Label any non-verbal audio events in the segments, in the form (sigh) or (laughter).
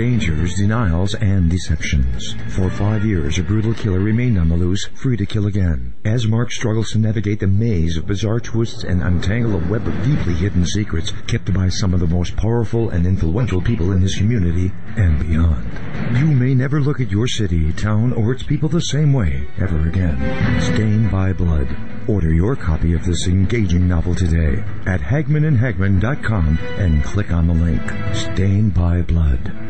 dangers, denials, and deceptions. For five years, a brutal killer remained on the loose, free to kill again. As Mark struggles to navigate the maze of bizarre twists and untangle a web of deeply hidden secrets kept by some of the most powerful and influential people in his community and beyond. You may never look at your city, town, or its people the same way ever again. Stained by Blood. Order your copy of this engaging novel today at HagmannandHagmann.com and click on the link. Stained by Blood.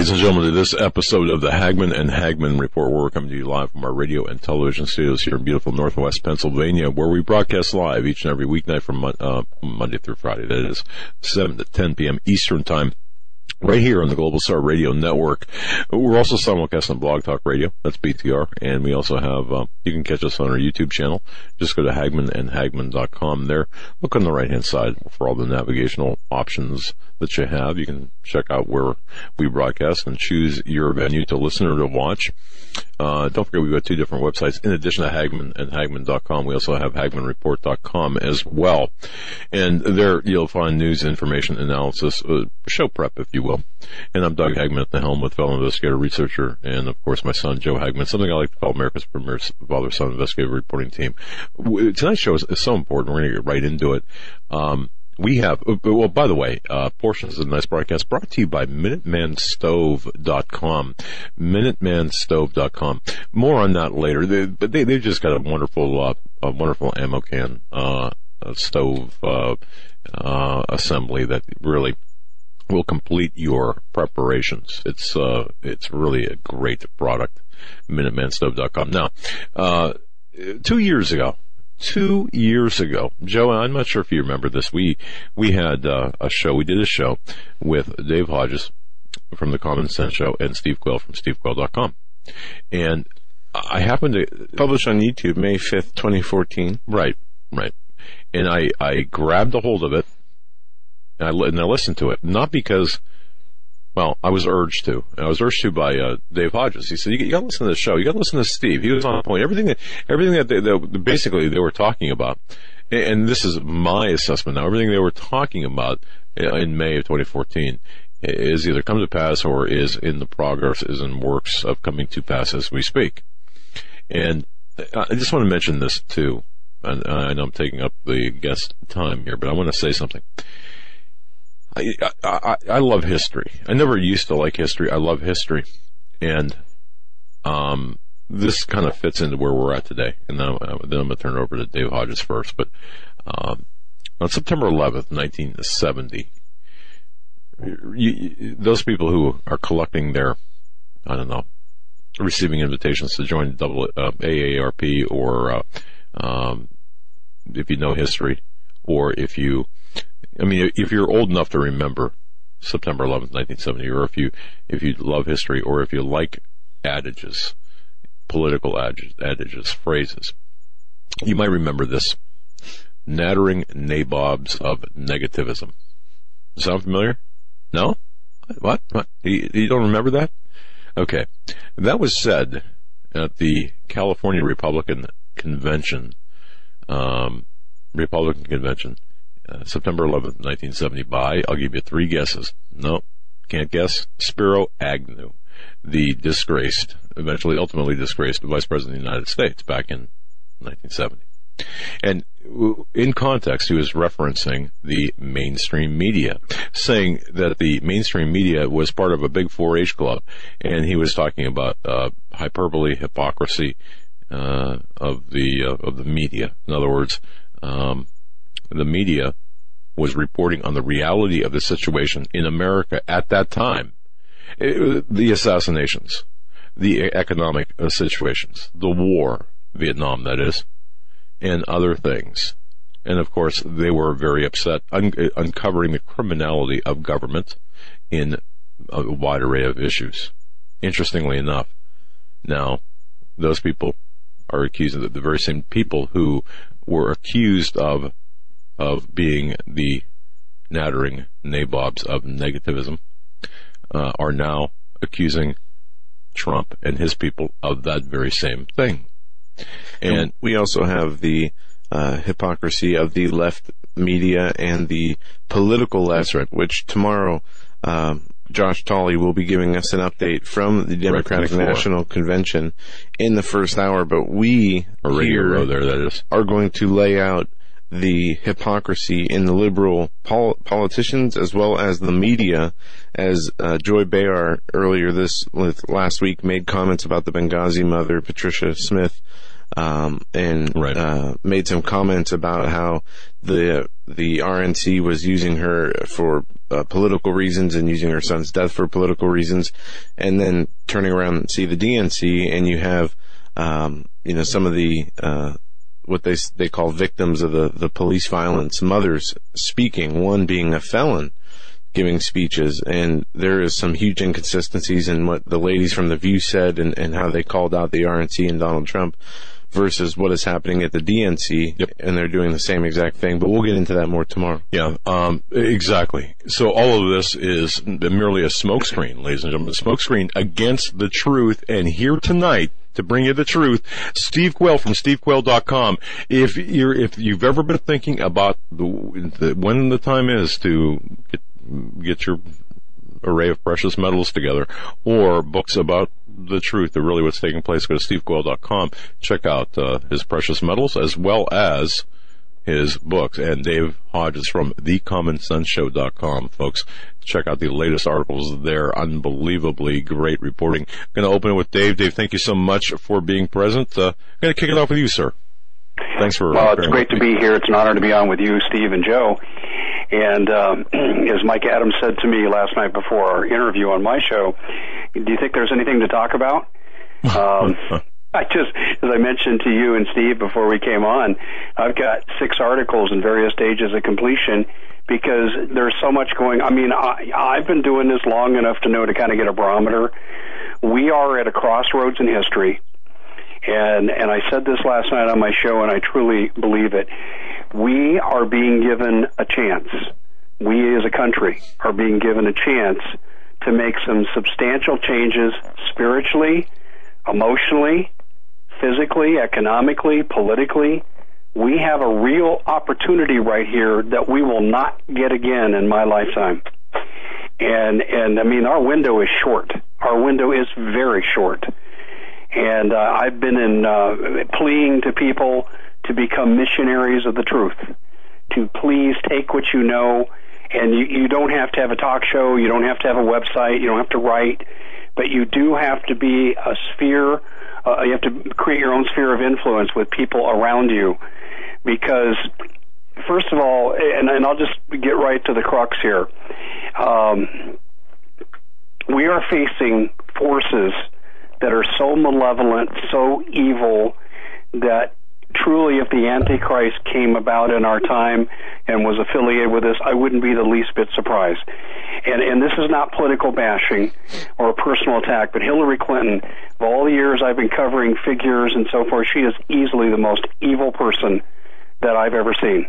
Ladies and gentlemen, to this episode of the Hagmann and Hagmann Report. We're coming to you live from our radio and television studios here in beautiful Northwest Pennsylvania, where we broadcast live each and every weeknight from uh, Monday through Friday. That is 7 to 10 p.m. Eastern Time. Right here on the Global Star Radio Network. We're also simulcast on Blog Talk Radio. That's BTR. And we also have, uh, you can catch us on our YouTube channel. Just go to Hagmann and Hagmann.com there. Look on the right hand side for all the navigational options that you have. You can check out where we broadcast and choose your venue to listen or to watch. Uh, don't forget we've got two different websites. In addition to Hagmann and Hagmann.com, we also have HagmannReport.com as well. And there you'll find news, information, analysis, uh, show prep, if you will. And I'm Doug Hagmann at the helm with fellow investigator, researcher, and of course my son Joe Hagmann, something I like to call America's premier father-son investigative reporting team. Tonight's show is, is so important. We're going to get right into it. Um, we have, uh, well, by the way, uh, portions of nice broadcast brought to you by MinutemanStove.com. MinutemanStove.com. More on that later. They, but they, they've just got a wonderful, uh, a wonderful ammo can, uh, stove, uh, uh, assembly that really will complete your preparations. It's, uh, it's really a great product. MinutemanStove.com. Now, uh, two years ago, two years ago, Joe, I'm not sure if you remember this. We we had uh, a show. We did a show with Dave Hodges from the Common Sense Show and Steve Quayle from SteveQuayle.com, and I happened to publish on YouTube May 5th, 2014. right, right, and I I grabbed a hold of it and I and I listened to it not because. Well, I was urged to. I was urged to by uh, Dave Hodges. He said, "You, you got to listen to the show. You got to listen to Steve. He was on point. Everything that everything that they, basically they were talking about, and, this is my assessment now. Everything they were talking about uh, in May of 2014 is either come to pass or is in the progress, is in works of coming to pass as we speak. And I just want to mention this too. And I know I'm taking up the guest time here, but I want to say something. I, I, I love history. I never used to like history. I love history. And, um, this kind of fits into where we're at today. And then, uh, then I'm going to turn it over to Dave Hodges first. But, um, on September 11th, 1970, you, you, those people who are collecting their, I don't know, receiving invitations to join double, uh, AARP or, uh, um, if you know history or if you, I mean, if you're old enough to remember September 11th, 1970, or if you, if you love history, or if you like adages, political adages, adages phrases, you might remember this. Nattering nabobs of negativism. Sound familiar? No? What? What? You, you don't remember that? Okay. That was said at the California Republican Convention, um, Republican Convention, uh, September 11th, 1970 by, I'll give you three guesses. No, can't guess. Spiro Agnew, the disgraced, eventually ultimately disgraced Vice President of the United States back in 1970. And in context, he was referencing the mainstream media, saying that the mainstream media was part of a big 4-H club, and he was talking about uh, hyperbole, hypocrisy uh, of the uh, of the media. In other words, um, the media was reporting on the reality of the situation in America at that time, it, the assassinations, the economic uh, situations, the war, Vietnam, that is and other things. And of course, they were very upset un- uncovering the criminality of government in a wide array of issues. Interestingly enough, now those people are accused of the very same people who were accused of of being the nattering nabobs of negativism uh, are now accusing Trump and his people of that very same thing. And we also have the uh, hypocrisy of the left media and the political left, right. which tomorrow um, Josh Tolley will be giving us an update from the Democratic right National Convention in the first hour. But we here there, that is. are going to lay out the hypocrisy in the liberal pol- politicians as well as the media, as uh, Joy Behar earlier this last week made comments about the Benghazi mother Patricia Smith um, and right. uh, made some comments about how the the RNC was using her for uh, political reasons and using her son's death for political reasons, and then turning around and see the DNC, and you have um, you know some of the uh, what they they call victims of the the police violence, mothers speaking, one being a felon giving speeches, and there is some huge inconsistencies in what the ladies from the View said and, and how they called out the RNC and Donald Trump versus what is happening at the DNC, yep. and they're doing the same exact thing. But we'll get into that more tomorrow. Yeah, um, exactly. So all of this is merely a smokescreen, ladies and gentlemen, a smokescreen against the truth. And here tonight, to bring you the truth. Steve Quayle from stevequayle.com. If you're, if you've ever been thinking about the, the, when the time is to get, get your array of precious metals together or books about the truth of really what's taking place, go to stevequayle.com. Check out uh, his precious metals as well as his books. And Dave Hodges from thecommonsenseshow.com, folks. Check out the latest articles there. Unbelievably great reporting. Going to open it with Dave. Dave, thank you so much for being present. Uh, going to kick it off with you, sir. Thanks for. Well, it's great to be here. It's an honor to be on with you, Steve and Joe. And um, (clears throat) as Mike Adams said to me last night before our interview on my show, do you think there's anything to talk about? Um, (laughs) I just, as I mentioned to you and Steve before we came on, I've got six articles in various stages of completion because there's so much going. I mean, I, I've been doing this long enough to know to kind of get a barometer. We are at a crossroads in history, and and I said this last night on my show, and I truly believe it. We are being given a chance. We as a country are being given a chance to make some substantial changes spiritually, emotionally, physically, economically, politically. We have a real opportunity right here that we will not get again in my lifetime. And and I mean our window is short. Our window is very short. And uh, I've been in uh, pleading to people to become missionaries of the truth. To please take what you know and you, you don't have to have a talk show, you don't have to have a website, you don't have to write, but you do have to be a sphere. Uh, you have to create your own sphere of influence with people around you, because first of all, and, and I'll just get right to the crux here. Um, we are facing forces that are so malevolent, so evil, that truly, if the Antichrist came about in our time and was affiliated with us, I wouldn't be the least bit surprised. And, and this is not political bashing or a personal attack, but Hillary Clinton, of all the years I've been covering figures and so forth, she is easily the most evil person that I've ever seen.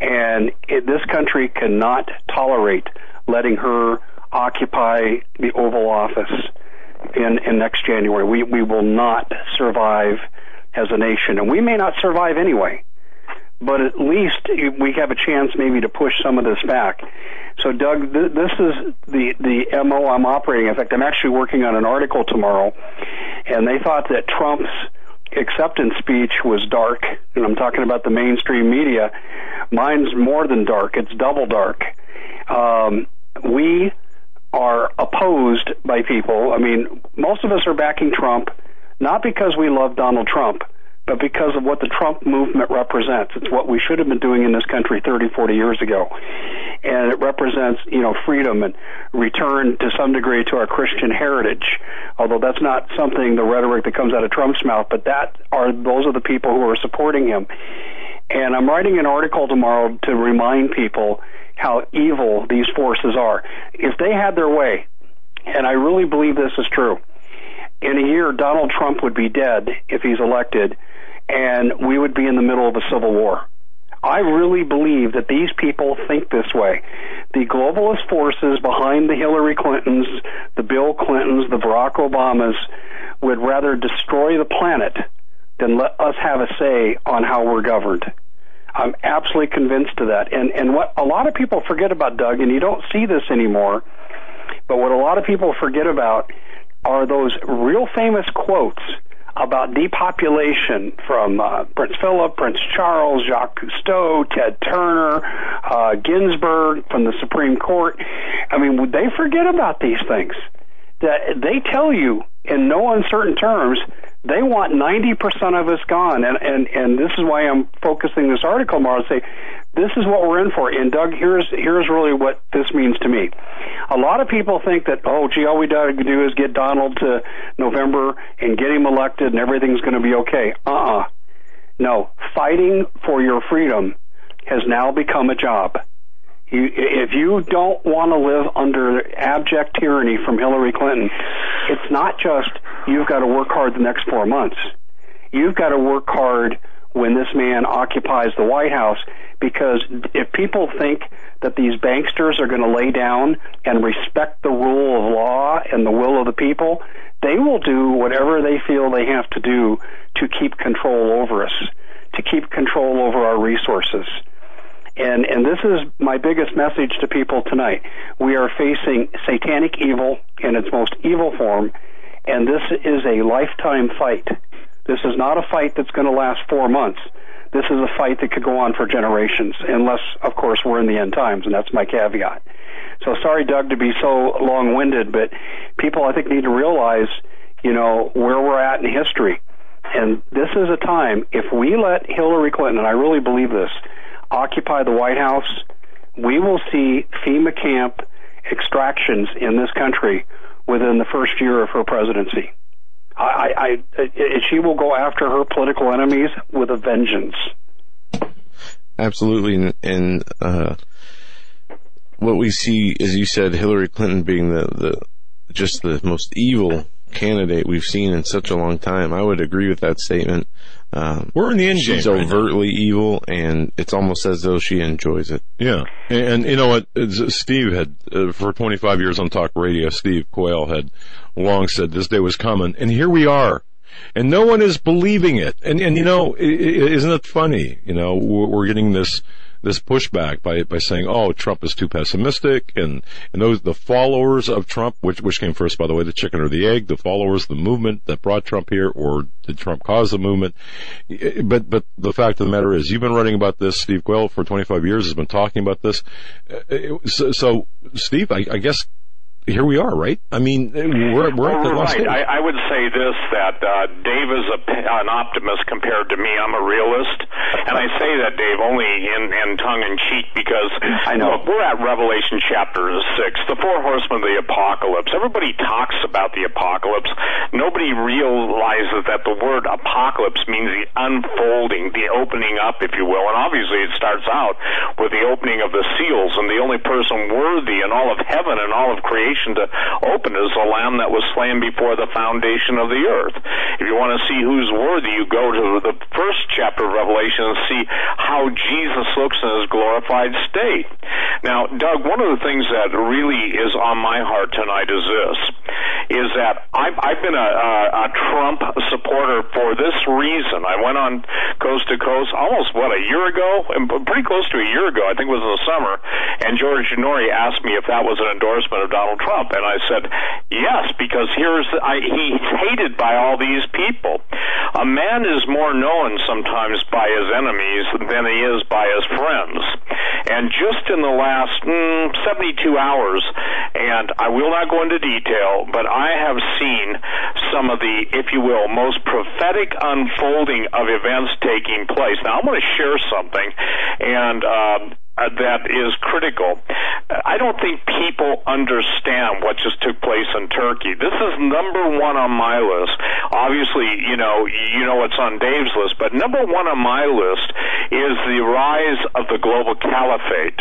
And it, this country cannot tolerate letting her occupy the Oval Office in, in next January. We, we will not survive as a nation, and we may not survive anyway. but at least we have a chance maybe to push some of this back. So, Doug, th- this is the the mo I'm operating. In fact, I'm actually working on an article tomorrow, and they thought that Trump's acceptance speech was dark, and I'm talking about the mainstream media. Mine's more than dark; it's double dark. Um, we are opposed by people. I mean, most of us are backing Trump, not because we love Donald Trump, but because of what the Trump movement represents. It's what we should have been doing in this country 30, 40 years ago. And it represents, you know, freedom and return to some degree to our Christian heritage. Although that's not something, the rhetoric that comes out of Trump's mouth, but that are, those are the people who are supporting him. And I'm writing an article tomorrow to remind people how evil these forces are. If they had their way, and I really believe this is true, in a year Donald Trump would be dead if he's elected and we would be in the middle of a civil war. I really believe that these people think this way. The globalist forces behind the Hillary Clintons, the Bill Clintons, the Barack Obamas would rather destroy the planet than let us have a say on how we're governed. I'm absolutely convinced of that. And and what a lot of people forget about Doug, and you don't see this anymore, but what a lot of people forget about are those real famous quotes about depopulation from uh, Prince Philip, Prince Charles, Jacques Cousteau, Ted Turner, uh, Ginsburg from the Supreme Court. I mean, would they forget about these things. That they tell you in no uncertain terms they want 90% of us gone. And, and, and this is why I'm focusing this article more to say, this is what we're in for. And Doug, here's, here's really what this means to me. A lot of people think that, oh, gee, all we got to do is get Donald to November and get him elected and everything's to be okay. Uh-uh. No, fighting for your freedom has now become a job. You, if you don't want to live under abject tyranny from Hillary Clinton, it's not just you've got to work hard the next four months. You've got to work hard when this man occupies the White House because if people think that these banksters are going to lay down and respect the rule of law and the will of the people, they will do whatever they feel they have to do to keep control over us, to keep control over our resources. And, and this is my biggest message to people tonight. We are facing satanic evil in its most evil form, and this is a lifetime fight. This is not a fight that's going to last four months. This is a fight that could go on for generations, unless, of course, we're in the end times, and that's my caveat. So sorry, Doug, to be so long-winded, but people, I think, need to realize, you know, where we're at in history. And this is a time, if we let Hillary Clinton, and I really believe this, occupy the White House, we will see FEMA camp extractions in this country within the first year of her presidency. I, I, I, she will go after her political enemies with a vengeance. Absolutely, and, uh, what we see, as you said, Hillary Clinton being the, the just the most evil candidate we've seen in such a long time. I would agree with that statement. Um, We're in the end She's game overtly right evil, and it's almost as though she enjoys it. Yeah, and, and you know what? Steve had uh, for 25 years on talk radio. Steve Quayle had long said this day was coming, and here we are. And no one is believing it. And, and you know, isn't it funny? You know, we're getting this, this pushback by by saying, "Oh, Trump is too pessimistic," and and those the followers of Trump, which which came first, by the way, the chicken or the egg, the followers, the movement that brought Trump here, or did Trump cause the movement? But but the fact of the matter is, you've been writing about this. Steve Quayle for 25 years has been talking about this. So, so Steve, I, I guess here we are, right? I mean, we're, we're at the right. I, I, would say this that uh, Dave is a, an optimist compared to me. I'm a realist, and I say that Dave only in, in tongue in cheek because I know look, we're at Revelation chapter six, the four horsemen of the apocalypse. Everybody talks about the apocalypse. Nobody realizes that the word apocalypse means the unfolding, the opening up, if you will. And obviously, it starts out with the opening of the seals, and the only person worthy in all of heaven and all of creation to open is the lamb that was slain before the foundation of the earth. If you want to see who's worthy, you go to the first chapter of Revelation and see how Jesus looks in his glorified state. Now, Doug, one of the things that really is on my heart tonight is this, is that I've, I've been a, a, a Trump supporter for this reason. I went on coast to coast almost what a year ago, pretty close to a year ago. I think it was in the summer, and George Noory asked me if that was an endorsement of Donald Trump, and I said yes because here's I, he's hated by all these people. A man is more known sometimes by his enemies than he is by his friends, and just in the last mm, 72 hours, and I will not go into detail, but I have seen some of the, if you will, most prophetic unfolding of events taking place. Now, I'm going to share something, and uh, uh, that is critical. I don't think people understand what just took place in Turkey. This is number one on my list. Obviously, you know, you know what's on Dave's list, but number one on my list is the rise of the global caliphate.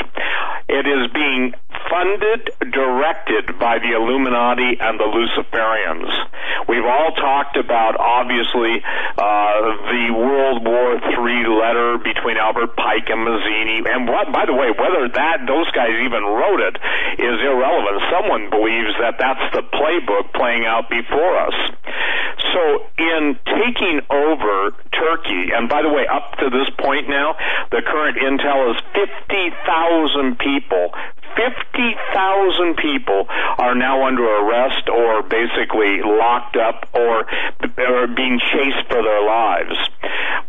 It is being funded, directed by the Illuminati and the Luciferians. We've all talked about, obviously, uh, the World War III letter between Albert Pike and Mazzini, and what, by the way, whether that those guys even wrote it is irrelevant. Someone believes that that's the playbook playing out before us. So in taking over Turkey, and by the way, up to this point now, the current intel is 50,000 people 50,000 people are now under arrest or basically locked up or, or being chased for their lives.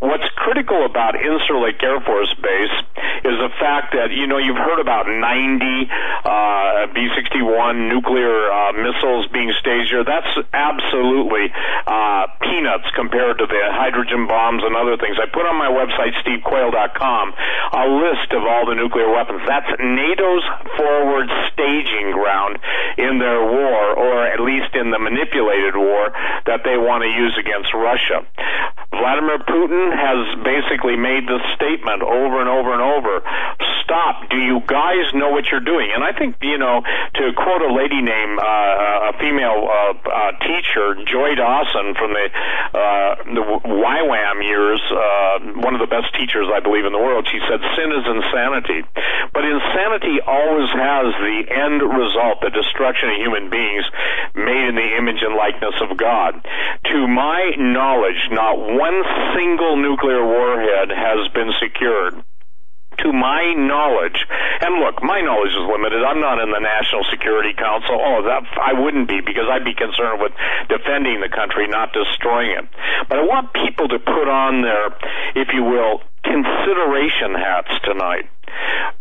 What's critical about Incirlik Air Force Base is the fact that, you know, you've heard about 90 uh, B-61 nuclear uh, missiles being staged here. That's absolutely uh, peanuts compared to the hydrogen bombs and other things. I put on my website, stevequayle.com, a list of all the nuclear weapons. That's NATO's forward staging ground in their war, or at least in the manipulated war that they want to use against Russia. Vladimir Putin has basically made this statement over and over and over. Stop. Do you guys know what you're doing? And I think, you know, to quote a lady named, uh, a female uh, uh, teacher, Joy Dawson from the, uh, the YWAM years, uh, one of the best teachers, I believe, in the world, she said, sin is insanity. But insanity always has the end result, the destruction of human beings made in the image and likeness of God. To my knowledge, not one single nuclear warhead has been secured to my knowledge, and look, my knowledge is limited. I'm not in the National Security Council. Oh, that I wouldn't be because I'd be concerned with defending the country, not destroying it. But I want people to put on their, if you will, consideration hats tonight.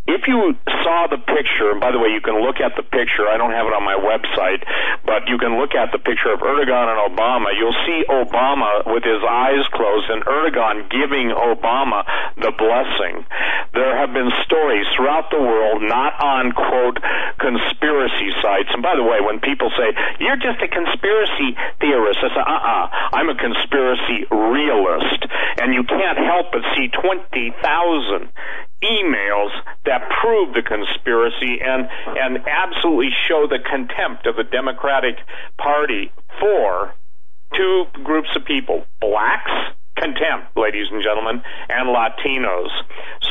If you saw the picture, and by the way, you can look at the picture. I don't have it on my website, but you can look at the picture of Erdogan and Obama. You'll see Obama with his eyes closed and Erdogan giving Obama the blessing. There have been stories throughout the world, not on quote conspiracy sites. And by the way, when people say you're just a conspiracy theorist, I say, uh-uh, I'm a conspiracy realist, and you can't help but see twenty thousand emails that prove the conspiracy and and absolutely show the contempt of the Democratic Party for two groups of people: blacks contempt, ladies and gentlemen, and Latinos.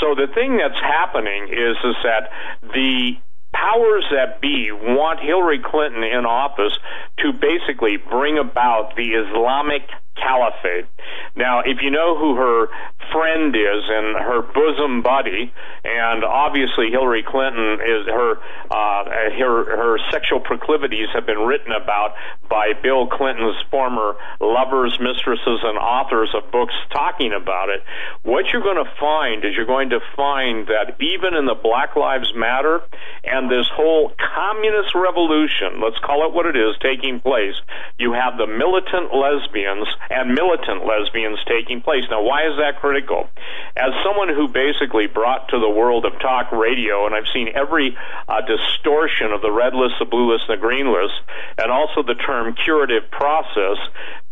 So the thing that's happening is is that the powers that be want Hillary Clinton in office to basically bring about the Islamic caliphate. Now, if you know who her friend is and her bosom buddy, and obviously Hillary Clinton is her uh, her her sexual proclivities have been written about by Bill Clinton's former lovers, mistresses, and authors of books talking about it. What you're going to find is you're going to find that even in the Black Lives Matter and this whole communist revolution, let's call it what it is, taking place, you have the militant lesbians and militant lesbians taking place. Now, why is that critical? As someone who basically brought to the world of talk radio, and I've seen every uh, distortion of the red list, the blue list, and the green list, and also the term curative process.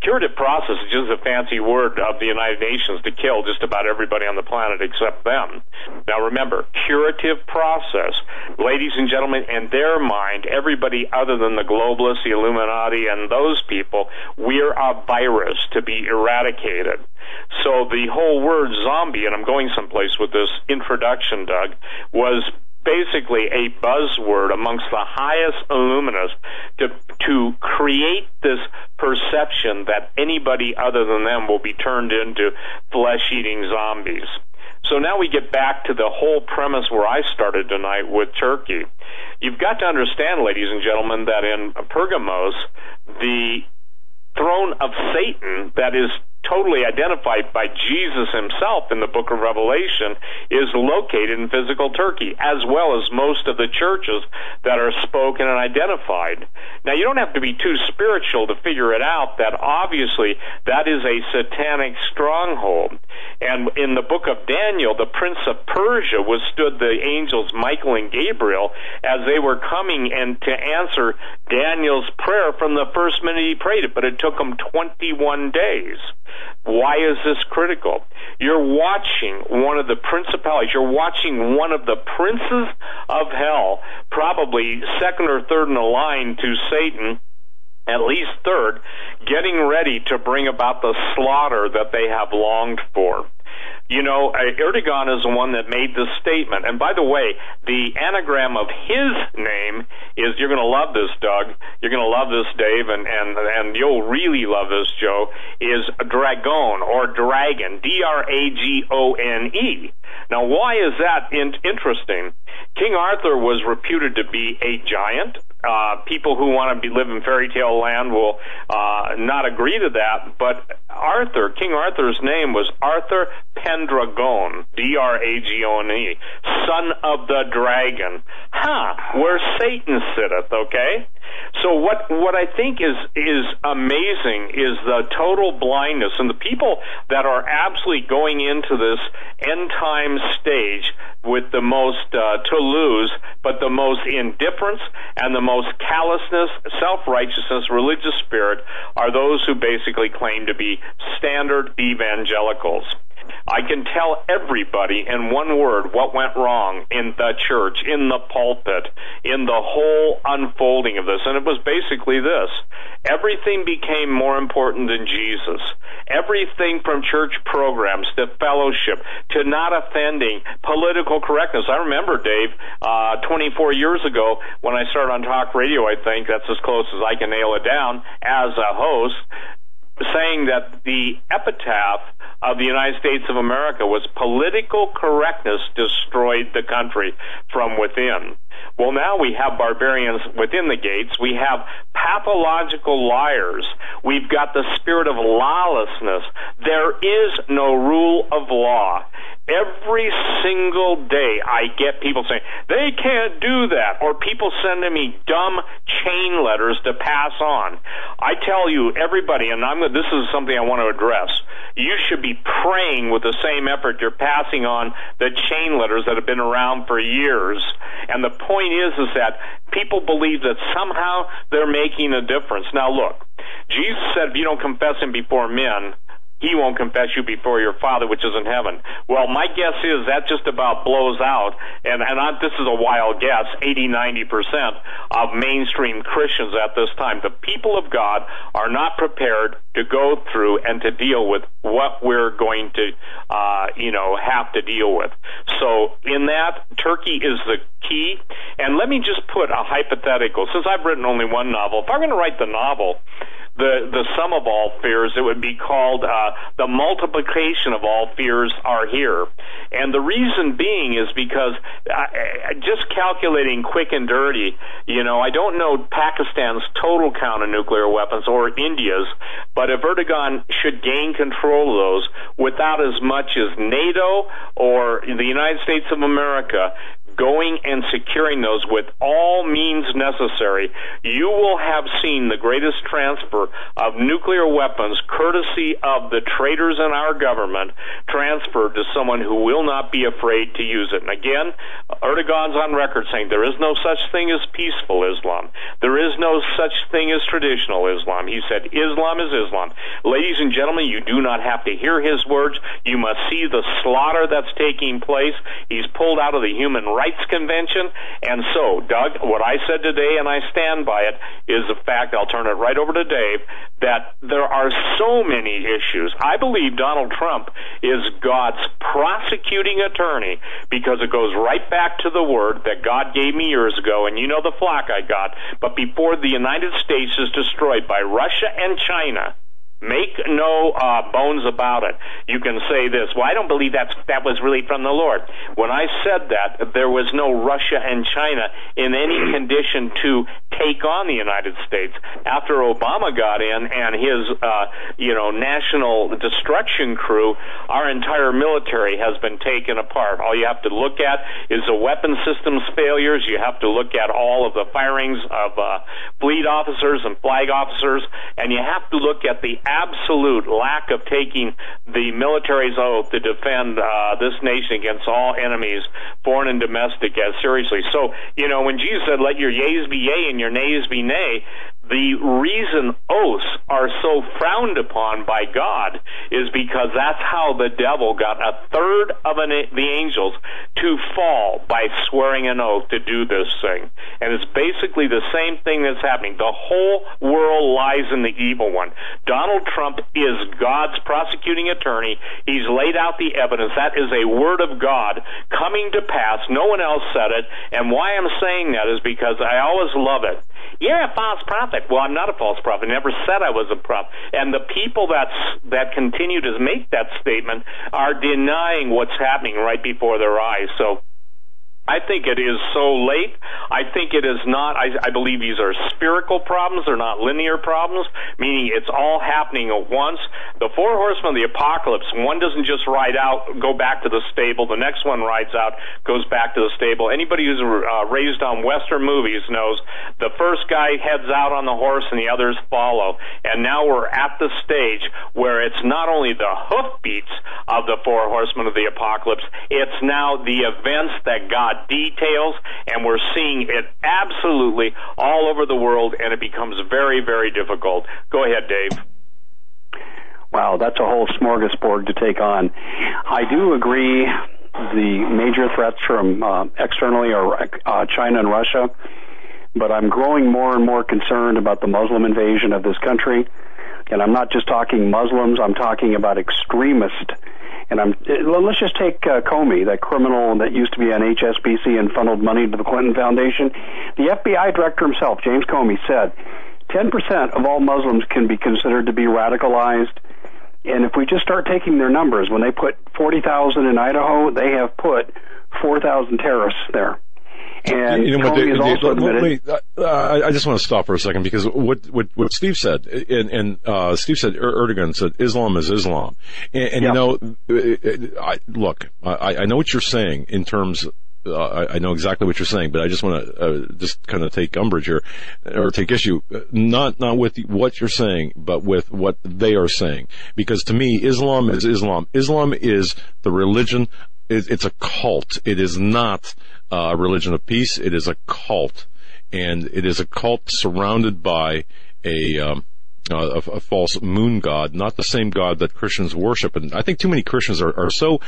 Curative process is just a fancy word of the United Nations to kill just about everybody on the planet except them. Now remember, curative process, ladies and gentlemen, in their mind, everybody other than the globalists, the Illuminati, and those people, we're a virus to be eradicated. So the whole word zombie, and I'm going someplace with this introduction, Doug, was basically a buzzword amongst the highest illuminists to to create this perception that anybody other than them will be turned into flesh-eating zombies. So now we get back to the whole premise where I started tonight with Turkey. You've got to understand, ladies and gentlemen, that in Pergamos, the throne of Satan that is totally identified by Jesus himself in the book of Revelation is located in physical Turkey, as well as most of the churches that are spoken and identified. Now, you don't have to be too spiritual to figure it out that obviously that is a satanic stronghold. And in the book of Daniel, the prince of Persia withstood the angels Michael and Gabriel as they were coming and to answer Daniel's prayer from the first minute he prayed it, but it took him 21 days. Why is this critical? You're watching one of the principalities, you're watching one of the princes of hell, probably second or third in the line to Satan at least third, getting ready to bring about the slaughter that they have longed for. You know, uh, Erdogan is the one that made this statement. And by the way, the anagram of his name is you're going to love this, Doug. You're going to love this, Dave, and and and you'll really love this, Joe. Is Dragon or Dragon, D R A G O N E. Now, why is that in- interesting? King Arthur was reputed to be a giant, uh, people who want to be live in fairy tale land will uh, not agree to that. But Arthur, King Arthur's name was Arthur Pendragon, D-R-A-G-O-N-E, son of the dragon. Huh, where Satan sitteth, okay? So what what I think is is amazing is the total blindness and the people that are absolutely going into this end time stage with the most uh, to lose, but the most indifference and the most callousness, self righteousness, religious spirit are those who basically claim to be standard evangelicals. I can tell everybody in one word what went wrong in the church, in the pulpit, in the whole unfolding of this. And it was basically this. Everything became more important than Jesus. Everything from church programs to fellowship to not offending political correctness. I remember, Dave, uh, 24 years ago when I started on talk radio, I think that's as close as I can nail it down as a host saying that the epitaph of the United States of America was political correctness destroyed the country from within. Well, now we have barbarians within the gates. We have pathological liars. We've got the spirit of lawlessness. There is no rule of law. Every single day I get people saying, they can't do that, or people sending me dumb chain letters to pass on. I tell you, everybody, and I'm, this is something I want to address, you should be praying with the same effort you're passing on the chain letters that have been around for years. And the point is, is that people believe that somehow they're making a difference. Now look, Jesus said if you don't confess him before men, he won't confess you before your Father which is in heaven. Well, my guess is that just about blows out, and, and I, this is a wild guess, 80, 90% of mainstream Christians at this time. The people of God are not prepared to go through and to deal with what we're going to, uh, you know, have to deal with. So in that, Turkey is the key. And let me just put a hypothetical. Since I've written only one novel, if I'm going to write the novel, the the sum of all fears. It would be called uh, the multiplication of all fears are here, and the reason being is because I, I, just calculating quick and dirty. You know, I don't know Pakistan's total count of nuclear weapons or India's, but if Erdogan should gain control of those without as much as NATO or the United States of America going and securing those with all means necessary, you will have seen the greatest transfer of nuclear weapons courtesy of the traitors in our government transferred to someone who will not be afraid to use it. And again, Erdogan's on record saying there is no such thing as peaceful Islam. There is no such thing as traditional Islam. He said Islam is Islam. Ladies and gentlemen, you do not have to hear his words. You must see the slaughter that's taking place. He's pulled out of the human rights Rights Convention. And so, Doug, what I said today, and I stand by it, is the fact, I'll turn it right over to Dave, that there are so many issues. I believe Donald Trump is God's prosecuting attorney because it goes right back to the word that God gave me years ago, and you know the flock I got. But before the United States is destroyed by Russia and China, Make no uh, bones about it. You can say this. Well, I don't believe that that was really from the Lord. When I said that, there was no Russia and China in any (clears throat) condition to take on the United States. After Obama got in and his, uh, you know, national destruction crew, our entire military has been taken apart. All you have to look at is the weapon systems failures. You have to look at all of the firings of uh, fleet officers and flag officers, and you have to look at the absolute lack of taking the military's oath to defend uh, this nation against all enemies, foreign and domestic, as seriously. So, you know, when Jesus said, "Let your yeas be yea and your nays be nay," the reason oaths are so frowned upon by God is because that's how the devil got a third of an, the angels to fall by swearing an oath to do this thing. And it's basically the same thing that's happening. The whole world lies in the evil one. Donald Trump is God's prosecuting attorney. He's laid out the evidence. That is a word of God coming to pass. No one else said it. And why I'm saying that is because I always love it you're a false prophet. Well, I'm not a false prophet. I never said I was a prophet. And the people that's, that continue to make that statement are denying what's happening right before their eyes. So I think it is so late. I think it is not. I, I believe these are spherical problems. They're not linear problems, meaning it's all happening at once. The four horsemen of the apocalypse, one doesn't just ride out, go back to the stable. The next one rides out, goes back to the stable. Anybody who's uh, raised on Western movies knows the first guy heads out on the horse and the others follow. And now we're at the stage where it's not only the hoofbeats of the four horsemen of the apocalypse, it's now the events that God details, and we're seeing it absolutely all over the world, and it becomes very, very difficult. Go ahead, Dave. Wow, that's a whole smorgasbord to take on. I do agree the major threats from uh, externally are uh, China and Russia, but I'm growing more and more concerned about the Muslim invasion of this country. And I'm not just talking Muslims, I'm talking about extremist and I'm let's just take uh, Comey, that criminal that used to be on HSBC and funneled money to the Clinton Foundation. The FBI director himself, James Comey, said 10% of all Muslims can be considered to be radicalized. And if we just start taking their numbers, when they put 40,000 in Idaho, they have put 4,000 terrorists there. And you know what, they, also wait, uh, I just want to stop for a second because what what, what Steve said, and, and uh, Steve said er, Erdogan said Islam is Islam, and, and you know, uh, I, look, I, I know what you're saying in terms uh, I, I, know exactly what you're saying, but I just want to uh, just kind of take umbrage here or take issue, not not with what you're saying, but with what they are saying. Because to me, Islam is Islam. Islam is the religion. it's a cult. It is not a religion of peace. It is a cult, and it is a cult surrounded by a um, a, a, false moon god, not the same god that Christians worship. And I think too many Christians are, are so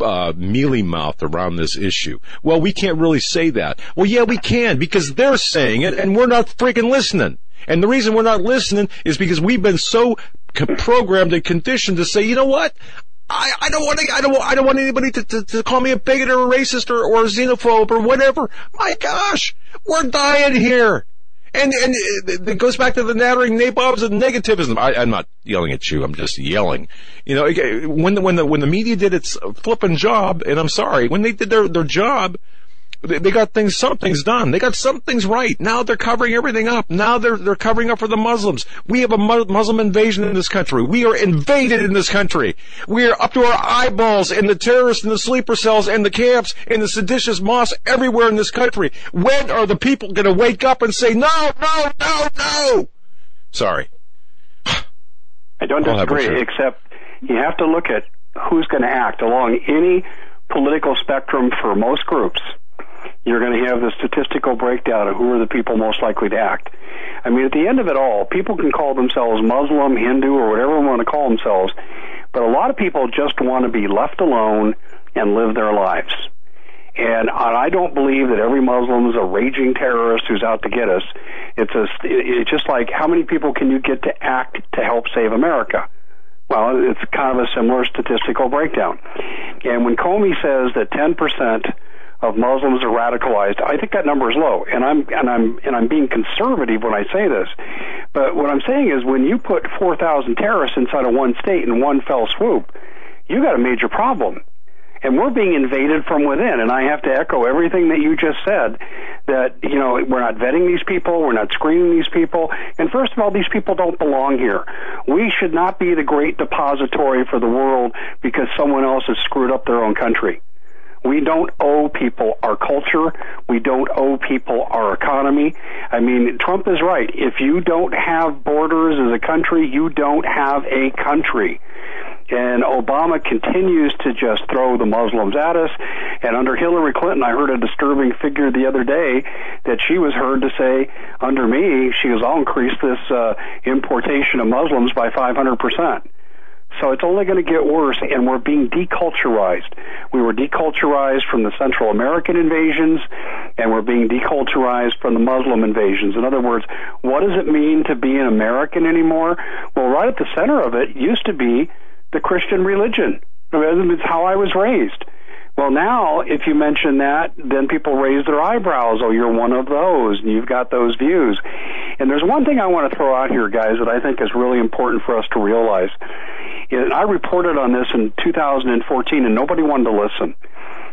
uh, mealy mouthed around this issue. Well, we can't really say that. Well, yeah, we can because they're saying it, and we're not freaking listening. And the reason we're not listening is because we've been so programmed and conditioned to say, you know what? I, I don't want to, I don't I don't want anybody to, to, to call me a bigot or a racist or, or a xenophobe or whatever. My gosh, we're dying here. And, and it goes back to the nattering nabobs of negativism. I, am not yelling at you. I'm just yelling. You know, when the, when the, when the media did its flipping job, and I'm sorry, when they did their, their job, they got things, some things done. They got some things right. Now they're covering everything up. Now they're, they're covering up for the Muslims. We have a Muslim invasion in this country. We are invaded in this country. We are up to our eyeballs in the terrorists in the sleeper cells and the camps and the seditious mosques everywhere in this country. When are the people going to wake up and say, no, no, no, no? Sorry. I don't disagree, except you have to look at who's going to act along any political spectrum for most groups you're going to have the statistical breakdown of who are the people most likely to act. I mean, at the end of it all, people can call themselves Muslim, Hindu, or whatever they want to call themselves, but a lot of people just want to be left alone and live their lives. And I don't believe that every Muslim is a raging terrorist who's out to get us. It's a, it's just like how many people can you get to act to help save America? Well, it's kind of a similar statistical breakdown. And when Comey says that 10% of Muslims are radicalized. I think that number is low, and I'm and I'm and I'm being conservative when I say this. But what I'm saying is, when you put 4,000 terrorists inside of one state in one fell swoop, you got a major problem. And we're being invaded from within, and I have to echo everything that you just said. That you know we're not vetting these people, we're not screening these people, and first of all, these people don't belong here. We should not be the great depository for the world because someone else has screwed up their own country. We don't owe people our culture. We don't owe people our economy. I mean, Trump is right. If you don't have borders as a country, you don't have a country. And Obama continues to just throw the Muslims at us. And under Hillary Clinton, I heard a disturbing figure the other day that she was heard to say, under me, she goes, I'll increase this uh, importation of Muslims by 500%. So it's only going to get worse, and we're being deculturized. We were deculturized from the Central American invasions, and we're being deculturized from the Muslim invasions. In other words, what does it mean to be an American anymore? Well, right at the center of it used to be the Christian religion. It's how I was raised. Well, now, if you mention that, then people raise their eyebrows. Oh, you're one of those, and you've got those views. And there's one thing I want to throw out here, guys, that I think is really important for us to realize. And I reported on this in 2014, and nobody wanted to listen.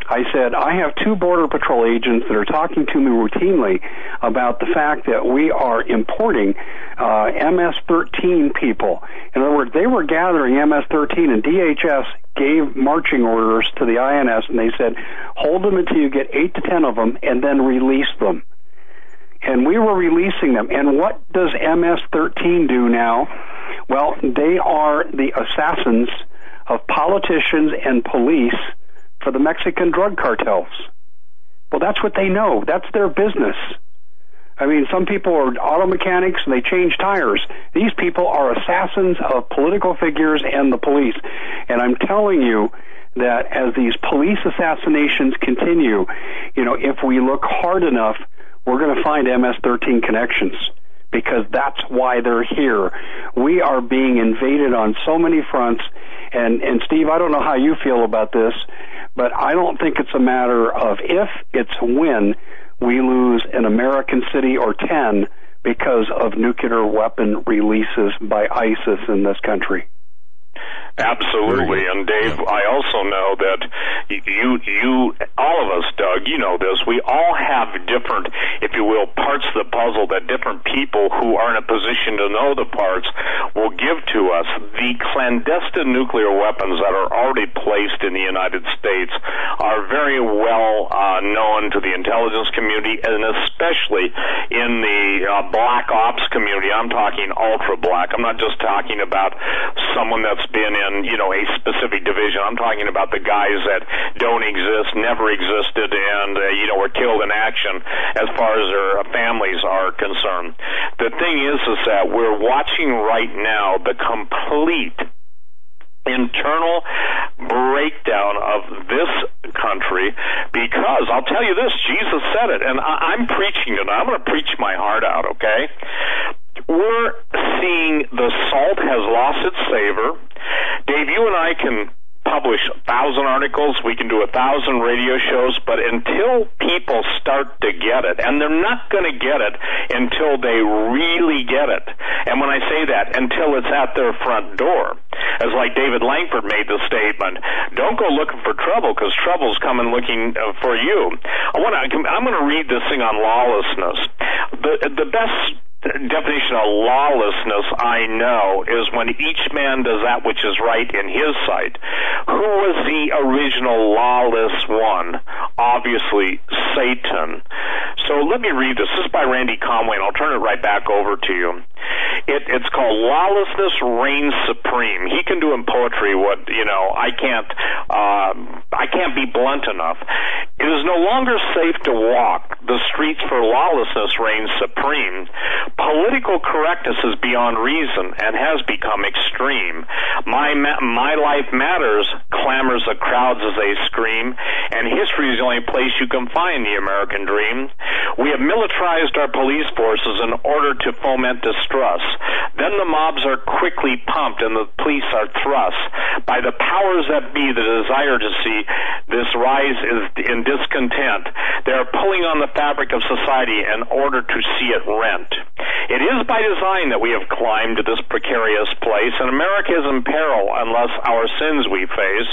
I said, I have two Border Patrol agents that are talking to me routinely about the fact that we are importing uh, MS 13 people. In other words, they were gathering MS 13 and DHS gave marching orders to the INS and they said, hold them until you get eight to ten of them and then release them. And we were releasing them. And what does MS 13 do now? Well, they are the assassins of politicians and police for the Mexican drug cartels. Well, that's what they know. That's their business. I mean, some people are auto mechanics and they change tires. These people are assassins of political figures and the police. And I'm telling you that as these police assassinations continue, you know, if we look hard enough, we're going to find MS-13 connections because that's why they're here. We are being invaded on so many fronts. And, and Steve, I don't know how you feel about this, but I don't think it's a matter of if, it's when we lose an American city or 10 because of nuclear weapon releases by ISIS in this country. Absolutely. And Dave, I also know that you, you, all of us, Doug, you know this, we all have different, if you will, parts of the puzzle that different people who are in a position to know the parts will give to us. The clandestine nuclear weapons that are already placed in the United States are very well uh, known to the intelligence community and especially in the uh, black ops community. I'm talking ultra black. I'm not just talking about someone that's been in you know, a specific division. I'm talking about the guys that don't exist, never existed, and, uh, you know, were killed in action as far as their families are concerned. The thing is, is that we're watching right now the complete internal breakdown of this country because I'll tell you this, Jesus said it, and I, am preaching it. I'm going to preach my heart out, okay? We're seeing the salt has lost its savor. Dave, you and I can publish a thousand articles, we can do a thousand radio shows, but until people start to get it, and they're not going to get it until they really get it. And when I say that, until it's at their front door. As like David Langford made the statement, don't go looking for trouble because trouble's coming looking uh, for you. I want to, I'm going to read this thing on lawlessness. The, the best definition of lawlessness I know is when each man does that which is right in his sight. Who was the original lawless one? Obviously, Satan. So let me read this. This is by Randy Conway, and I'll turn it right back over to you. It, it's called Lawlessness Reigns Supreme. He can do in poetry what, you know, I can't, uh, I can't be blunt enough. It is no longer safe to walk. The streets for lawlessness reigns supreme. Political correctness is beyond reason and has become extreme. My ma- my life matters, clamors the crowds as they scream, and history is the only place you can find the American dream. We have militarized our police forces in order to foment distrust. Then the mobs are quickly pumped and the police are thrust by the powers that be the desire to see this rise is in discontent. They are pulling on the fabric of society in order to see it rent. It is by design that we have climbed to this precarious place, and America is in peril unless our sins we face.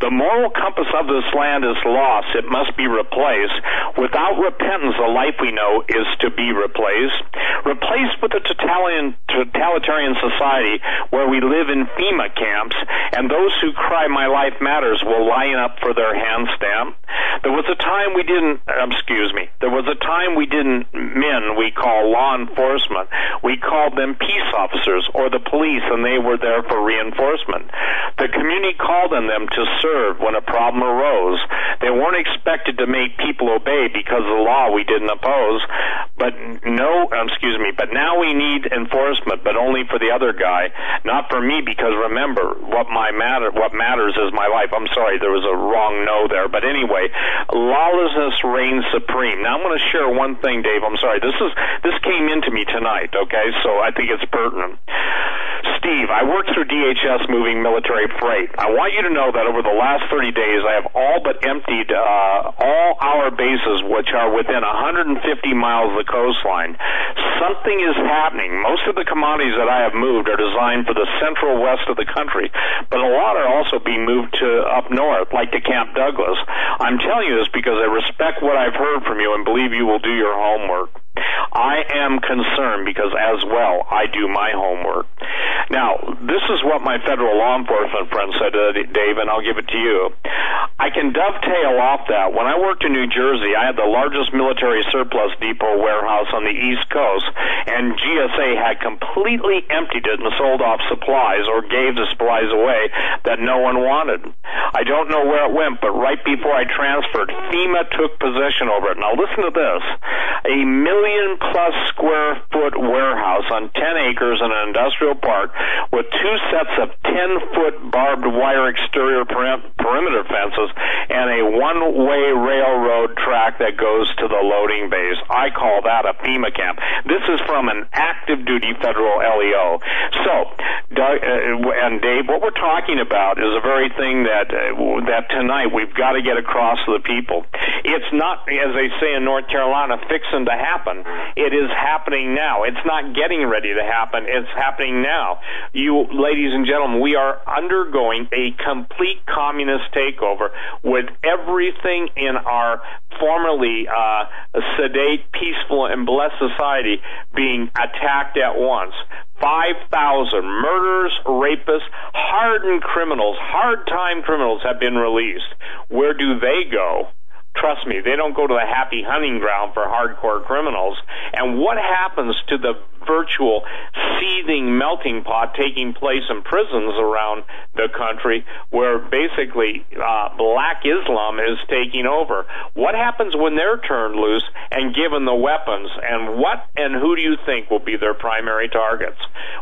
The moral compass of this land is lost. It must be replaced. Without repentance, the life we know is to be replaced. Replaced with a totalitarian, totalitarian society where we live in FEMA camps, and those who cry, My life matters, will line up for their hand stamp. There was a time we didn't, excuse me, there was a time we didn't men we call law enforcement. We called them peace officers or the police, and they were there for reinforcement. The community called on them to serve when a problem arose. They weren't expected to make people obey because of the law we didn't oppose. But no, um, excuse me, but now we need enforcement, but only for the other guy, not for me, because remember, what my matter, what matters is my life. I'm sorry, there was a wrong no there, but anyway, lawlessness reigns supreme. Now I'm going to share one thing, Dave. I'm sorry. This is this came into me tonight. Okay, so I think it's pertinent. Steve, I worked through DHS moving military freight. I want you to know that over the last 30 days, I have all but emptied uh, all our bases, which are within 150 miles of the coastline. Something is happening. Most of the commodities that I have moved are designed for the central west of the country, but a lot are also being moved to up north, like to Camp Douglas. I'm telling you this because I respect what I've heard from you and believe you will do your homework. I am concerned because as well I do my homework. Now, this is what my federal law enforcement friend said, uh, Dave, and I'll give it to you. I can dovetail off that. When I worked in New Jersey, I had the largest military surplus depot warehouse on the East Coast, and GSA had completely emptied it and sold off supplies or gave the supplies away that no one wanted. I don't know where it went, but right before I transferred, FEMA took possession over it. Now listen to this. A million plus square foot warehouse on 10 acres in an industrial park with two sets of 10 foot barbed wire exterior perimeter fences and a one way railroad track that goes to the loading bays. I call that a FEMA camp. This is from an active duty federal LEO. So, Doug, uh, and Dave, what we're talking about is a very thing that uh, that tonight we've got to get across to the people. It's not, as they say in North Carolina, fixing to happen. It is happening now. It's not getting ready to happen. It's happening now. You, ladies and gentlemen, we are undergoing a complete communist takeover with everything in our formerly uh, sedate, peaceful, and blessed society being attacked at once. 5,000 murderers, rapists, hardened criminals, hard time criminals have been released. Where do they go? Trust me, they don't go to the happy hunting ground for hardcore criminals. And what happens to the virtual seething melting pot taking place in prisons around the country where basically uh, black Islam is taking over. What happens when they're turned loose and given the weapons? And what and who do you think will be their primary targets?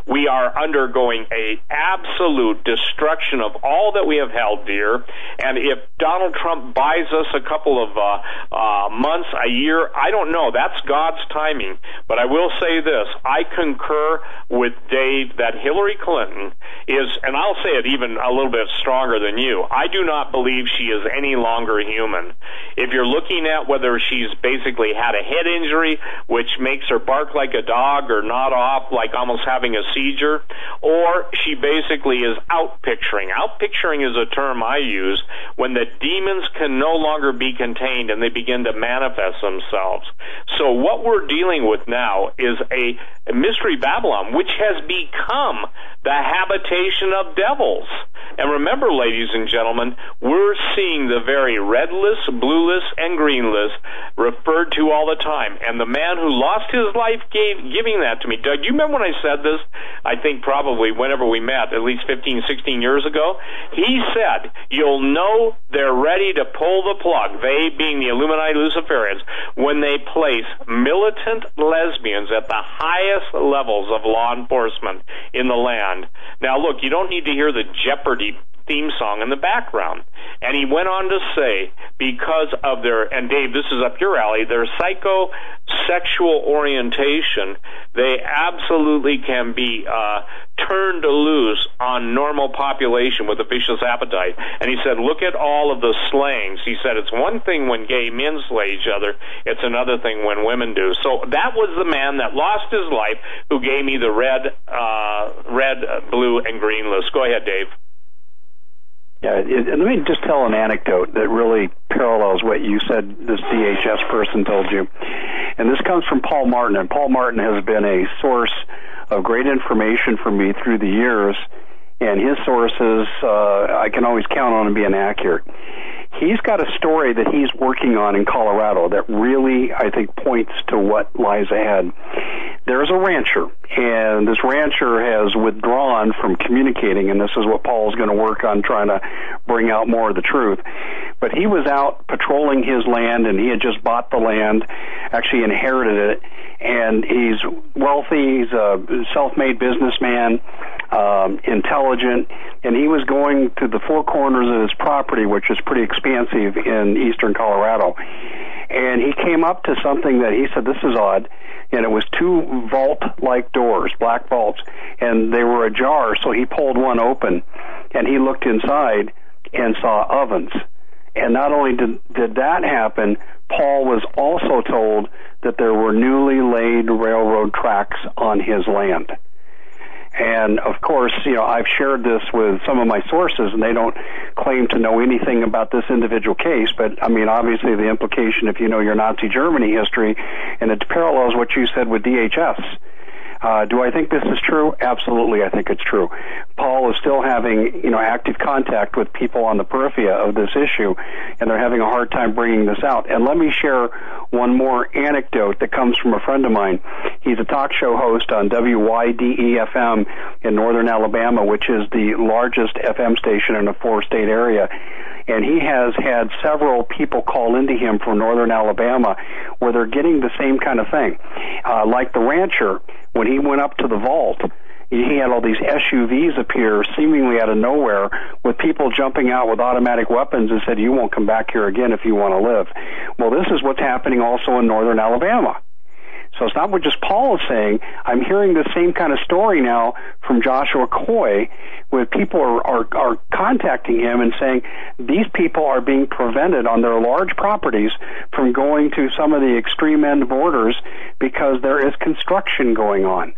We are undergoing a absolute destruction of all that we have held dear. And if Donald Trump buys us a couple of uh, uh, months, a year, I don't know. That's God's timing. But I will say this: I concur with Dave that Hillary Clinton is, and I'll say it even a little bit stronger than you. I do not believe she is any longer human. If you're looking at whether she's basically had a head injury, which makes her bark like a dog or nod off like almost having a seizure, or she basically is out picturing. Out picturing is a term I use when the demons can no longer be contained and they begin to manifest themselves. So what we're dealing with now is a Mystery Babylon, which has become the habitation of devils. And remember, ladies and gentlemen, we're seeing the very red list, blue list, and green list referred to all the time. And the man who lost his life gave, giving that to me, Doug, you remember when I said this? I think probably whenever we met, at least 15, 16 years ago. He said, you'll know they're ready to pull the plug, they being the Illuminati Luciferians, when they place militant lesbians at the highest levels of law enforcement in the land. Now, look, you don't need to hear the Jeopardy theme song in the background. And he went on to say, because of their, and Dave, this is up your alley, their psychosexual orientation, they absolutely can be uh, turned loose on normal population with a vicious appetite. And he said, look at all of the slayings. He said, it's one thing when gay men slay each other, it's another thing when women do. So that was the man that lost his life who gave me the red, uh, red, blue, and green list. Go ahead, Dave. Yeah, it, let me just tell an anecdote that really parallels what you said this DHS person told you. And this comes from Paul Martin, and Paul Martin has been a source of great information for me through the years, and his sources, uh, I can always count on them being accurate. He's got a story that he's working on in Colorado that really, I think, points to what lies ahead. There's a rancher, and this rancher has withdrawn from communicating, and this is what Paul's going to work on trying to bring out more of the truth. But he was out patrolling his land, and he had just bought the land, actually inherited it, and he's wealthy, he's a self-made businessman, um, intelligent, and he was going to the four corners of his property, which is pretty expansive in eastern Colorado. And he came up to something that he said, this is odd, and it was two vault-like doors, black vaults, and they were ajar, so he pulled one open, and he looked inside and saw ovens. And not only did, did that happen, Paul was also told that there were newly laid railroad tracks on his land. And of course, you know, I've shared this with some of my sources and they don't claim to know anything about this individual case, but I mean, obviously the implication if you know your Nazi Germany history and it parallels what you said with DHS uh, do I think this is true? Absolutely, I think it's true. Paul is still having, you know, active contact with people on the periphery of this issue, and they're having a hard time bringing this out. And let me share one more anecdote that comes from a friend of mine. He's a talk show host on WYDE-FM in northern Alabama, which is the largest FM station in a four-state area and he has had several people call into him from northern Alabama where they're getting the same kind of thing. Uh, like the rancher, when he went up to the vault, he had all these SUVs appear seemingly out of nowhere with people jumping out with automatic weapons and said, you won't come back here again if you want to live. Well, this is what's happening also in northern Alabama. So it's not what just Paul is saying. I'm hearing the same kind of story now from Joshua Coy, where people are, are, are contacting him and saying these people are being prevented on their large properties from going to some of the extreme end borders because there is construction going on.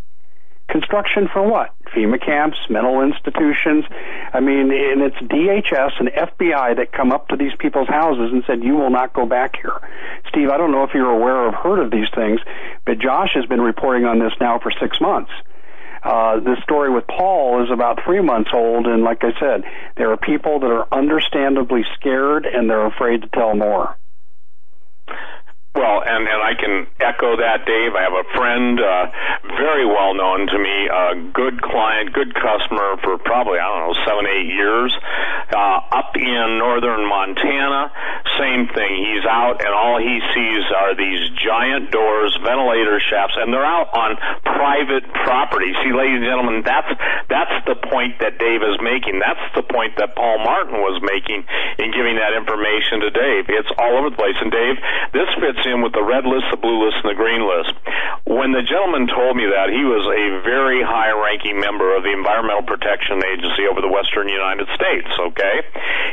Construction for what? FEMA camps, mental institutions. I mean, and it's DHS and FBI that come up to these people's houses and said, you will not go back here. Steve, I don't know if you're aware or heard of these things, but Josh has been reporting on this now for six months. Uh, this story with Paul is about three months old, and like I said, there are people that are understandably scared and they're afraid to tell more. Well, and and I can echo that, Dave. I have a friend, uh, very well known to me, a good client, good customer for probably I don't know seven, eight years, uh, up in northern Montana. Same thing. He's out, and all he sees are these giant doors, ventilator shafts, and they're out on private property. See, ladies and gentlemen, that's that's the point that Dave is making. That's the point that Paul Martin was making in giving that information to Dave. It's all over the place, and Dave, this fits in with the red list, the blue list, and the green list. When the gentleman told me that, he was a very high ranking member of the Environmental Protection Agency over the western United States, okay?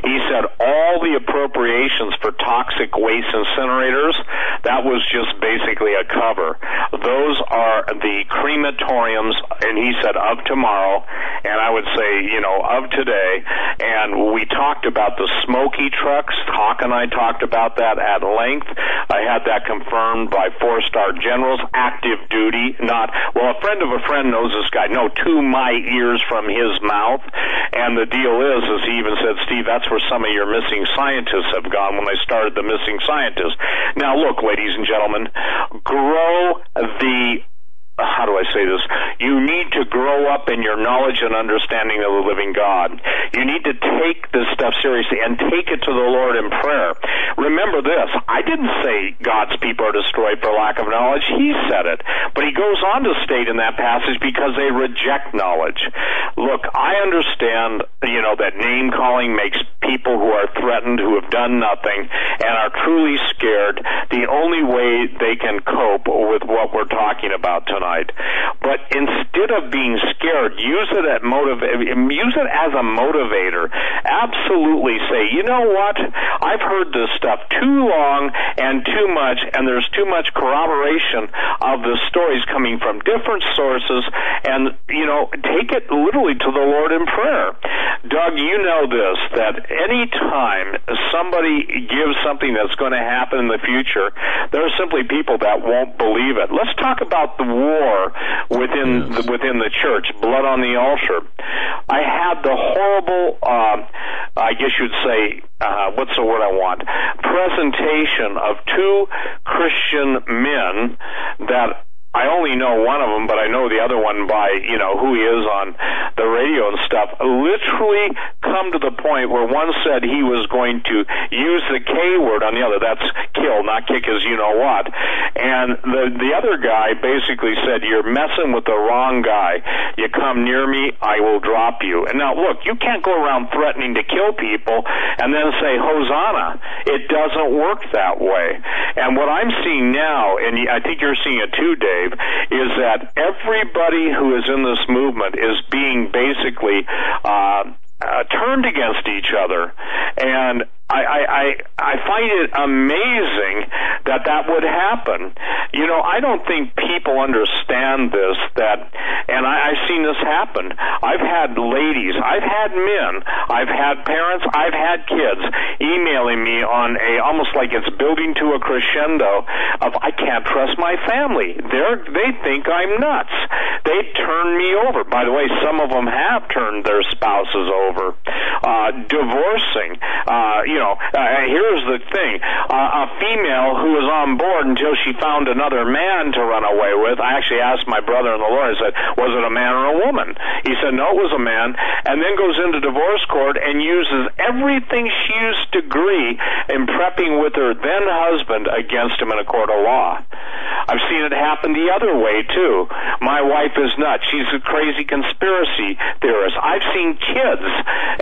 He said all the appropriations for toxic waste incinerators, that was just basically a cover. Those are the crematoriums, and he said of tomorrow, and I would say, you know, of today, and we talked about the smoky trucks. Hawk and I talked about that at length. I had had that confirmed by four-star generals, active duty, not, well, a friend of a friend knows this guy. No, to my ears from his mouth. And the deal is, as he even said, Steve, that's where some of your missing scientists have gone when they started the missing scientists. Now look, ladies and gentlemen, grow the how do I say this? You need to grow up in your knowledge and understanding of the living God. You need to take this stuff seriously and take it to the Lord in prayer. Remember this, I didn't say God's people are destroyed for lack of knowledge. He said it. But he goes on to state in that passage because they reject knowledge. Look, I understand, you know, that name calling makes people who are threatened, who have done nothing, and are truly scared, the only way they can cope with what we're talking about tonight but instead of being scared, use it at motiv- use it as a motivator. Absolutely say, you know what? I've heard this stuff too long and too much, and there's too much corroboration of the stories coming from different sources, and you know, take it literally to the Lord in prayer. Doug, you know this that any time somebody gives something that's going to happen in the future, there are simply people that won't believe it. Let's talk about the war war within yes. the, within the church, blood on the altar. I had the horrible, uh, I guess you'd say, uh, what's the word I want? Presentation of two Christian men that I only know one of them, but I know the other one by, you know, who he is on the radio and stuff, literally come to the point where one said he was going to use the K word on the other. That's kill, not kick as you know what. And the, the other guy basically said, you're messing with the wrong guy. You come near me, I will drop you. And now look, you can't go around threatening to kill people and then say, Hosanna. It doesn't work that way. And what I'm seeing now, and I think you're seeing it too, Dave, Dave, is that everybody who is in this movement is being basically uh, uh, turned against each other, and I, I, I find it amazing that that would happen. You know, I don't think people understand this, that, and I, I've seen this happen. I've had ladies, I've had men, I've had parents, I've had kids emailing me on a, almost like it's building to a crescendo of, I can't trust my family. They're, they think I'm nuts. They turn me over. By the way, some of them have turned their spouses over. Uh, divorcing, uh, you know, uh, here's the thing: uh, a female who was on board until she found another man to run away with. I actually asked my brother in the law. I said, "Was it a man or a woman?" He said, "No, it was a man." And then goes into divorce court and uses everything she used to agree in prepping with her then husband against him in a court of law. I've seen it happen the other way too. My wife is nuts. She's a crazy conspiracy theorist. I've seen kids,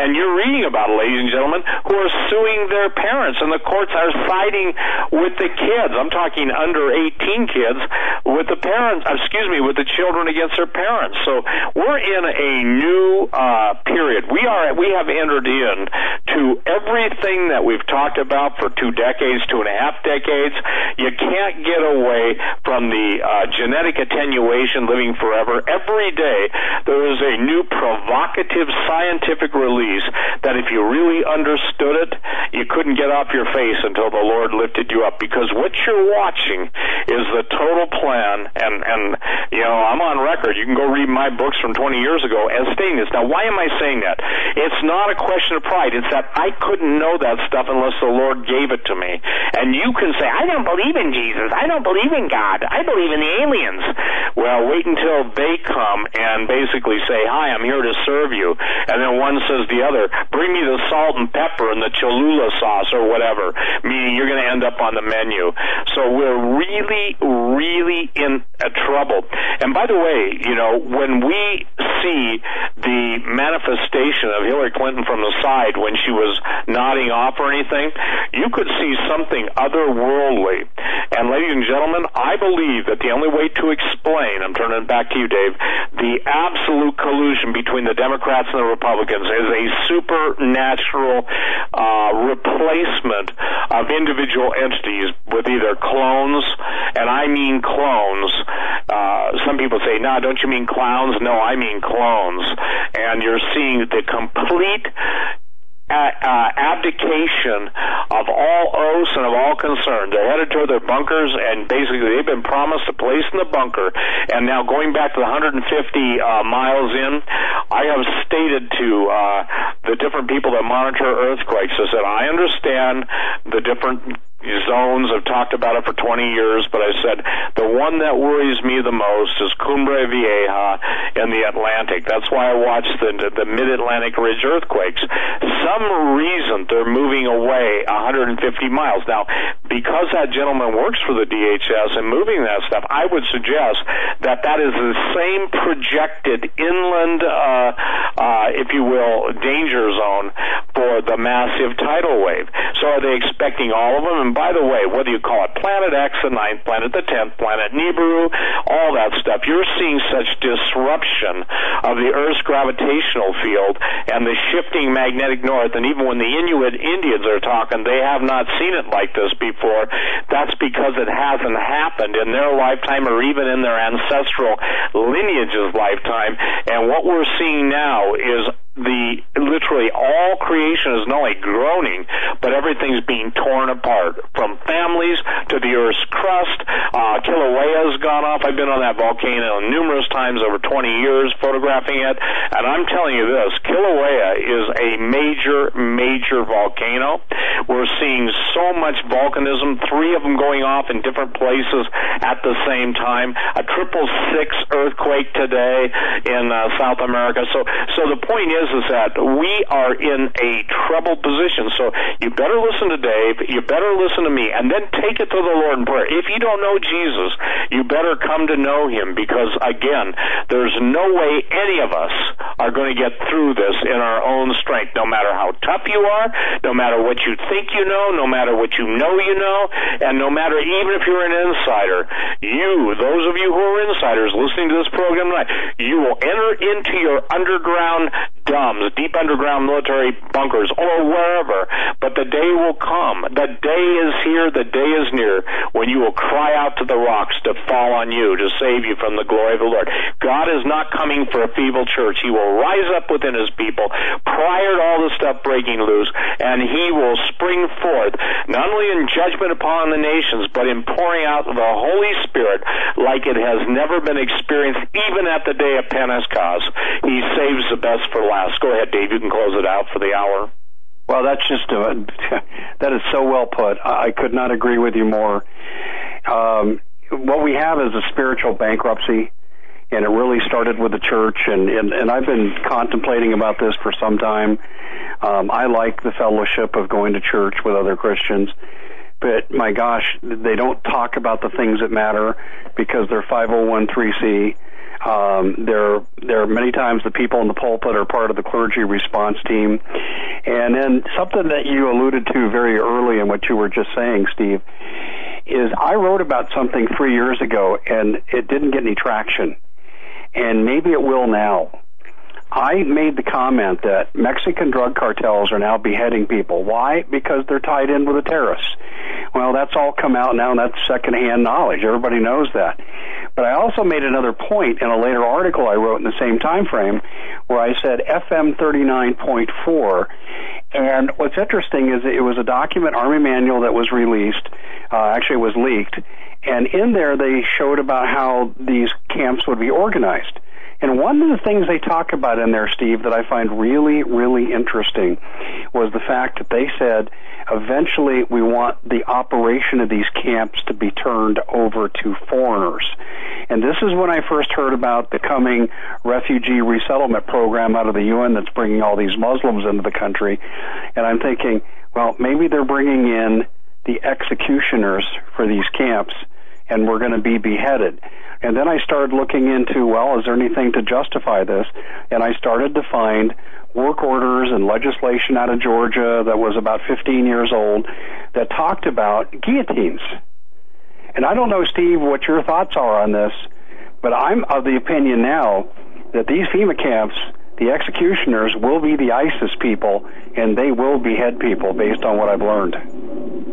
and you're reading about it, ladies and gentlemen, who are suing their parents, and the courts are siding with the kids. I'm talking under 18 kids with the parents. Excuse me, with the children against their parents. So we're in a new uh, period. We are. We have entered in to everything that we've talked about for two decades, two and a half decades. You can't get away from the uh, genetic attenuation living forever. Every day there is a new provocative scientific release that if you really understood it, you couldn't get off your face until the Lord lifted you up because what you're watching is the total plan and and you know I'm on record. You can go read my books from 20 years ago as stating this. Now why am I saying that? It's not a question of pride. It's that I couldn't know that stuff unless the Lord gave it to me. And you can say I don't believe in Jesus. I don't believe in God. I believe in the aliens. Well wait until they come and basically say hi I'm here to serve you. And then one says the other bring me the salt and pepper and the Cholula Cholula sauce or whatever, meaning you're going to end up on the menu. So we're really, really in trouble. And by the way, you know, when we see the manifestation of Hillary Clinton from the side when she was nodding off or anything, you could see something otherworldly. And ladies and gentlemen, I believe that the only way to explain, I'm turning it back to you, Dave, the absolute collusion between the Democrats and the Republicans is a supernatural uh, replacement of individual entities with either clones, and I mean clones. Uh, some people say, "No, nah, don't you mean clowns?" No, I mean clones. And you're seeing the complete abdication of all oaths and of all concern. They're headed toward their bunkers, and basically they've been promised a place in the bunker. And now going back to the 150 uh, miles in, I have stated to uh, the different people that monitor earthquakes, I said, I understand the different zones. I've talked about it for 20 years, but I said the one that worries me the most is Cumbre Vieja in the Atlantic. That's why I watch the, the Mid-Atlantic Ridge earthquakes. Some reason they're moving away 150 miles. Now, because that gentleman works for the DHS and moving that stuff, I would suggest that that is the same projected inland, uh, uh, if you will, danger zone for the massive tidal wave. So are they expecting all of them? And by the way, whether you call it Planet X, the ninth planet, the tenth planet, Nibiru, all that stuff, you're seeing such disruption of the Earth's gravitational field and the shifting magnetic north. And even when the Inuit Indians are talking, they have not seen it like this before. That's because it hasn't happened in their lifetime or even in their ancestral lineage's lifetime. And what we're seeing now is the literally all creation is not only groaning, but everything's being torn apart from families to the Earth's crust. Uh, Kilauea's gone off. I've been on that volcano numerous times over 20 years photographing it, and I'm telling you this: Kilauea is a major, major volcano. We're seeing so much volcanism, three of them going off in different places at the same time. A triple six earthquake today in uh, South America. So, so the point is is, is that we are in a troubled position. So you better listen to Dave. You better listen to me, and then take it to the Lord in prayer. If you don't know Jesus, you better come to know Him because again, there's no way any of us are going to get through this in our own strength. No matter how tough you are, no matter what you think you know, no matter what you know you know, and no matter even if you're an insider, you, those of you who are insiders listening to this program tonight, you will enter into your underground DUMBs, deep underground military bunkers, or wherever. But the day will come. The day is here. The day is near when you will cry out to the rocks to fall on you to save you from the glory of the Lord. God is not coming for a feeble church. He will rise up within his people prior to all the stuff breaking loose, and he will spring forth not only in judgment upon the nations, but in pouring out the Holy Spirit like it has never been experienced even at the day of Pentecost. He saves the best for last. Go ahead, Dave. You can close it out for the hour. Well, that's just a, (laughs) that is so well put. I could not agree with you more. Um, what we have is a spiritual bankruptcy, and it really started with the church. And and, and I've been contemplating about this for some time. Um, I like the fellowship of going to church with other Christians, but my gosh, they don't talk about the things that matter because they're 501c um, there, there are many times the people in the pulpit are part of the clergy response team. And then something that you alluded to very early in what you were just saying, Steve, is I wrote about something three years ago and it didn't get any traction. And maybe it will now. I made the comment that Mexican drug cartels are now beheading people. Why? Because they're tied in with the terrorists. Well, that's all come out now, and that's secondhand knowledge. Everybody knows that. But I also made another point in a later article I wrote in the same time frame, where I said FM 39.4. And what's interesting is it was a document Army manual that was released. Uh, actually, it was leaked, and in there they showed about how these camps would be organized. And one of the things they talk about in there, Steve, that I find really, really interesting was the fact that they said eventually we want the operation of these camps to be turned over to foreigners. And this is when I first heard about the coming refugee resettlement program out of the UN that's bringing all these Muslims into the country. And I'm thinking, well, maybe they're bringing in the executioners for these camps and we're going to be beheaded. And then I started looking into, well, is there anything to justify this? And I started to find work orders and legislation out of Georgia that was about 15 years old that talked about guillotines. And I don't know, Steve, what your thoughts are on this, but I'm of the opinion now that these FEMA camps, the executioners will be the ISIS people and they will behead people based on what I've learned.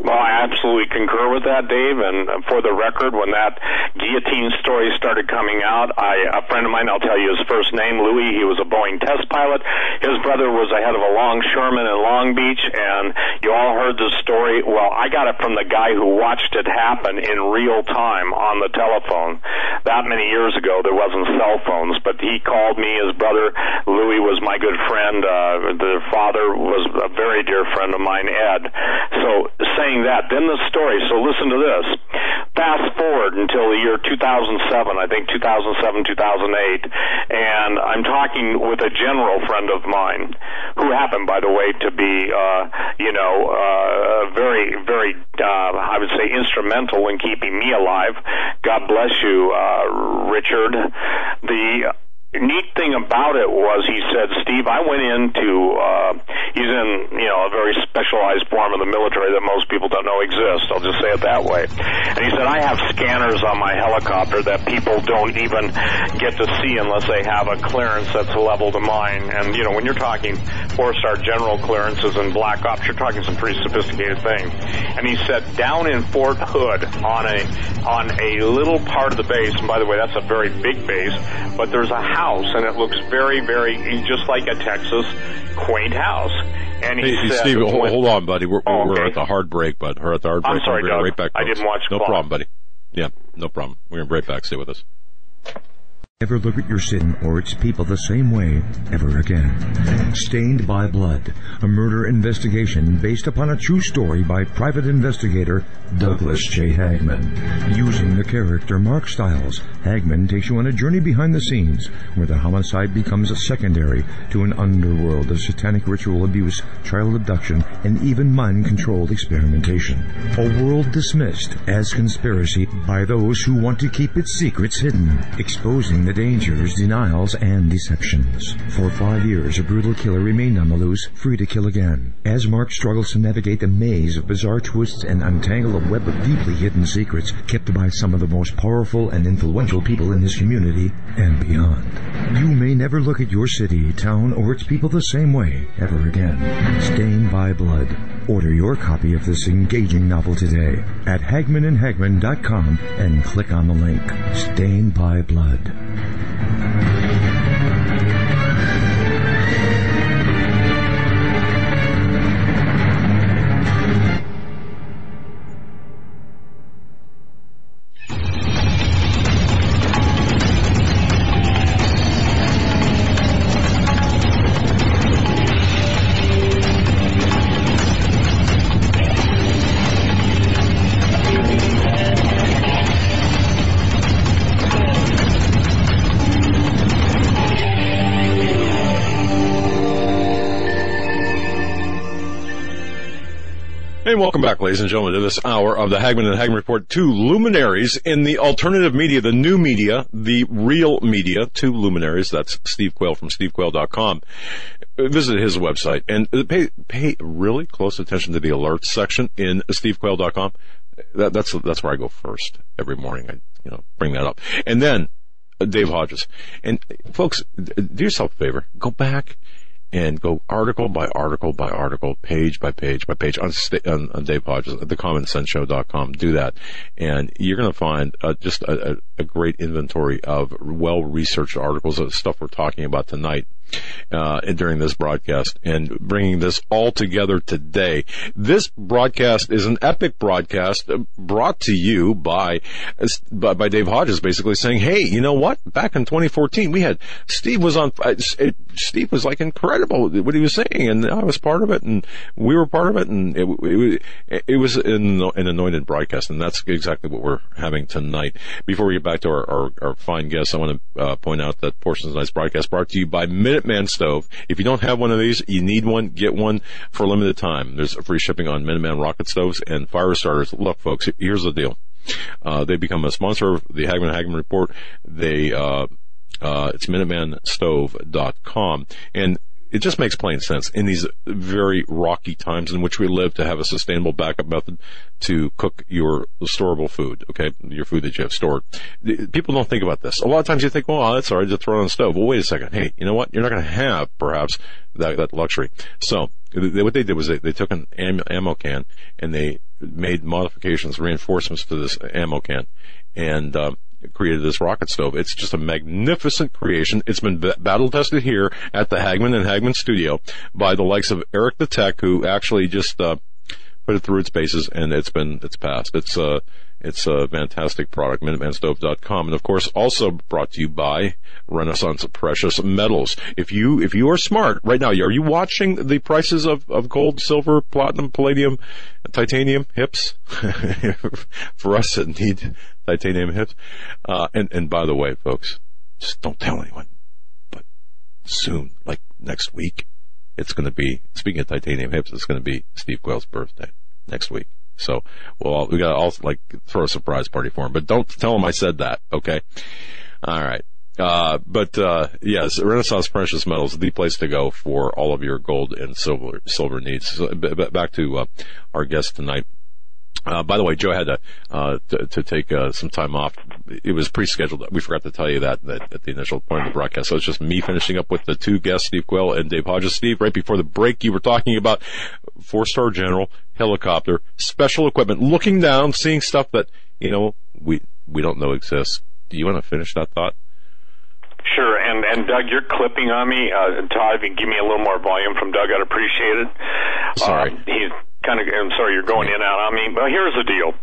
Well, I absolutely concur with that, Dave. And for the record, when that guillotine story started coming out, I, a friend of mine, I'll tell you his first name, Louis. He was a Boeing test pilot. His brother was a head of a longshoreman in Long Beach, and you all heard the story. Well, I got it from the guy who watched it happen in real time on the telephone. That many years ago, there wasn't cell phones, but he called me. His brother, Louis, was my good friend. Uh, the father was a very dear friend of mine, Ed. So saying saying that. Then the story. So listen to this. Fast forward until the year 2007, I think 2007, 2008, and I'm talking with a general friend of mine who happened, by the way, to be, uh, you know, uh, very, very, uh, I would say, instrumental in keeping me alive. God bless you, uh, Richard. The neat thing about it was he said, Steve, I went into, uh, he's in, you know, a very specialized form of the military that most people don't know exists. I'll just say it that way. And he said, I have scanners on my helicopter that people don't even get to see unless they have a clearance that's level to mine. And, you know, when you're talking four-star general clearances and black ops, you're talking some pretty sophisticated things. And he said, down in Fort Hood on a, on a little part of the base, and by the way, that's a very big base, but there's a house, and it looks very, very just like a Texas quaint house. And he Hey, said, Steve, hold, when- hold on, buddy. We're, Oh, we're okay. at the hard break, bud. We're at the hard break. I'm sorry, Doug. right back. I didn't watch No clock. problem, buddy. Yeah, no problem. We're gonna right back. Stay with us. Never look at your sin or its people the same way ever again. Stained by Blood, a murder investigation based upon a true story by private investigator Douglas J. Hagmann. Using the character Mark Stiles, Hagmann takes you on a journey behind the scenes where the homicide becomes a secondary to an underworld of satanic ritual abuse, child abduction, and even mind-controlled experimentation. A world dismissed as conspiracy by those who want to keep its secrets hidden, exposing the dangers, denials, and deceptions. For five years, a brutal killer remained on the loose, free to kill again. As Mark struggles to navigate the maze of bizarre twists and untangle a web of deeply hidden secrets kept by some of the most powerful and influential people in his community and beyond. You may never look at your city, town, or its people the same way ever again. Stained by Blood. Order your copy of this engaging novel today at HagmannandHagmann.com and click on the link. Stained by Blood. うん。And welcome back, ladies and gentlemen, to this hour of the Hagmann and Hagmann Report. Two luminaries in the alternative media, the new media, the real media, two luminaries. That's Steve Quayle from stevequayle.com. Visit his website and uh, pay, pay really close attention to the alerts section in stevequayle.com. That, that's, that's where I go first every morning. I, you know, bring that up. And then uh, Dave Hodges. And uh, folks, do yourself a favor. Go back and go article by article by article, page by page by page on, sta- on, on Dave Hodges thecommonsenseshow.com. Do that. And you're going to find uh, just a, a, a great inventory of well-researched articles of stuff we're talking about tonight. Uh, during this broadcast and bringing this all together today. This broadcast is an epic broadcast brought to you by, by, Dave Hodges basically saying, Hey, you know what? Back in 2014, we had Steve was on, uh, it, Steve was like incredible what he was saying and I was part of it and we were part of it and it, it, it was an, an anointed broadcast and that's exactly what we're having tonight. Before we get back to our, our, our fine guests, I want to uh, point out that portions of tonight's broadcast brought to you by Minuteman Stove. If you don't have one of these, you need one, get one for a limited time. There's free shipping on Minuteman rocket stoves and fire starters. Look folks, here's the deal. Uh, they become a sponsor of the Hagmann Hagmann Report. They, uh, uh, it's MinutemanStove.com. And it just makes plain sense in these very rocky times in which we live to have a sustainable backup method to cook your storable food. Okay, your food that you have stored. People don't think about this. A lot of times you think, well, that's all right, just throw it on the stove. Well, wait a second. Hey, you know what? You're not going to have perhaps that, that luxury. So they, what they did was they, they took an ammo can and they made modifications, reinforcements to this ammo can, and uh, created this rocket stove. It's just a magnificent creation. It's been b- battle tested here at the Hagmann and Hagmann studio by the likes of Eric the Tech, who actually just uh, put it through its paces, and it's been it's passed. It's uh it's a fantastic product, MinutemanStove.com, and of course also brought to you by Renaissance Precious Metals. If you if you are smart right now, are you watching the prices of, of gold, silver, platinum, palladium, titanium, hips? (laughs) For us that need titanium hips, uh, and and by the way, folks, just don't tell anyone, but soon, like next week, it's going to be speaking of titanium hips, it's going to be Steve Quayle's birthday next week. So, well, we got to also like throw a surprise party for him, but don't tell him I said that. Okay. All right. Uh, but, uh, yes, Renaissance Precious Metals, the place to go for all of your gold and silver, silver needs. So, back to, uh, our guest tonight. Uh, by the way, Joe had to uh, to, to, take uh, some time off. It was pre-scheduled. We forgot to tell you that, that at the initial point of the broadcast. So it's just me finishing up with the two guests, Steve Quayle and Dave Hodges. Steve, right before the break, you were talking about four-star general helicopter, special equipment, looking down, seeing stuff that you know we we don't know exists. Do you want to finish that thought? Sure, and and Doug, you're clipping on me. Uh, Todd, if you give me a little more volume from Doug, I'd appreciate it. Sorry, uh, he's kind of, I'm sorry, you're going in out on me. But here's the deal.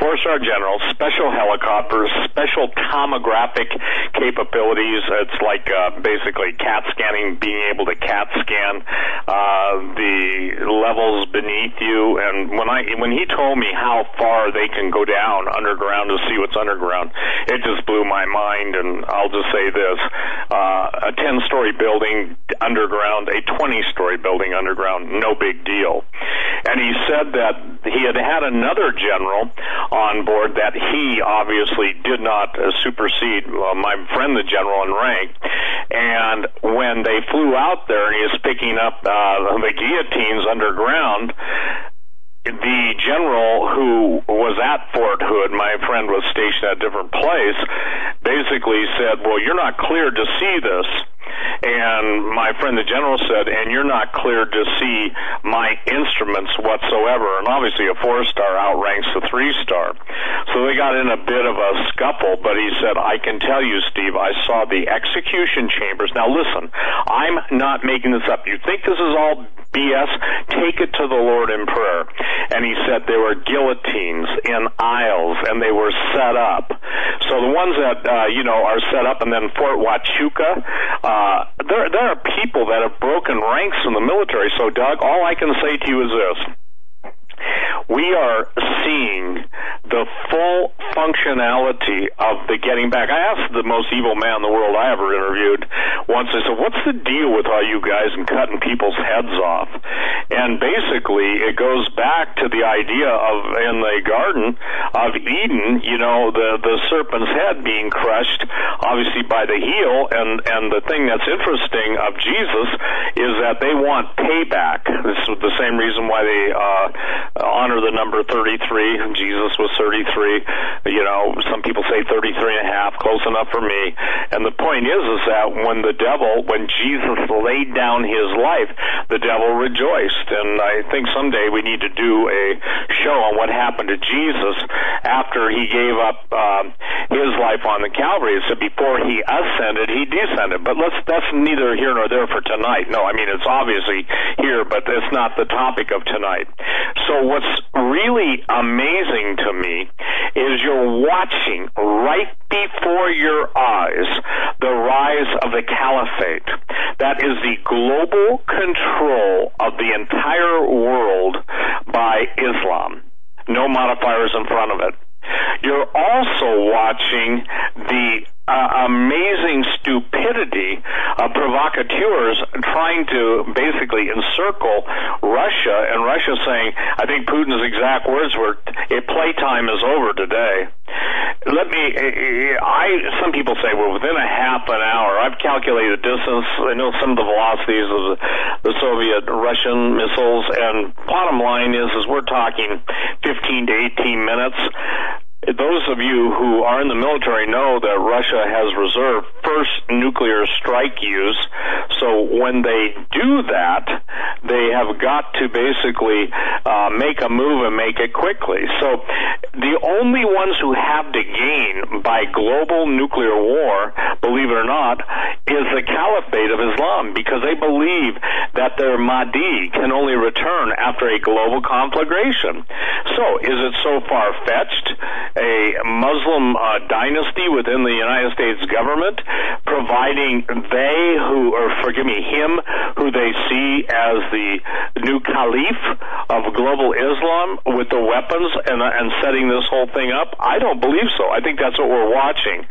Four-star general, special helicopters, special tomographic capabilities. It's like uh, basically CAT scanning, being able to CAT scan uh, the levels beneath you. And when I when he told me how far they can go down underground to see what's underground, it just blew my mind. And I'll just say this: uh, a 10-story building underground, a 20-story building underground, no big deal. And and he said that he had had another general on board that he obviously did not uh, supersede uh, my friend, the general in rank. And when they flew out there, and he was picking up uh, the guillotines underground the general who was at Fort Hood, my friend was stationed at a different place, basically said, Well, you're not cleared to see this. And my friend the general said, and you're not cleared to see my instruments whatsoever. And obviously a four star outranks a three star. So they got in a bit of a scuffle, but he said, I can tell you, Steve, I saw the execution chambers. Now listen, I'm not making this up. You think this is all BS? Take it to the Lord in prayer. And he said there were guillotines in aisles and they were set up. So the ones that, uh, you know, are set up and then Fort Huachuca, uh, Uh, there, there are people that have broken ranks in the military. So Doug, all I can say to you is this we are seeing the full functionality of the getting back. I asked the most evil man in the world I ever interviewed once, I said, what's the deal with all you guys and cutting people's heads off? And basically, it goes back to the idea of in the Garden of Eden, you know, the, the serpent's head being crushed, obviously by the heel. And, and the thing that's interesting of Jesus is that they want payback. This is the same reason why they, uh, honor the number 33. Jesus was 33. You know, some people say 33 and a half, close enough for me. And the point is, is that when the devil, when Jesus laid down his life, the devil rejoiced. And I think someday we need to do a show on what happened to Jesus after he gave up um, his life on the Calvary. So before he ascended, he descended. But let's that's neither here nor there for tonight. No, I mean it's obviously here, but it's not the topic of tonight. So what's really amazing to me is you're watching right before your eyes the rise of the caliphate. That is the global control of the entire world by Islam. No modifiers in front of it. You're also watching the uh, amazing stupidity of provocateurs trying to basically encircle Russia, and Russia saying, I think Putin's exact words were, playtime is over today." Let me. I some people say, well, within a half an hour. I've calculated distance. I know some of the velocities of the, the Soviet Russian missiles, and bottom line is, is we're talking 15 to 18 minutes those of you who are in the military know that Russia has reserved first nuclear strike use. So when they do that, they have got to basically uh, make a move and make it quickly. So the only ones who have to gain by global nuclear war, believe it or not, is the Caliphate of Islam because they believe that their Mahdi can only return after a global conflagration. So is it so far fetched? A Muslim uh, dynasty within the United States government, providing they who, or forgive me, him who they see as the new caliph of global Islam with the weapons and, uh, and setting this whole thing up? I don't believe so. I think that's what we're watching.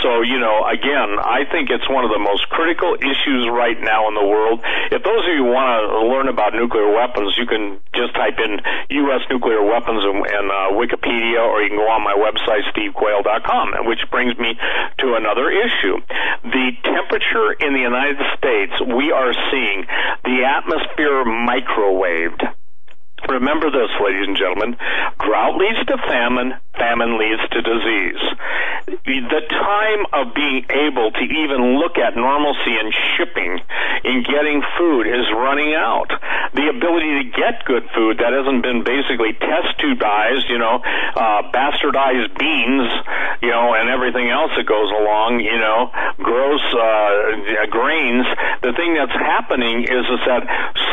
So, you know, again, I think it's one of the most critical issues right now in the world. If those of you want to learn about nuclear weapons, you can just type in U.S. nuclear weapons in, in uh, Wikipedia or you can go on my website website, stevequayle.com, which brings me to another issue. The temperature in the United States, we are seeing the atmosphere microwaved. Remember this, ladies and gentlemen. Drought leads to famine, famine leads to disease. The time of being able to even look at normalcy in shipping, in getting food, is running out. The ability to get good food that hasn't been basically test tubeized, you know, uh, bastardized beans, you know, and everything else that goes along, you know, gross uh, grains. The thing that's happening is, is that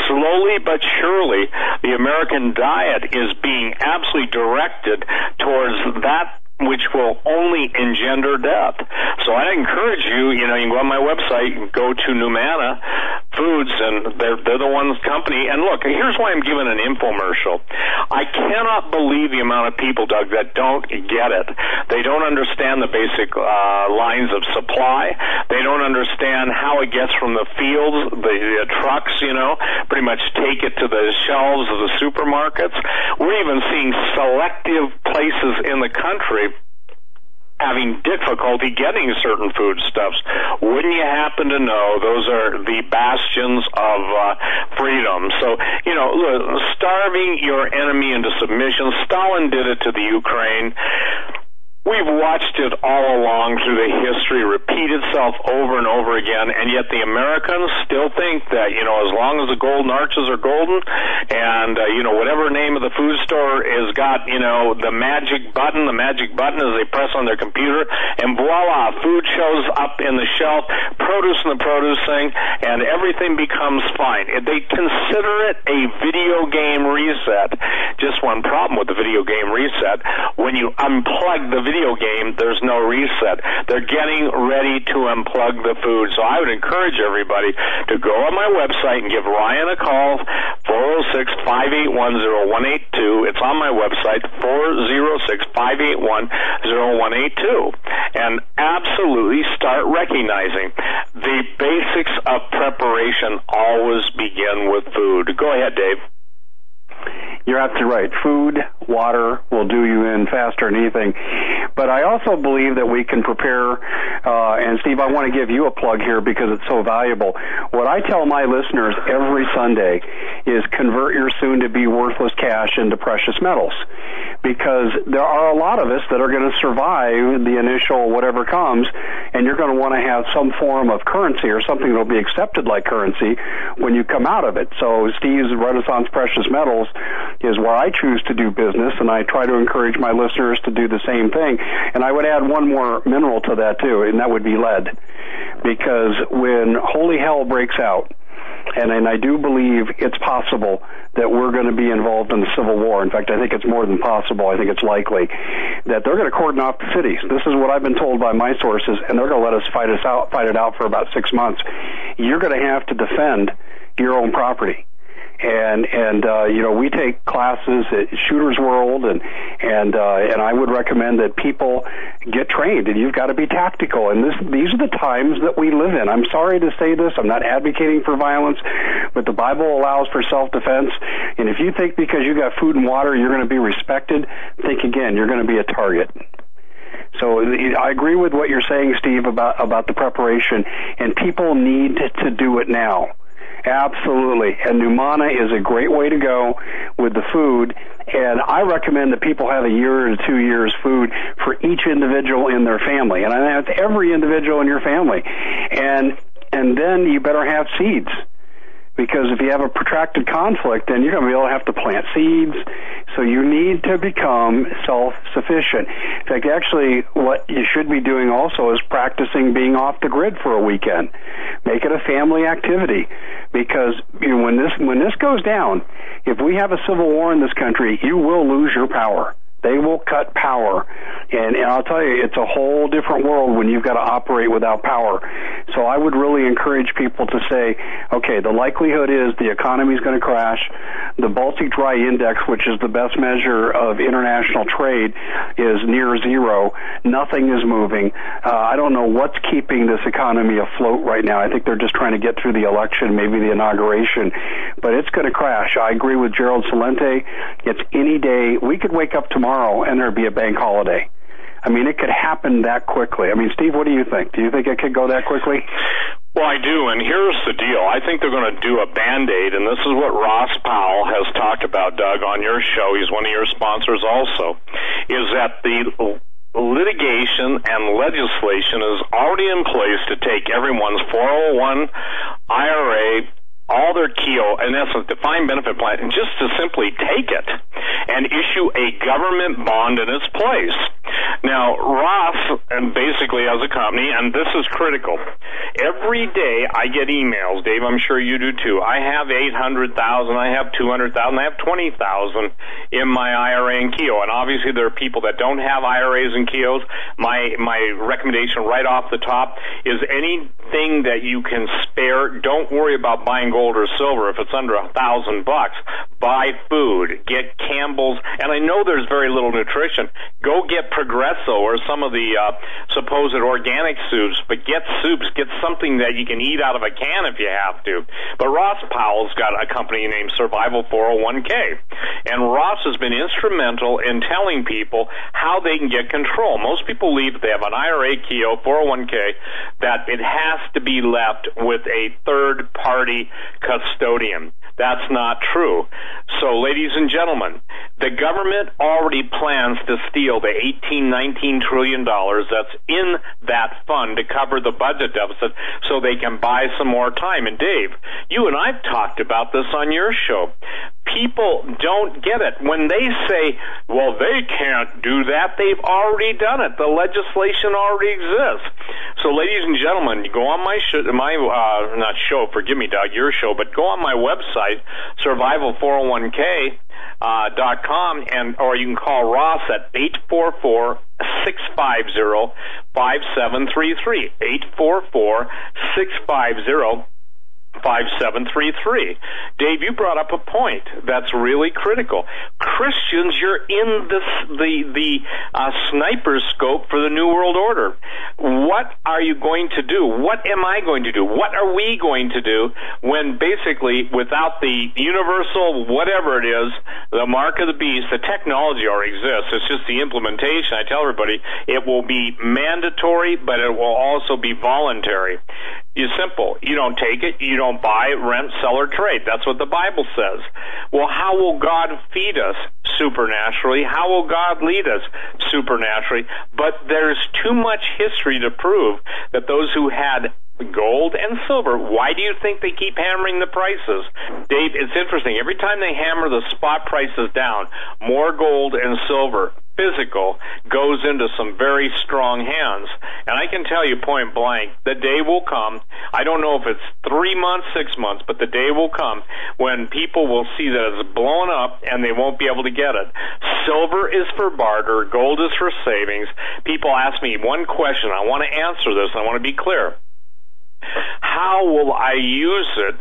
slowly but surely, the American American diet is being absolutely directed towards that which will only engender death. So I encourage you, you know, you can go on my website, go to Numanna Foods, and they're they're the ones company. And look, here's why I'm giving an infomercial. I cannot believe the amount of people, Doug, that don't get it. They don't understand the basic uh, lines of supply. They don't understand how it gets from the fields, the, the trucks, you know, pretty much take it to the shelves of the supermarkets. We're even seeing selective places in the country having difficulty getting certain foodstuffs. Wouldn't you happen to know those are the bastions of uh, freedom? So, you know, look, starving your enemy into submission. Stalin did it to the Ukraine. We've watched it all along through the history repeat itself over and over again, and yet the Americans still think that, you know, as long as the golden arches are golden and, uh, you know, whatever name of the food store has got, you know, the magic button, the magic button as they press on their computer, and voila, food shows up in the shelf, produce in the produce thing, and everything becomes fine. They consider it a video game reset. Just one problem with the video game reset. When you unplug the video game, there's no reset. They're getting ready to unplug the food. So I would encourage everybody to go on my website and give Ryan a call, 406-581-0182. It's on my website, 406-581-0182. And absolutely start recognizing the basics of preparation always begin with food. Go ahead, Dave. You're absolutely right. Food, water will do you in faster than anything. But I also believe that we can prepare, uh, and Steve, I want to give you a plug here because it's so valuable. What I tell my listeners every Sunday is convert your soon to be worthless cash into precious metals. Because there are a lot of us that are going to survive the initial whatever comes, and you're going to want to have some form of currency or something that will be accepted like currency when you come out of it. So Steve's Renaissance Precious Metals is where I choose to do business, and I try to encourage my listeners to do the same thing. And I would add one more mineral to that too, and that would be lead. Because when holy hell breaks out, and, and I do believe it's possible that we're going to be involved in the Civil War. In fact, I think it's more than possible. I think it's likely that they're going to cordon off the cities. This is what I've been told by my sources, and they're going to let us fight us out, fight it out for about six months. You're going to have to defend your own property and and uh, you know we take classes at Shooters World, and and uh, and I would recommend that people get trained, and you've got to be tactical. And this these are the times that we live in. I'm sorry to say this. I'm not advocating for violence, but the Bible allows for self defense. And if you think because you got food and water you're going to be respected, think again. You're going to be a target. So I agree with what you're saying, Steve, about about the preparation, and people need to do it now. Absolutely. And Numanna is a great way to go with the food. And I recommend that people have a year to two years food for each individual in their family. And I that's every individual in your family. And, and then you better have seeds because if you have a protracted conflict, then you're going to be able to have to plant seeds. So you need to become self-sufficient. In fact, actually, what you should be doing also is practicing being off the grid for a weekend. Make it a family activity, because you know, when this when this goes down, if we have a civil war in this country, you will lose your power. They will cut power. And, and I'll tell you, it's a whole different world when you've got to operate without power. So I would really encourage people to say, okay, the likelihood is the economy is going to crash. The Baltic Dry Index, which is the best measure of international trade, is near zero. Nothing is moving. Uh, I don't know what's keeping this economy afloat right now. I think they're just trying to get through the election, maybe the inauguration, but it's going to crash. I agree with Gerald Celente. It's any day. We could wake up tomorrow tomorrow and there'd be a bank holiday. I mean, it could happen that quickly. I mean, Steve, what do you think? Do you think it could go that quickly? Well, I do, and here's the deal. I think they're going to do a band-aid, and this is what Ross Powell has talked about, Doug, on your show. He's one of your sponsors also, is that the litigation and legislation is already in place to take everyone's 401 IRA all their Keogh, in essence, defined benefit plan, and just to simply take it and issue a government bond in its place. Now, Roth, and basically as a company, and this is critical, every day I get emails, Dave, I'm sure you do too. I have 800,000, I have 200,000, I have 20,000 in my IRA and Keogh, and obviously there are people that don't have IRAs and Keoghs. My, my recommendation right off the top is anything that you can spare, don't worry about buying gold or silver if it's under a thousand bucks. Buy food, get Campbell's, and I know there's very little nutrition. Go get Progresso or some of the uh, supposed organic soups, but get soups, get something that you can eat out of a can if you have to. But Ross Powell's got a company named Survival 401k, and Ross has been instrumental in telling people how they can get control. Most people if they have an IRA, Keogh, 401k, that it has to be left with a third party custodian. That's not true. So, ladies and gentlemen, the government already plans to steal the 18, 19 trillion dollars that's in that fund to cover the budget deficit so they can buy some more time. And Dave, you and I've talked about this on your show. People don't get it. When they say, well, they can't do that, they've already done it. The legislation already exists. So, ladies and gentlemen, go on my show, my, uh, not show, forgive me, Doug, your show, but go on my website, Survival401k, uh, dot com, and or you can call Ross at eight four four six five zero five seven three three eight four four six five zero 5733. Dave, you brought up a point that's really critical. Christians, you're in this, the, the uh, sniper scope for the New World Order. What are you going to do? What am I going to do? What are we going to do when basically without the universal, whatever it is, the mark of the beast, the technology already exists. It's just the implementation. I tell everybody it will be mandatory, but it will also be voluntary. It's simple. You don't take it, you don't buy, rent, sell, or trade. That's what the Bible says. Well, how will God feed us supernaturally? How will God lead us supernaturally? But there's too much history to prove that those who had gold and silver. Why do you think they keep hammering the prices? Dave, it's interesting. Every time they hammer the spot prices down, more gold and silver physical goes into some very strong hands. And I can tell you point blank, the day will come. I don't know if it's three months, six months, but the day will come when people will see that it's blown up and they won't be able to get it. Silver is for barter, gold is for savings. People ask me one question. I want to answer this. I want to be clear. How will I use it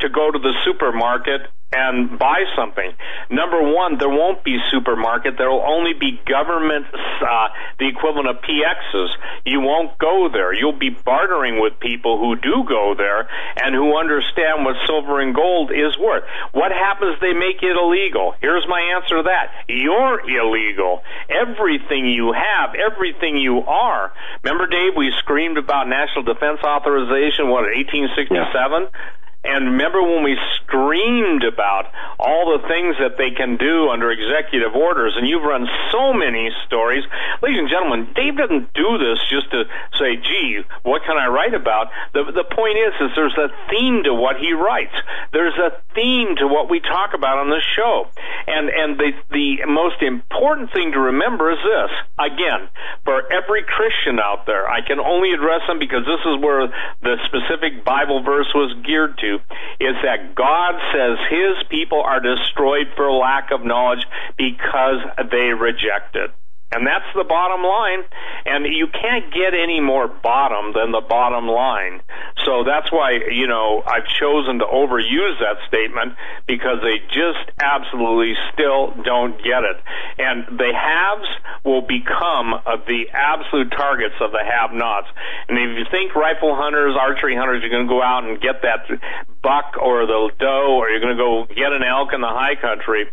to go to the supermarket and buy something. Number one, there won't be supermarket. There will only be government, uh, the equivalent of PXs. You won't go there. You'll be bartering with people who do go there and who understand what silver and gold is worth. What happens? They make it illegal. Here's my answer to that. You're illegal. Everything you have, everything you are. Remember, Dave, we screamed about national defense authorization, what, 1867? Yeah. And remember when we screamed about all the things that they can do under executive orders, and you've run so many stories. Ladies and gentlemen, Dave doesn't do this just to say, gee, what can I write about? The, the point is, is there's a theme to what he writes. There's a theme to what we talk about on this show. And, and the, the most important thing to remember is this. Again, for every Christian out there, I can only address them because this is where the specific Bible verse was geared to is that God says his people are destroyed for lack of knowledge because they reject it. And that's the bottom line. And you can't get any more bottom than the bottom line. So that's why, you know, I've chosen to overuse that statement because they just absolutely still don't get it. And the haves will become uh, the absolute targets of the have nots. And if you think rifle hunters, archery hunters you're going to go out and get that buck or the doe or you're going to go get an elk in the high country,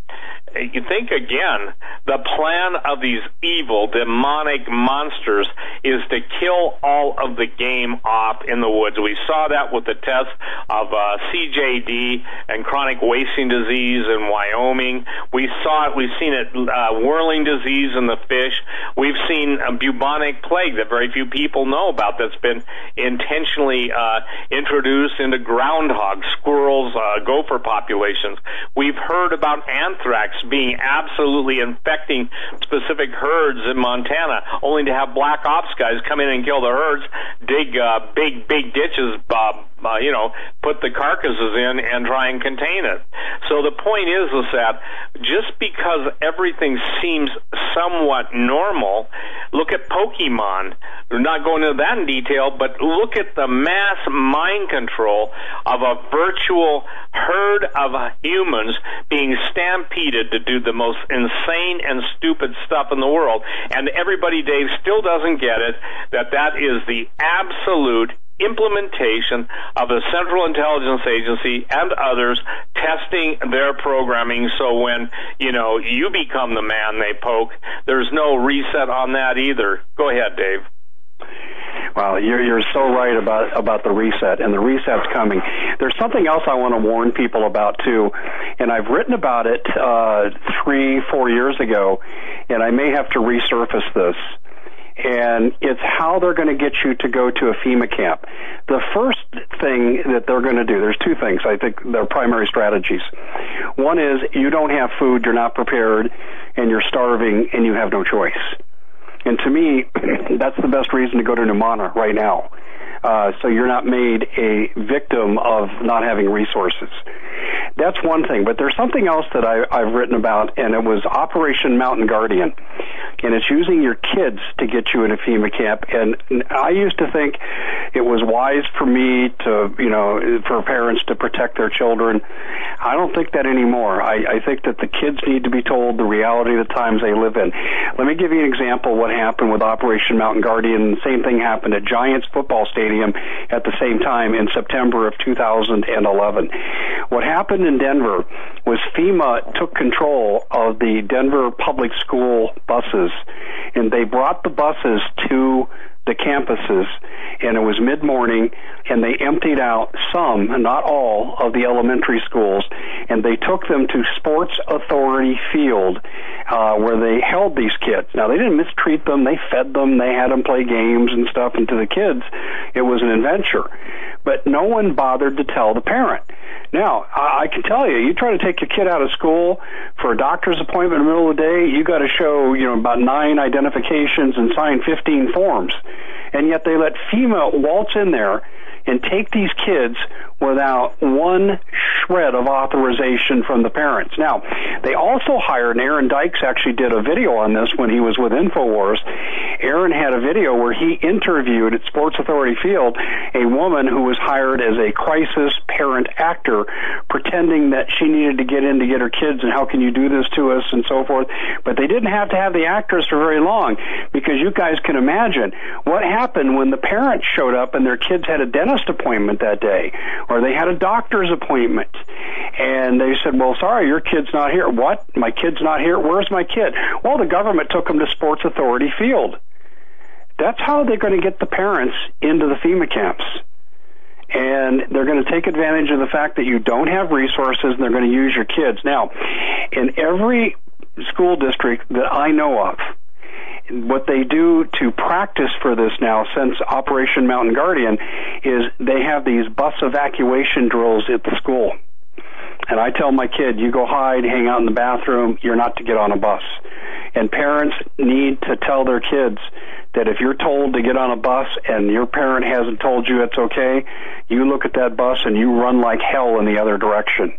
you think again, the plan of these evil, demonic monsters is to kill all of the game off in the woods. We saw that with the test of uh, CJD and chronic wasting disease in Wyoming. We saw it, we've seen it, uh, whirling disease in the fish. We've seen a bubonic plague that very few people know about that's been intentionally uh, introduced into groundhogs, squirrels, uh, gopher populations. We've heard about anthrax being absolutely infecting specific herds in Montana, only to have black ops guys come in and kill the herds, dig uh, big, big ditches, uh, uh, you know, put the carcasses in and try and contain it. So the point is, is that just because everything seems somewhat normal, look at Pokemon. We're not going into that in detail, but look at the mass mind control of a virtual herd of humans being stampeded to do the most insane and stupid stuff in the world. And everybody, Dave, still doesn't get it that that is the absolute implementation of the Central Intelligence Agency and others testing their programming so when, you know, you become the man they poke, there's no reset on that either. Go ahead, Dave. Well, you're you're so right about about the reset, and the reset's coming. There's something else I want to warn people about too, and I've written about it uh, three, four years ago, and I may have to resurface this and it's how they're going to get you to go to a FEMA camp. The first thing that they're going to do, there's two things I think they're primary strategies. One is you don't have food, you're not prepared, and you're starving, and you have no choice. And to me, (clears throat) that's the best reason to go to Numanna right now. Uh, so you're not made a victim of not having resources. That's one thing, but there's something else that I, I've written about, and it was Operation Mountain Guardian and it's using your kids to get you in a FEMA camp. And I used to think it was wise for me to, you know, for parents to protect their children. I don't think that anymore. I, I think that the kids need to be told the reality of the times they live in. Let me give you an example what happened with Operation Mountain Guardian. The same thing happened at Giants football stadium at the same time in September of 2011. What happened in Denver was FEMA took control of the Denver public school buses and they brought the buses to the campuses and it was mid morning and they emptied out some not all of the elementary schools and they took them to sports authority field uh, where they held these kids. Now they didn't mistreat them. They fed them. They had them play games and stuff and to the kids it was an adventure but no one bothered to tell the parent now, I can tell you, you try to take your kid out of school for a doctor's appointment in the middle of the day, you got to show, you know, about nine identifications and sign 15 forms. And yet they let FEMA waltz in there and take these kids without one shred of authorization from the parents. Now, they also hired, Aaron Dykes actually did a video on this when he was with InfoWars. Aaron had a video where he interviewed at Sports Authority Field a woman who was hired as a crisis parent actor, pretending that she needed to get in to get her kids and how can you do this to us and so forth. But they didn't have to have the actress for very long because you guys can imagine what happened when the parents showed up and their kids had a dentist appointment that day or they had a doctor's appointment and they said, well, sorry, your kid's not here. What? My kid's not here? Where's my kid? Well, the government took him to Sports Authority Field. That's how they're going to get the parents into the FEMA camps and they're going to take advantage of the fact that you don't have resources and they're going to use your kids. Now, in every school district that I know of, what they do to practice for this now since Operation Mountain Guardian is they have these bus evacuation drills at the school. And I tell my kid, you go hide, hang out in the bathroom, you're not to get on a bus. And parents need to tell their kids that if you're told to get on a bus and your parent hasn't told you it's okay, you look at that bus and you run like hell in the other direction.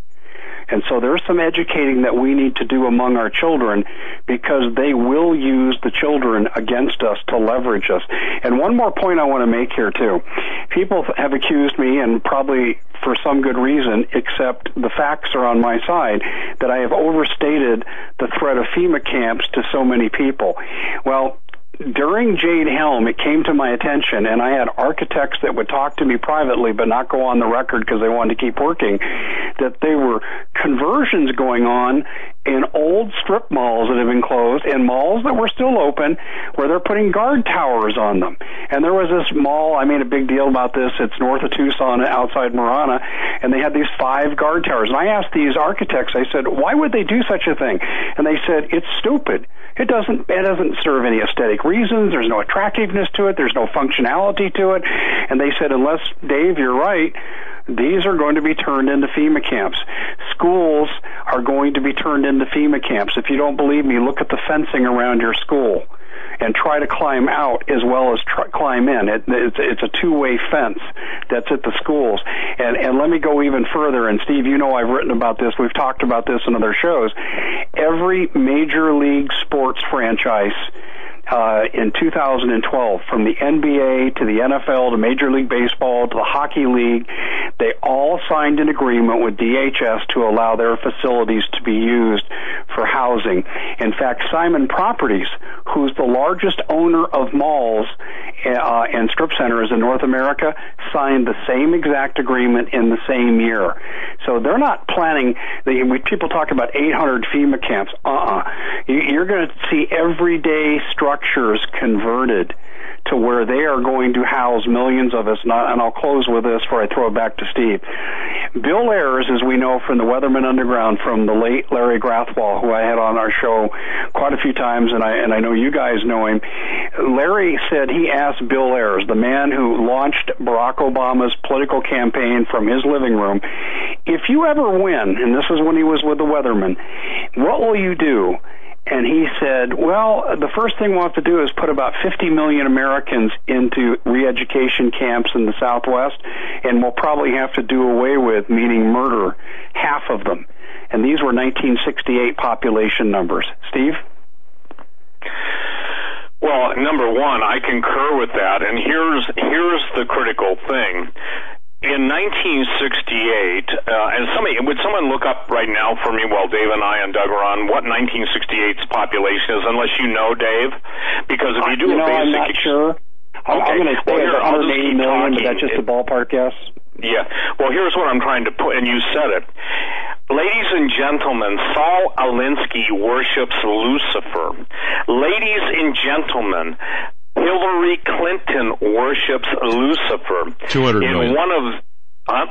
And so there's some educating that we need to do among our children because they will use the children against us to leverage us. And one more point I want to make here too. People have accused me and probably for some good reason, except the facts are on my side, that I have overstated the threat of FEMA camps to so many people. Well, during Jade Helm, it came to my attention, and I had architects that would talk to me privately but not go on the record because they wanted to keep working, that there were conversions going on in old strip malls that have been closed and malls that were still open where they're putting guard towers on them. And there was this mall, I made a big deal about this, it's north of Tucson outside Marana, and they had these five guard towers. And I asked these architects, I said, why would they do such a thing? And they said, it's stupid. It doesn't, it doesn't serve any aesthetic reasons. There's no attractiveness to it. There's no functionality to it. And they said, unless, Dave, you're right, these are going to be turned into FEMA camps. Schools are going to be turned into FEMA camps. If you don't believe me, look at the fencing around your school and try to climb out as well as try, climb in. It, it's, it's a two-way fence that's at the schools. And, and let me go even further. And Steve, you know I've written about this. We've talked about this in other shows. Every major league sports franchise uh, in 2012, from the NBA to the NFL to Major League Baseball to the Hockey League, they all signed an agreement with DHS to allow their facilities to be used for housing. In fact, Simon Properties, who's the largest owner of malls uh, and strip centers in North America, signed the same exact agreement in the same year. So they're not planning. They, people talk about 800 FEMA camps. Uh-uh. You're going to see everyday structures converted to where they are going to house millions of us. And I'll close with this before I throw it back to Steve. Bill Ayers, as we know from the Weatherman Underground, from the late Larry Grathwohl, who I had on our show quite a few times, and I and I know you guys know him. Larry said he asked Bill Ayers, the man who launched Barack Obama's political campaign from his living room, if you ever win, and this is when he was with the Weatherman, what will you do? And he said, well, the first thing we'll have to do is put about 50 million Americans into re-education camps in the Southwest, and we'll probably have to do away with, meaning murder, half of them. And these were 1968 population numbers. Steve? Well, number one, I concur with that, and here's here's the critical thing in 1968, uh, and somebody would someone look up right now for me while Dave and I and Doug are on what 1968's population is, unless you know, Dave, because if you do you know, basic, I'm not sure. I'm, Okay. I'm going to say Well, here, it's I'll just 180 keep million, but that's just a ballpark guess. Yeah. Well, here's what I'm trying to put, and you said it. Ladies and gentlemen, Saul Alinsky worships Lucifer. Ladies and gentlemen, Hillary Clinton worships Lucifer. 200 in one of, huh?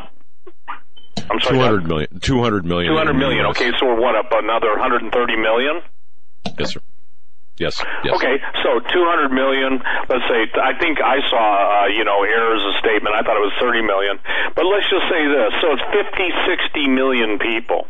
I'm sorry. 200 million. 200 million. 200 million. Okay, so we're what up another 130 million? Yes, sir. Yes. Yes. Okay, so 200 million, let's say, I think I saw, uh, you know, Ayers' statement, I thought it was 30 million. But let's just say this, so it's 50, 60 million people.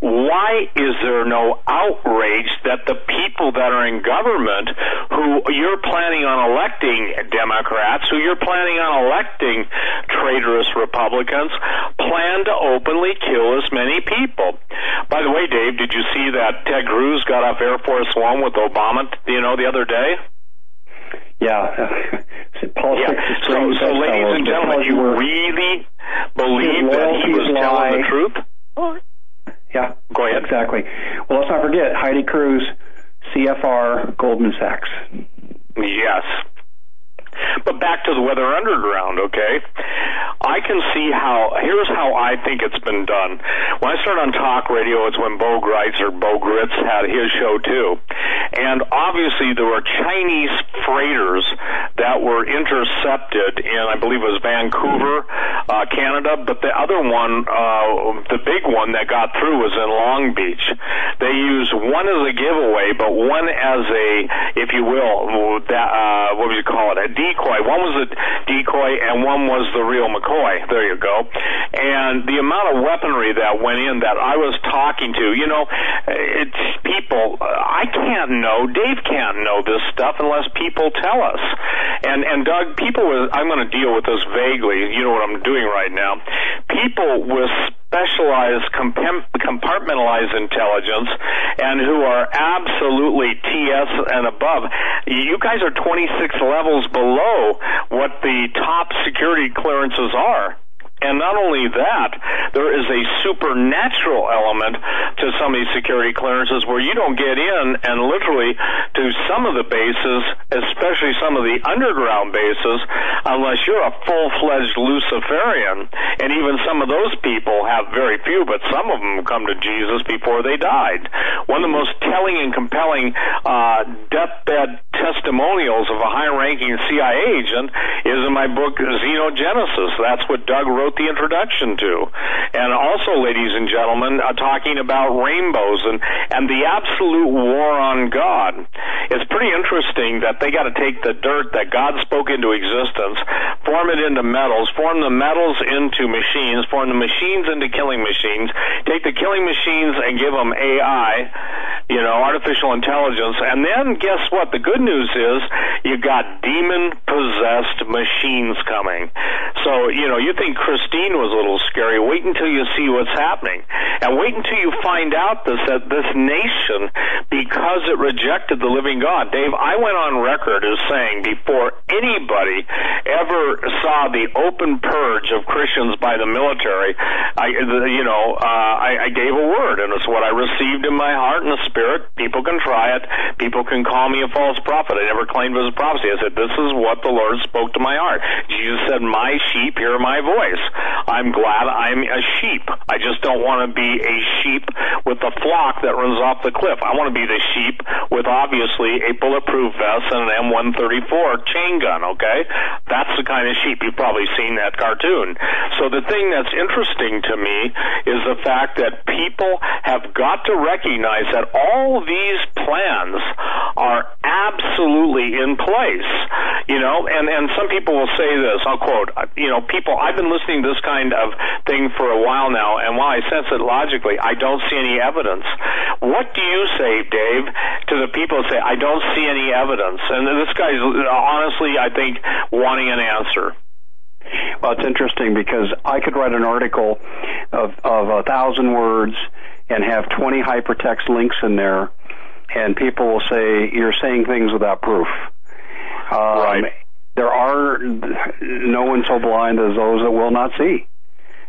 Why is there no outrage that the people that are in government who you're planning on electing Democrats, who you're planning on electing traitorous Republicans plan to openly kill as many people. By the way, Dave, did you see that Ted Cruz got off Air Force One with Obama, you know, the other day? Yeah. (laughs) Politics Yeah. is So, so ladies and gentlemen, you really believe His that he was loyalties telling the lie. truth? Yeah. Go ahead. Exactly. Well, let's not forget Heidi Cruz, CFR, Goldman Sachs. Yes. But back to the Weather Underground, okay? I can see how, here's how I think it's been done. When I started on talk radio, it's when Bo Greitz or Bo Gritz had his show too. And obviously there were Chinese freighters that were intercepted in, I believe it was Vancouver, uh, Canada, but the other one, uh, the big one that got through was in Long Beach. They used one as a giveaway, but one as a, if you will, that, uh, what would you call it, a decoy. One was a decoy and one was the real McCoy. There you go. And the amount of weaponry that went in that I was talking to, you know, it's people, I can't know, Dave can't know this stuff unless people tell us. And, and Doug, people with, I'm going to deal with this vaguely, you know what I'm doing right now. People with specialized compartmentalized intelligence and who are absolutely TS and above. You guys are 26 levels below what the top security clearances are. And not only that, there is a supernatural element to some of these security clearances where you don't get in and literally to some of the bases, especially some of the underground bases, unless you're a full-fledged Luciferian. And even some of those people have very few, but some of them come to Jesus before they died. One of the most telling and compelling uh, deathbed testimonials of a high-ranking CIA agent is in my book Xenogenesis. That's what Doug wrote the introduction to. And also, ladies and gentlemen, uh, talking about rainbows and, and the absolute war on God. It's pretty interesting that they got to take the dirt that God spoke into existence, form it into metals, form the metals into machines, form the machines into killing machines, take the killing machines and give them AI, you know, artificial intelligence, and then guess what? The good news is you got demon possessed machines coming. So, you know, you think Christine was a little scary. Wait until you see what's happening. And wait until you find out this, that this nation, because it rejected the living God. Dave, I went on record as saying before anybody ever saw the open purge of Christians by the military, I, you know, uh, I, I gave a word, and it's what I received in my heart and the spirit. People can try it. People can call me a false prophet. I never claimed it was a prophecy. I said, this is what the Lord spoke to my heart. Jesus said, my sheep hear my voice. I'm glad I'm a sheep. I just don't want to be a sheep with the flock that runs off the cliff. I want to be the sheep with obviously a bulletproof vest and an M134 chain gun, okay? That's the kind of sheep. You've probably seen that cartoon. So the thing that's interesting to me is the fact that people have got to recognize that all these plans are absolutely in place. You know, and, and some people will say this, I'll quote, you know, people, I've been listening to this kind of thing for a while now, and while I sense it logically, I don't see any evidence. What do you say, Dave, to the people who say, I don't see any evidence? And this guy's honestly, I think, wanting an answer. Well, it's interesting because I could write an article of, of a thousand words and have 20 hypertext links in there, and people will say, You're saying things without proof. Um, Right. There are no one so blind as those that will not see.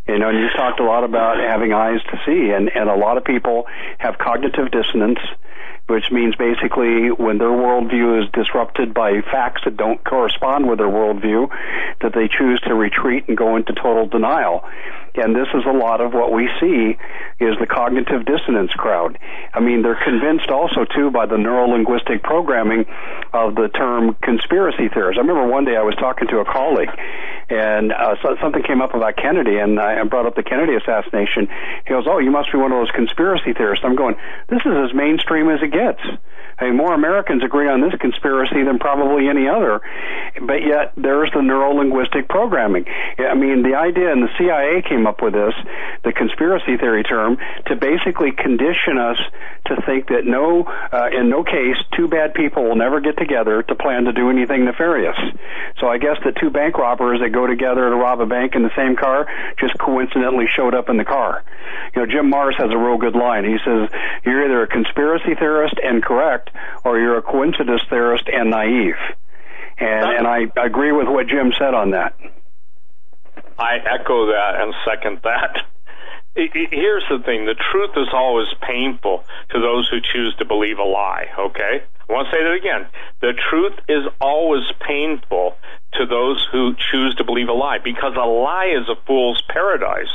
You know, and you talked a lot about having eyes to see, and, and a lot of people have cognitive dissonance, which means basically when their worldview is disrupted by facts that don't correspond with their worldview, that they choose to retreat and go into total denial. And this is a lot of what we see is the cognitive dissonance crowd. I mean, they're convinced also too by the neurolinguistic programming of the term conspiracy theorists. I remember one day I was talking to a colleague and uh, so, something came up about Kennedy, and I brought up the Kennedy assassination. He goes, "Oh, you must be one of those conspiracy theorists." I'm going, "This is as mainstream as it gets." Mean, more Americans agree on this conspiracy than probably any other, but yet there's the neurolinguistic programming. I mean, the idea, and the CIA came up with this, the conspiracy theory term, to basically condition us to think that no, uh, in no case, two bad people will never get together to plan to do anything nefarious. So I guess the two bank robbers that go together to rob a bank in the same car just coincidentally showed up in the car. You know, Jim Marrs has a real good line. He says, you're either a conspiracy theorist and correct, or you're a coincidence theorist and naive. And, and I agree with what Jim said on that. I echo that and second that. Here's the thing the truth is always painful to those who choose to believe a lie, okay? I want to say that again. The truth is always painful to those who choose to believe a lie because a lie is a fool's paradise.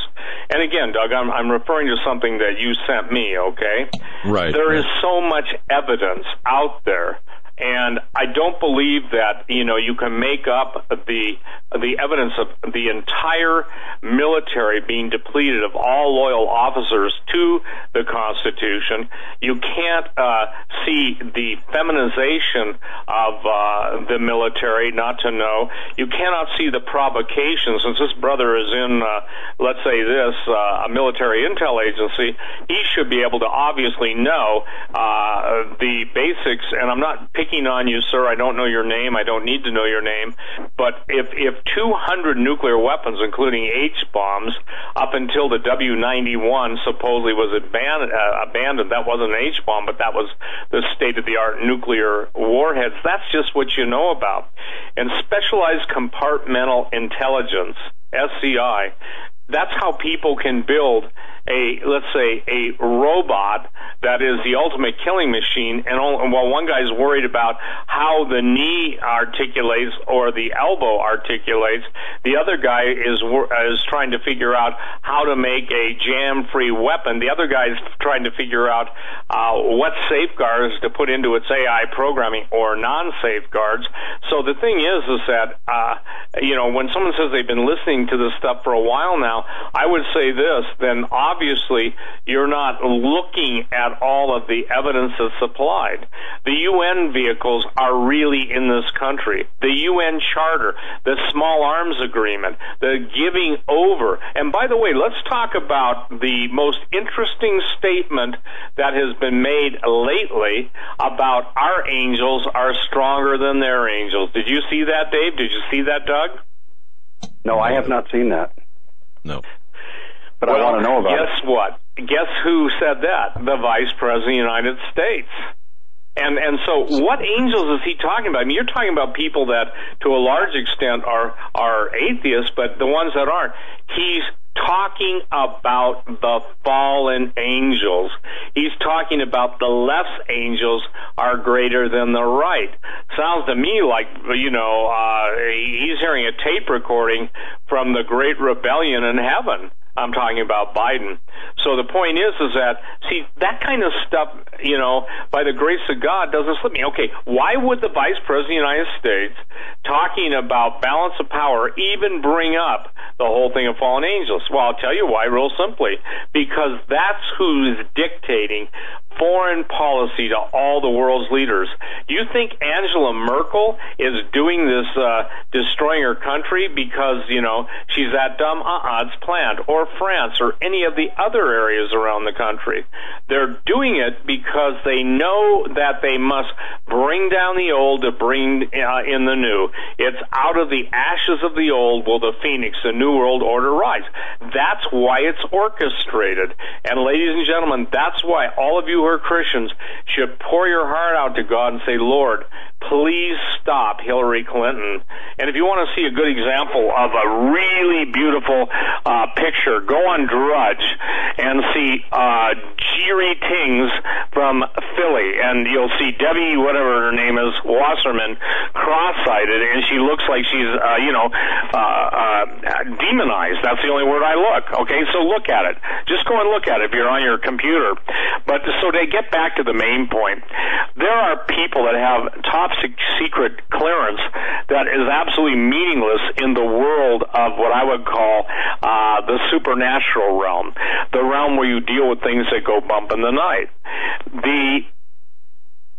And again, Doug, I'm, I'm referring to something that you sent me, okay? Right. There is so much evidence out there and I don't believe that you know you can make up the the evidence of the entire military being depleted of all loyal officers to the Constitution. You can't uh, see the feminization of uh, the military, not to know. You cannot see the provocation Since this brother is in, uh, let's say this, uh, a military intel agency, he should be able to obviously know uh, the basics. And I'm not picking on you, sir. I don't know your name. I don't need to know your name. But if if 200 nuclear weapons, including H bombs, up until the W91 supposedly was abandoned, uh, abandoned, that wasn't an H bomb, but that was the state of the art nuclear warheads. That's just what you know about. And specialized compartmental intelligence, SCI, that's how people can build a let's say a robot that is the ultimate killing machine. And while one guy's worried about how the knee articulates or the elbow articulates the other guy is is trying to figure out how to make a jam free weapon. The other guy's trying to figure out uh, what safeguards to put into its AI programming or non safeguards so the thing is is that uh, you know when someone says they've been listening to this stuff for a while now I would say this then obviously you're not looking at all of the evidence that's supplied. The UN vehicles are really in this country. The UN Charter, the Small Arms Agreement, the giving over. And by the way, let's talk about the most interesting statement that has been made lately about our angels are stronger than their angels. Did you see that, Dave? Did you see that, Doug? No, I have not seen that. No but well, I want to know about guess it. what? Guess who said that? The Vice President of the United States. And and so what angels is he talking about? I mean, you're talking about people that to a large extent are are atheists, but the ones that aren't, he's talking about the fallen angels. He's talking about the left angels are greater than the right. Sounds to me like, you know, uh, he's hearing a tape recording from the great rebellion in heaven. I'm talking about Biden. So the point is, is that see that kind of stuff, you know, by the grace of God, doesn't slip me. Okay, why would the Vice President of the United States, talking about balance of power, even bring up the whole thing of fallen angels? Well, I'll tell you why, real simply, because that's who's dictating foreign policy to all the world's leaders. Do you think Angela Merkel is doing this, uh, destroying her country because, you know, she's that dumb? Uh-uh, it's planned. Or France or any of the other areas around the country. They're doing it because they know that they must bring down the old to bring uh, in the new. It's out of the ashes of the old will the phoenix, the new world order rise. That's why it's orchestrated. And ladies and gentlemen, that's why all of you who are Christians should pour your heart out to God and say, Lord, please stop Hillary Clinton. And if you want to see a good example of a really beautiful uh, picture, go on Drudge and see uh, Tings from Philly, and you'll see Debbie, whatever her name is, Wasserman, cross-eyed, and she looks like she's, uh, you know, uh, uh, demonized. That's the only word I look. Okay, so look at it. Just go and look at it if you're on your computer. But so to get back to the main point, there are people that have top secret clearance that is absolutely meaningless in the world of what I would call uh, the supernatural realm, the realm where you deal with things that go bump in the night. The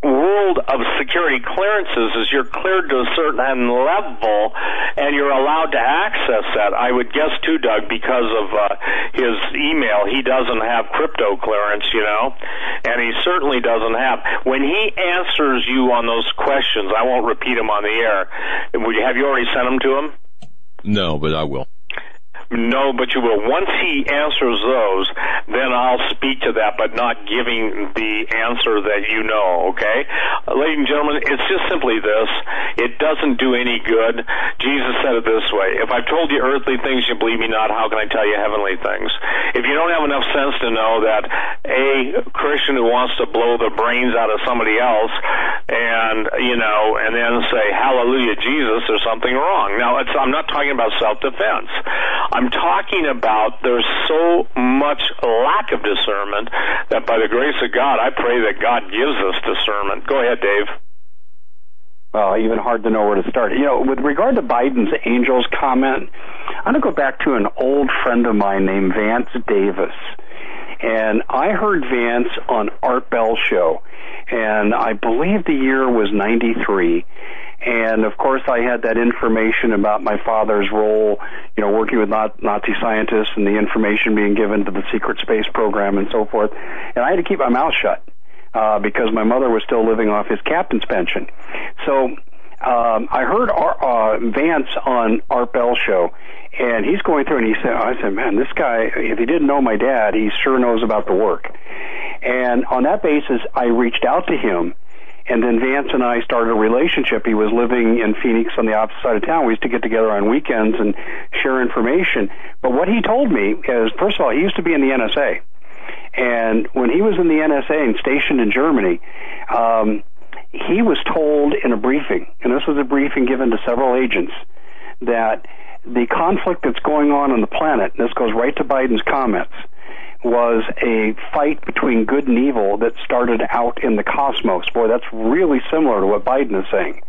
world of security clearances is you're cleared to a certain level and you're allowed to access that. I would guess too, Doug, because of uh, his email, he doesn't have crypto clearance, you know, and he certainly doesn't have. When he answers you on those questions, I won't repeat them on the air. Would you, have you already sent them to him? No, but I will. No, but you will. Once he answers those, then I'll speak to that, but not giving the answer that you know, okay? Uh, ladies and gentlemen, it's just simply this. It doesn't do any good. Jesus said it this way. If I've told you earthly things, you believe me not, how can I tell you heavenly things? If you don't have enough sense to know that a Christian who wants to blow the brains out of somebody else and, you know, and then say, hallelujah, Jesus, there's something wrong. Now, I'm not talking about self-defense. I'm talking about there's so much lack of discernment that by the grace of God, I pray that God gives us discernment. Go ahead, Dave. Well, even hard to know where to start. You know, with regard to Biden's angels comment, I'm going to go back to an old friend of mine named Vance Davis. And I heard Vance on Art Bell show, and I believe the year was 93 and of course, I had that information about my father's role, you know, working with Nazi scientists and the information being given to the secret space program and so forth. And I had to keep my mouth shut uh, because my mother was still living off his captain's pension. So um, I heard uh, Vance on Art Bell show, and he's going through, and he said, "I said, man, this guy, if he didn't know my dad, he sure knows about the work." And on that basis, I reached out to him and then Vance and I started a relationship. He was living in Phoenix on the opposite side of town. We used to get together on weekends and share information. But what he told me is, first of all, he used to be in the NSA. And when he was in the NSA and stationed in Germany, um, he was told in a briefing, and this was a briefing given to several agents, that the conflict that's going on on the planet, and this goes right to Biden's comments, was a fight between good and evil that started out in the cosmos. Boy, that's really similar to what Biden is saying.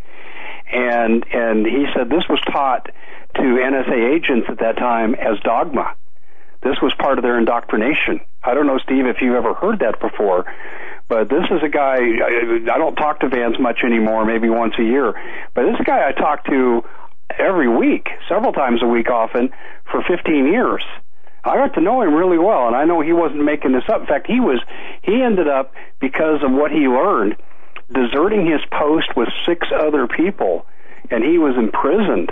And and he said this was taught to NSA agents at that time as dogma. This was part of their indoctrination. I don't know, Steve, if you've ever heard that before, but this is a guy. I, don't talk to Vance much anymore, maybe once a year. But this guy I talk to every week, several times a week, often for 15 years I got to know him really well, and I know he wasn't making this up. In fact, he was he ended up because of what he learned, deserting his post with six other people, and he was imprisoned.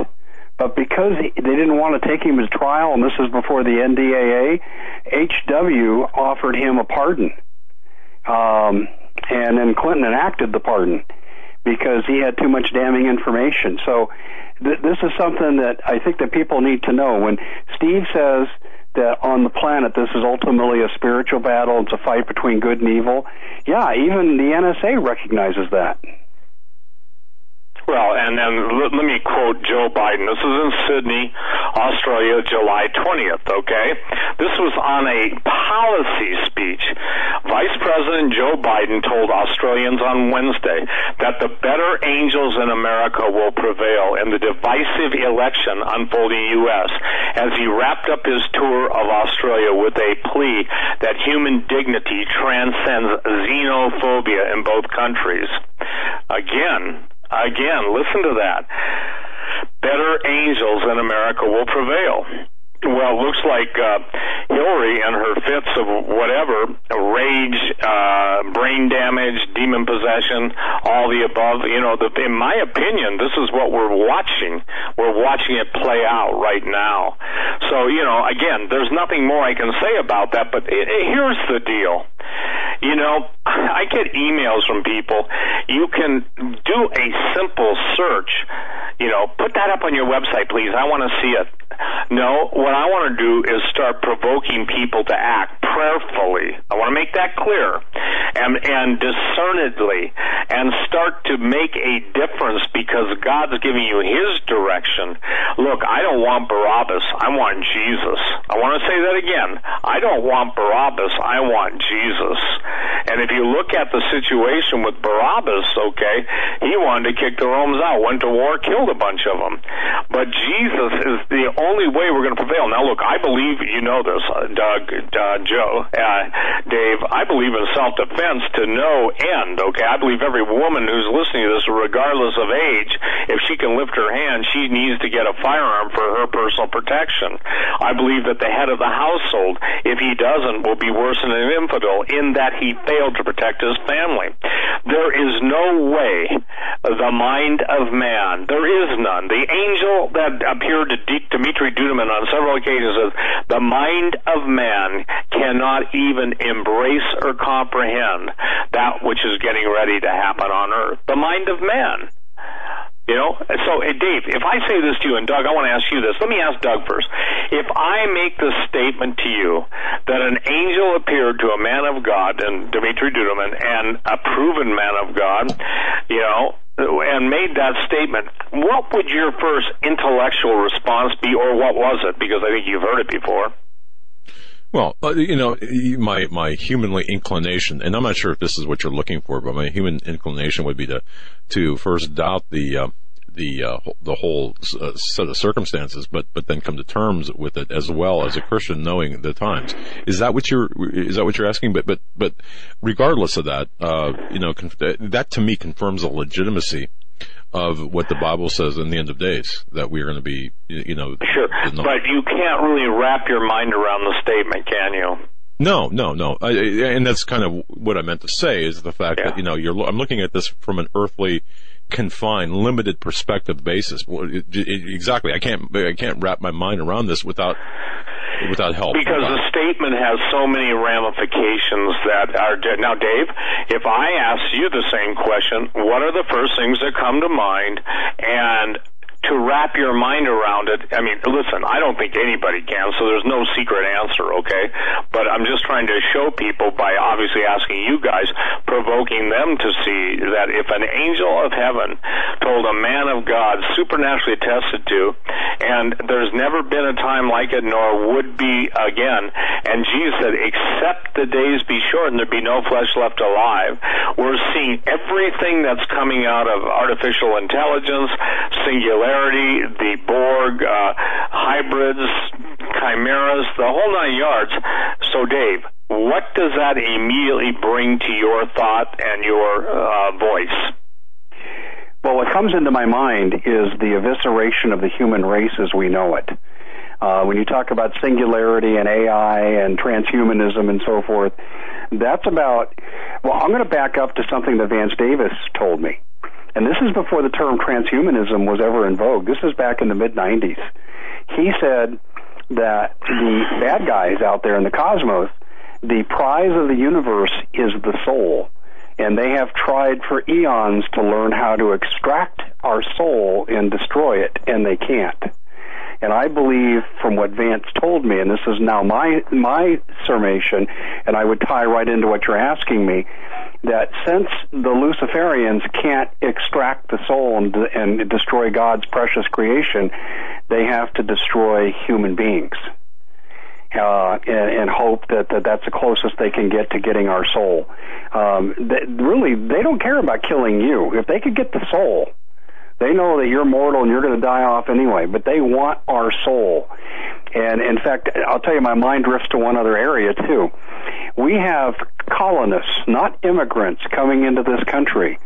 But because he, they didn't want to take him to trial, and this is before the NDAA, HW offered him a pardon, um, and then Clinton enacted the pardon because he had too much damning information. So th- this is something that I think that people need to know. When Steve says that uh, on the planet this is ultimately a spiritual battle, it's a fight between good and evil, yeah, even the NSA recognizes that. Well, and then let, let me quote Joe Biden. This is in Sydney, Australia, July 20th, okay? This was on a policy speech. Vice President Joe Biden told Australians on Wednesday that the better angels in America will prevail in the divisive election unfolding U.S. as he wrapped up his tour of Australia with a plea that human dignity transcends xenophobia in both countries. Again, Again, listen to that. Better angels in America will prevail. Well, looks like uh, Hillary and her fits of whatever rage, uh, brain damage, demon possession, all the above. You know, the, in my opinion, this is what we're watching. We're watching it play out right now. So, you know, again, there's nothing more I can say about that. But it, it, here's the deal. You know, I get emails from people. You can do a simple search. You know, put that up on your website, please. I want to see it. No, what I want to do is start provoking people to act prayerfully. I want to make that clear and, and discernedly and start to make a difference because God's giving you His direction. Look, I don't want Barabbas. I want Jesus. I want to say that again. I don't want Barabbas. I want Jesus. And if you look at the situation with Barabbas, okay, he wanted to kick the Romans out, went to war, killed a bunch of them. But Jesus is the only way we're going to prevail. Now, look, I believe you know this, uh, Doug, uh, Joe, uh, Dave. I believe in self-defense to no end, okay? I believe every woman who's listening to this, regardless of age, if she can lift her hand, she needs to get a firearm for her personal protection. I believe that the head of the household, if he doesn't, will be worse than an infidel in that he failed to protect his family. There is no way the mind of man, there is none. The angel that appeared to Dimitri Duduman on several the mind of man cannot even embrace or comprehend that which is getting ready to happen on earth. The mind of man. You know, so uh, Dave, if I say this to you, and Doug, I want to ask you this. Let me ask Doug first. If I make the statement to you that an angel appeared to a man of God, and Dimitri Duduman, and a proven man of God, you know, and made that statement, what would your first intellectual response be, or what was it? Because I think you've heard it before. Well, uh, you know, my my humanly inclination, and I'm not sure if this is what you're looking for, but my human inclination would be to to first doubt the uh, the uh, the whole uh, set of circumstances, but but then come to terms with it as well as a Christian, knowing the times. Is that what you're is that what you're asking? But but but regardless of that, uh, you know, conf- that to me confirms the legitimacy of what the Bible says in the end of days that we are going to be, you know. Sure, but you can't really wrap your mind around the statement, can you? No, no, no, I, and that's kind of what I meant to say is the fact yeah. that you know you're. I'm looking at this from an earthly, confined, limited perspective basis. Exactly, I can't. I can't wrap my mind around this without without help. Because the statement has so many ramifications that are now, Dave. If I ask you the same question, what are the first things that come to mind? And to wrap your mind around it. I mean, listen, I don't think anybody can, so there's no secret answer, okay? But I'm just trying to show people by obviously asking you guys, provoking them to see that if an angel of heaven told a man of God, supernaturally attested to, and there's never been a time like it, nor would be again, and Jesus said, except the days be short and there be no flesh left alive, we're seeing everything that's coming out of artificial intelligence, singularity, the Borg, uh, hybrids, chimeras, the whole nine yards. So, Dave, what does that immediately bring to your thought and your uh, voice? Well, what comes into my mind is the evisceration of the human race as we know it. Uh, when you talk about singularity and AI and transhumanism and so forth, that's about, well, I'm going to back up to something that Vance Davis told me. And this is before the term transhumanism was ever in vogue. This is back in the mid 90s. He said that the bad guys out there in the cosmos, the prize of the universe is the soul. And they have tried for eons to learn how to extract our soul and destroy it, and they can't. And I believe from what Vance told me, and this is now my my summation, and I would tie right into what you're asking me, that since the Luciferians can't extract the soul and, and destroy God's precious creation, they have to destroy human beings. Uh, and, and, hope that, that that's the closest they can get to getting our soul. Um, they, really, they don't care about killing you. If they could get the soul, they know that you're mortal and you're going to die off anyway, but they want our soul. And in fact, I'll tell you, my mind drifts to one other area too. We have colonists, not immigrants, coming into this country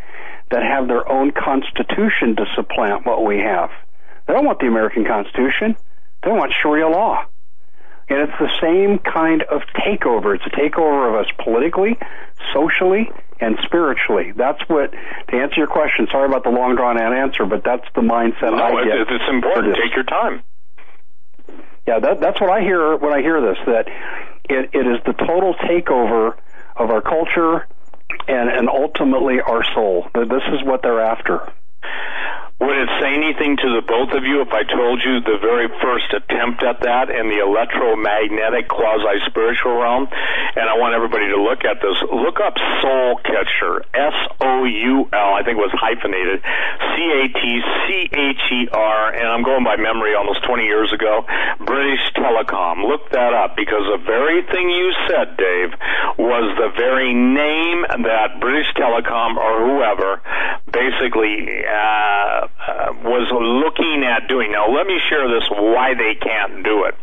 that have their own constitution to supplant what we have. They don't want the American Constitution. They want Sharia law. And it's the same kind of takeover. It's a takeover of us politically, socially, and spiritually. That's what, to answer your question, sorry about the long drawn out answer, but that's the mindset no, I get. It's important. Take your time. Yeah, that, that's what I hear when I hear this, that it, it is the total takeover of our culture and, and ultimately our soul. This is what they're after. Would it say anything to the both of you if I told you the very first attempt at that in the electromagnetic quasi spiritual realm? And I want everybody to look at this. Look up Soul Catcher, S O U L, I think it was hyphenated, C A T C H E R, and I'm going by memory almost 20 years ago, British Telecom. Look that up because the very thing you said, Dave, was the very name that British Telecom or whoever basically. Uh, uh, Uh, was looking at doing. Now, let me share this why they can't do it.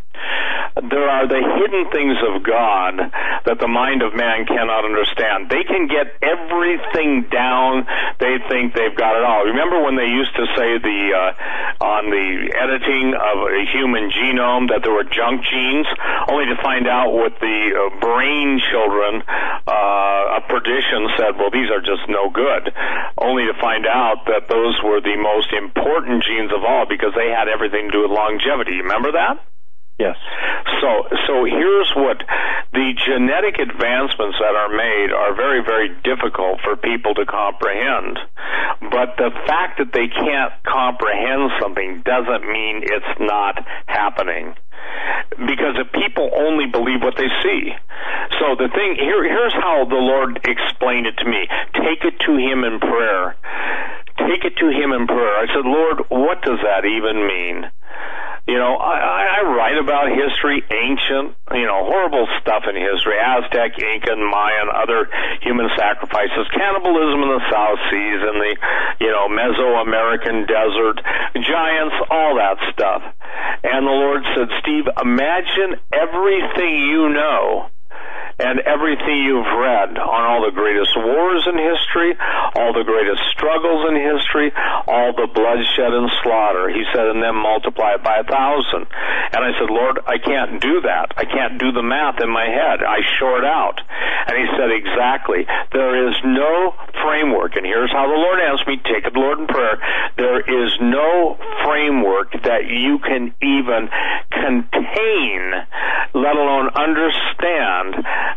There are the hidden things of God that the mind of man cannot understand. They can get everything down. They think they've got it all. Remember when they used to say the uh, on the editing of a human genome that there were junk genes, only to find out what the uh, brain children uh, of perdition said, well, these are just no good. Only to find out that those were the most important genes of all because they had everything to do with longevity. Remember that? Yes. So, so here's what the genetic advancements that are made are very, very difficult for people to comprehend. But the fact that they can't comprehend something doesn't mean it's not happening. Because if people only believe what they see. So the thing here, here's how the Lord explained it to me. Take it to Him in prayer. Take it to Him in prayer. I said, Lord, what does that even mean? You know, I, I write about history, ancient, you know, horrible stuff in history, Aztec, Incan, Mayan, other human sacrifices, cannibalism in the South Seas and the, you know, Mesoamerican desert, giants, all that stuff. And the Lord said, Steve, imagine everything you know and everything you've read on all the greatest wars in history, all the greatest struggles in history, all the bloodshed and slaughter. He said, and then multiply it by a thousand. And I said, Lord, I can't do that. I can't do the math in my head. I short out. And he said, exactly. There is no framework. And here's how the Lord answered me. Take it, Lord, in prayer. There is no framework that you can even contain, let alone understand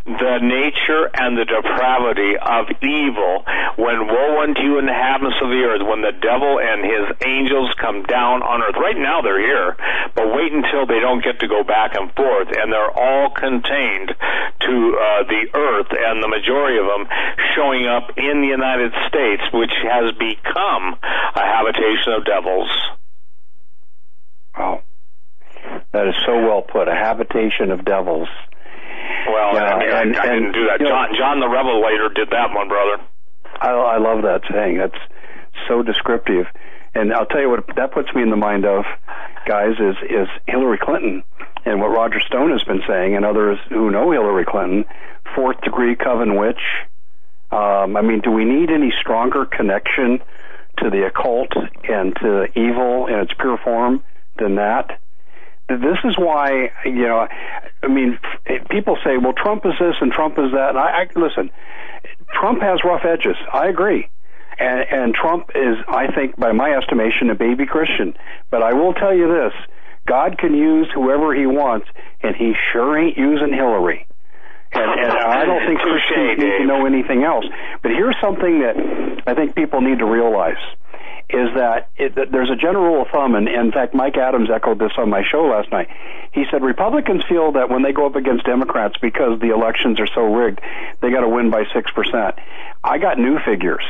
the nature and the depravity of evil when woe unto you in the inhabitants of the earth, when the devil and his angels come down on earth. Right now they're here, but wait until they don't get to go back and forth, and they're all contained to uh, the earth, and the majority of them showing up in the United States, which has become a habitation of devils. Wow. That is so well put. A habitation of devils. Well, Yeah, I, mean, I- and- didn't do that. you know- John, John the Revelator did that one, brother. I, I love that saying. That's so descriptive. And I'll tell you what that puts me in the mind of, guys, is is Hillary Clinton and what Roger Stone has been saying, and others who know Hillary Clinton, fourth degree coven witch. Um, I mean, do we need any stronger connection to the occult and to evil in its pure form than that? This is why, you know, I mean, people say, well, Trump is this and Trump is that. And I, I listen, Trump has rough edges. I agree. And, and Trump is, I think, by my estimation, a baby Christian. But I will tell you this God can use whoever he wants, and he sure ain't using Hillary. And, and I don't think (laughs) Christians need to know anything else. But here's something that I think people need to realize is that, it, there's a general rule of thumb, and in fact, Mike Adams echoed this on my show last night. He said Republicans feel that when they go up against Democrats because the elections are so rigged, they got to win by six percent. I got new figures.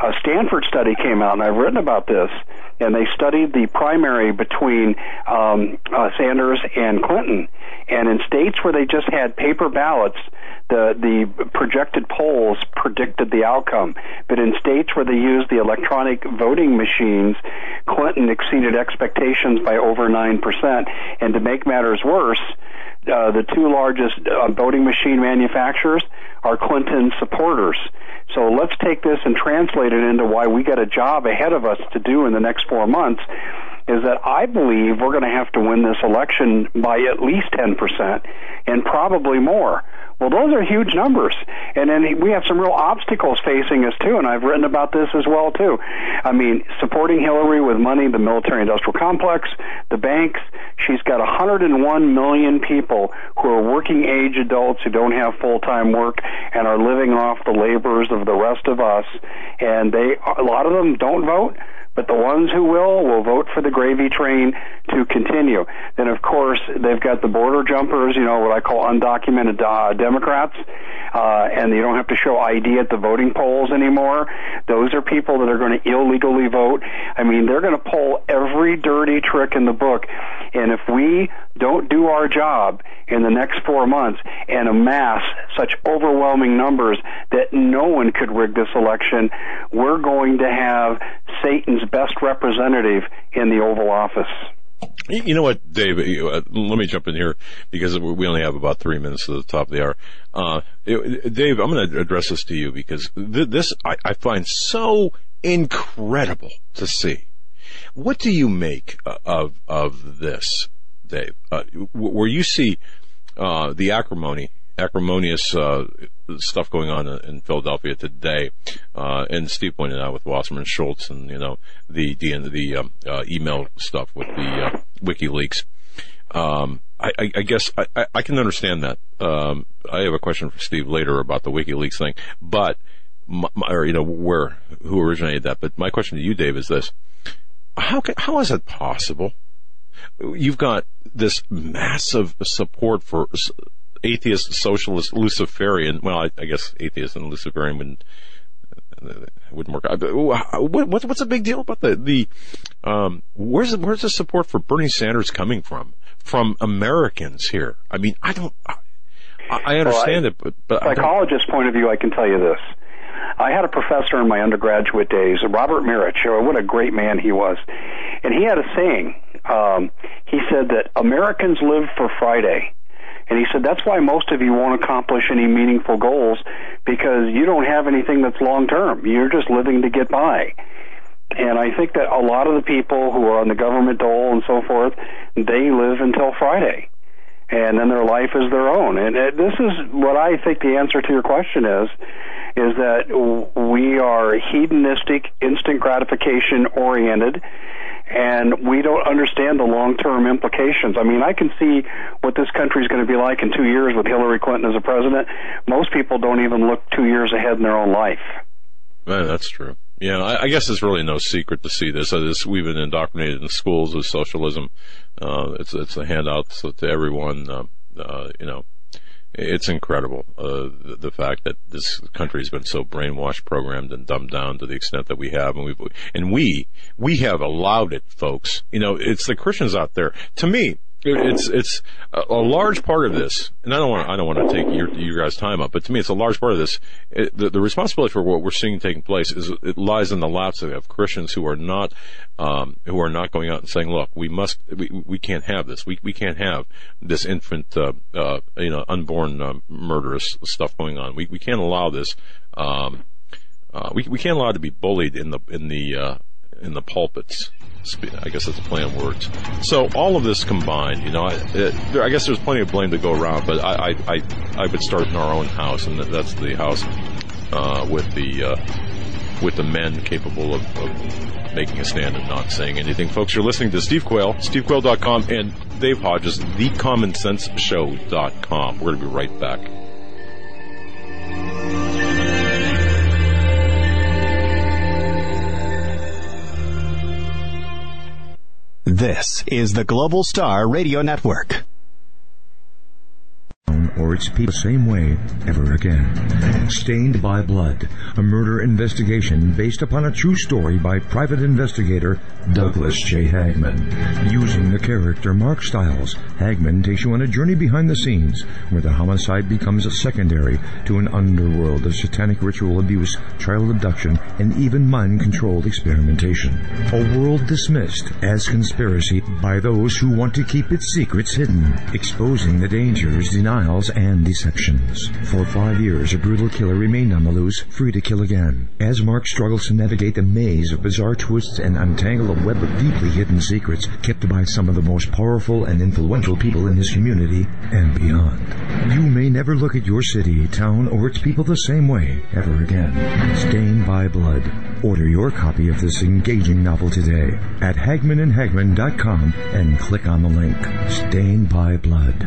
A Stanford study came out, and I've written about this. And they studied the primary between um, uh, Sanders and Clinton, and in states where they just had paper ballots, the the projected polls predicted the outcome. But in states where they used the electronic voting machines, Clinton exceeded expectations by over nine percent. And to make matters worse, uh, the two largest uh, voting machine manufacturers are Clinton supporters. So let's take this and translate it into why we got a job ahead of us to do in the next four months. Is that I believe we're going to have to win this election by at least 10% and probably more. Well, those are huge numbers. And then we have some real obstacles facing us too, and I've written about this as well too. I mean, supporting Hillary with money, the military industrial complex, the banks. She's got 101 million people who are working age adults who don't have full time work and are living off the labors of the rest of us. And they, a lot of them don't vote but the ones who will will vote for the gravy train to continue. Then, of course, they've got the border jumpers, you know, what I call undocumented uh, Democrats, uh, and you don't have to show ID at the voting polls anymore. Those are people that are going to illegally vote. I mean, they're going to pull every dirty trick in the book, and if we don't do our job in the next four months and amass such overwhelming numbers that no one could rig this election, we're going to have Satan's best representative in the Oval Office. You know what, Dave? uh, Let me jump in here because we only have about three minutes to the top of the hour. Uh, Dave, I'm going to address this to you because th- this I, I find so incredible to see. What do you make uh, of of this, Dave? Uh, where you see uh, the acrimony, acrimonious uh, stuff going on in Philadelphia today, uh, and Steve pointed out with Wasserman Schultz and you know the the the um, uh, email stuff with the uh, WikiLeaks. Um, I, I, I guess I, I- can understand that. Um, I have a question for Steve later about the WikiLeaks thing, but my- or you know where who originated that. But my question to you, Dave, is this: How can, how is it possible? You've got this massive support for atheist, socialist, Luciferian. Well, I, I guess atheist and Luciferian wouldn't uh, wouldn't work. out. But what, what's what's the big deal about the the um, where's the, where's the support for Bernie Sanders coming from? From Americans here. I mean, I don't. I, I understand it, but, but I psychologist's point of view, I can tell you this. I had a professor in my undergraduate days, Robert Mirich. What a great man he was. And he had a saying. Um, he said that Americans live for Friday. And he said that's why most of you won't accomplish any meaningful goals because you don't have anything that's long term. You're just living to get by. And I think that a lot of the people who are on the government dole and so forth, they live until Friday and then their life is their own. And uh, this is what I think the answer to your question is, is that we are hedonistic, instant gratification oriented, and we don't understand the long-term implications. I mean, I can see what this country is going to be like in two years with Hillary Clinton as a president. Most people don't even look two years ahead in their own life. That's true. Yeah, I, I guess it's really no secret to see this. This we've been indoctrinated in schools with socialism. Uh, it's it's a handout to, to everyone. Uh, uh, you know, it's incredible uh, the, the fact that this country's been so brainwashed, programmed, and dumbed down to the extent that we have, and we and we we have allowed it, folks. You know, it's the Christians out there. To me, it's it's a, large part of this, and I don't want I don't want to take your your guys' time up, but to me, it's a large part of this. It, the, the responsibility for what we're seeing taking place is it lies in the laps of, of Christians who are not um, who are not going out and saying, "Look, we must we, we can't have this. We we can't have this infant uh, uh, you know unborn uh, murderous stuff going on. We we can't allow this." Um, uh, we we can't allow it to be bullied in the in the uh, in the pulpits. I guess that's a play on words. So all of this combined, you know, I, it, there, I guess there's plenty of blame to go around, but I I, I, I would start in our own house, and that's the house uh, with the uh, with the men capable of, of making a stand and not saying anything. Folks, you're listening to Steve Quayle, stevequayle.com, and Dave Hodges, thecommonsenseshow.com. We're going to be right back. This is the Global Star Radio Network. Or its people the same way ever again. Stained by Blood, a murder investigation based upon a true story by private investigator Douglas J. Hagmann. Using the character Mark Stiles, Hagmann takes you on a journey behind the scenes where the homicide becomes a secondary to an underworld of satanic ritual abuse, child abduction, and even mind-controlled experimentation. A world dismissed as conspiracy by those who want to keep its secrets hidden, exposing the dangers, denials, and deceptions. For five years, a brutal killer remained on the loose, free to kill again. As Mark struggles to navigate the maze of bizarre twists and untangle a web of deeply hidden secrets kept by some of the most powerful and influential people in his community and beyond. You may never look at your city, town, or its people the same way ever again. Stained by Blood. Order your copy of this engaging novel today at HagmannandHagmann.com and click on the link. Stained by Blood.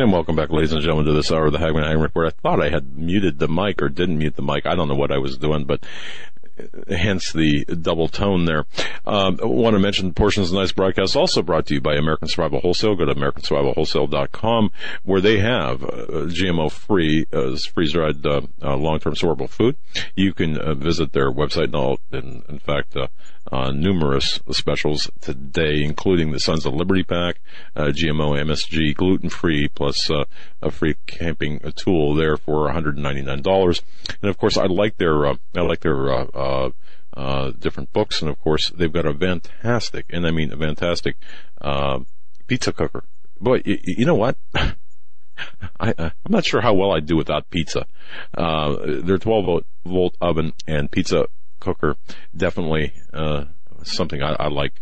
And welcome back, ladies And and gentlemen, to this hour of the Hagmann Hagmann Report. I thought I had muted the mic or didn't mute the mic. I don't know what I was doing, but hence the double tone there. Um, I want to mention portions of tonight's broadcast also brought to you by American Survival Wholesale. Go to AmericanSurvivalWholesale.com where they have uh, GMO free, uh, freeze dried uh, uh, long term storable food. You can uh, visit their website and all, in, in fact, uh, numerous specials today, including the Sons of Liberty Pack, GMO MSG, gluten free, plus a free camping tool there for $199. And of course, I like their, I like their, uh, uh, different books, and of course they've got a fantastic, and I mean a fantastic uh, pizza cooker. Boy, you, you know what? (laughs) I, am not sure how well I'd do without pizza. Uh, their 12 volt, volt oven and pizza cooker definitely uh, something I, I, like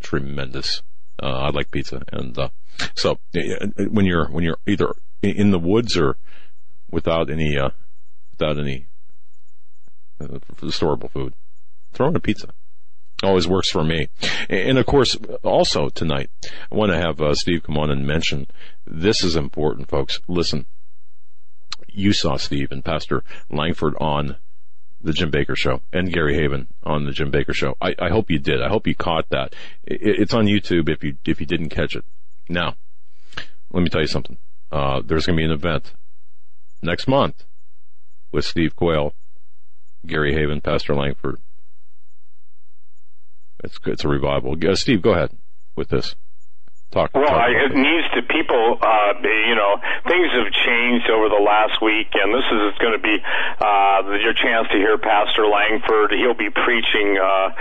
tremendous. Uh, I like pizza, and uh, so when you're when you're either in the woods or without any without any uh, storable food. Throw in a pizza. Always works for me. And of course, also tonight, I want to have uh, Steve come on and mention this is important, folks. Listen, you saw Steve and Pastor Langford on the Jim Bakker Show and Gary Heavin on the Jim Bakker Show. I, I hope you did. I hope you caught that. It, it's on YouTube if you if you didn't catch it. Now, let me tell you something. Uh, there's going to be an event next month with Steve Quayle Gary Heavin, Pastor Langford. It's it's a revival. Uh, Steve, go ahead with this. Talk. Well, talk I, it needs to people. Uh, you know, things have changed over the last week, and this is going to be uh, your chance to hear Pastor Langford. He'll be preaching uh,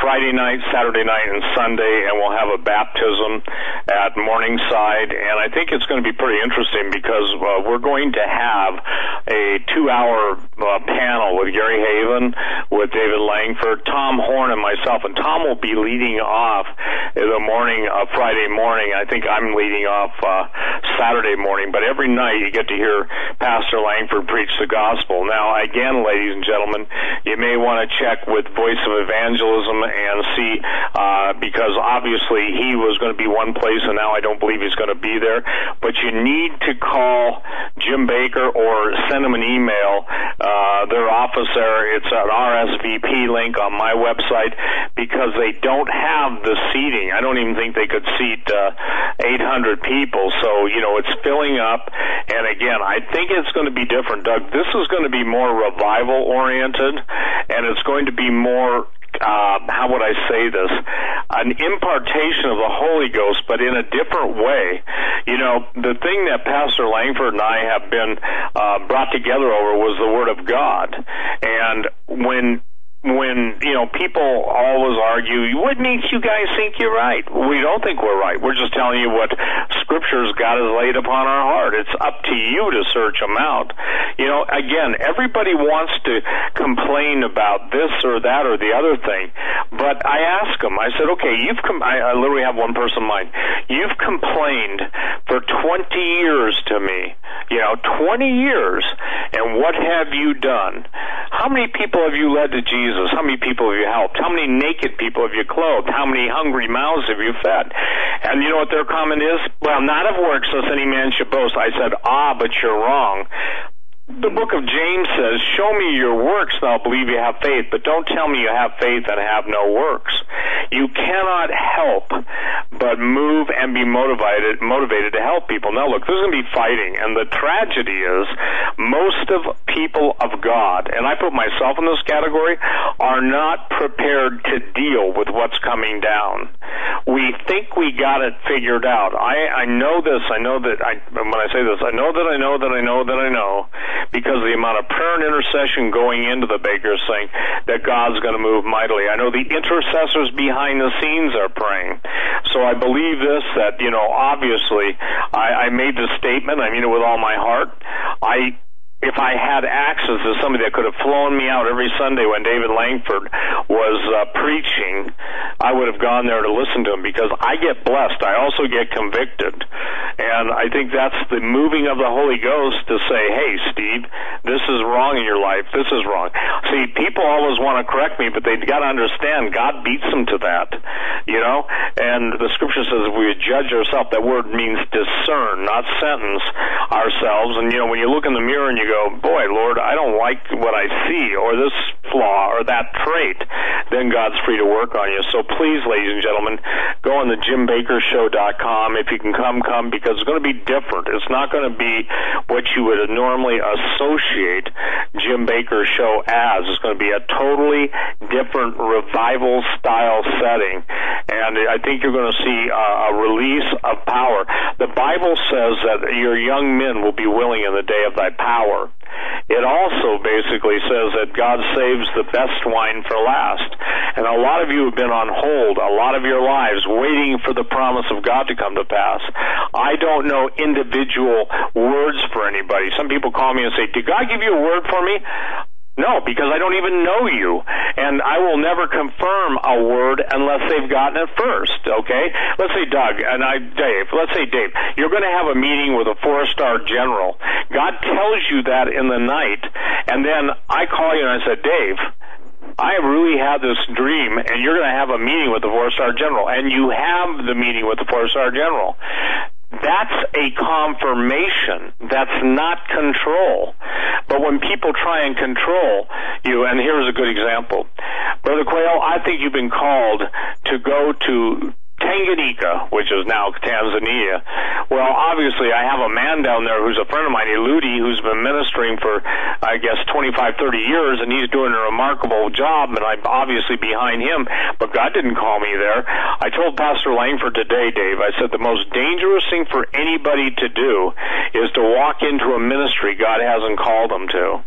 Friday night, Saturday night, and Sunday, and we'll have a baptism at Morningside. And I think it's going to be pretty interesting because uh, we're going to have a two-hour uh, panel with Gary Heavin, with David Langford, Tom Horn, and myself. And Tom will be leading off the morning, uh, Friday morning. I think I'm leading off uh, Saturday morning. But every night you get to hear Pastor Langford preach the gospel. Now, again, ladies and gentlemen, you may want to check with Voice of Evangelism and see uh, because obviously he was going to be one place and now I don't believe he's going to be there. But you need to call Jim Bakker or send him an email. Uh, their office there, it's an RSVP link on my website because they don't have the seating. I don't even think they could seat uh, 800 people. So, you know, it's filling up. And again, I think it's going to be different, Doug. This is going to be more revival oriented and it's going to be more uh, how would I say this? An impartation of the Holy Ghost, but in a different way. You know, the thing that Pastor Langford and I have been uh, brought together over was the Word of God. And when when you know people always argue, what makes you guys think you're right? We don't think we're right. We're just telling you what Scriptures God has laid upon our heart. It's up to you to search them out. You know, again, everybody wants to complain about this or that or the other thing, but I ask them. I said, okay, you've com- I, I literally have one person in mind. You've complained for 20 years to me. You know, 20 years, and what have you done? How many people have you led to Jesus? Jesus? How many people have you helped? How many naked people have you clothed? How many hungry mouths have you fed? And you know what their comment is? Well, not of works, lest any man should boast. I said, ah, but you're wrong the book of James says, Show me your works, and I'll believe you have faith, but don't tell me you have faith and have no works. You cannot help but move and be motivated motivated to help people. Now look, there's gonna be fighting, and the tragedy is most of people of God, and I put myself in this category, are not prepared to deal with what's coming down. We think we got it figured out. I, I know this, I know that I when I say this, I know that I know that I know that I know because of the amount of prayer and intercession going into the Bakkers thing that God's going to move mightily. I know the intercessors behind the scenes are praying. So I believe this that, you know, obviously I, I made the statement, I mean it with all my heart. I if I had access to somebody that could have flown me out every Sunday when David Langford was uh, preaching, I would have gone there to listen to him because I get blessed. I also get convicted. And I think that's the moving of the Holy Ghost to say, hey, Steve, this is wrong in your life. This is wrong. See, people always want to correct me, but they've got to understand God beats them to that, you know? And the scripture says we judge ourselves, that word means discern, not sentence ourselves. And, you know, when you look in the mirror and you go, boy, Lord, I don't like what I see, or this flaw, or that trait, then God's free to work on you. So please, ladies and gentlemen, go on the JimBakkerShow.com. If you can come, come, because it's going to be different. It's not going to be what you would normally associate Jim Bakker Show as. It's going to be a totally different revival style setting. And I think you're going to see a, a release of power. The Bible says that your young men will be willing in the day of thy power. It also basically says that God saves the best wine for last. And a lot of you have been on hold a lot of your lives waiting for the promise of God to come to pass. I don't know individual words for anybody. Some people call me and say, Did God give you a word for me? No, because I don't even know you. And I will never confirm a word unless they've gotten it first, okay? Let's say Doug, and I, Dave, let's say Dave, you're going to have a meeting with a four star general. God tells you that in the night, and then I call you and I said, Dave, I really had this dream, and you're going to have a meeting with the four star general, and you have the meeting with the four star general. That's a confirmation. That's not control. But when people try and control you, and here's a good example. Brother Quayle, I think you've been called to go to Tanganyika, which is now Tanzania. Well, obviously, I have a man down there who's a friend of mine, Eludi, who's been ministering for, I guess, 25, 30 years, and he's doing a remarkable job, and I'm obviously behind him, but God didn't call me there. I told Pastor Langford today, Dave, I said the most dangerous thing for anybody to do is to walk into a ministry God hasn't called them to.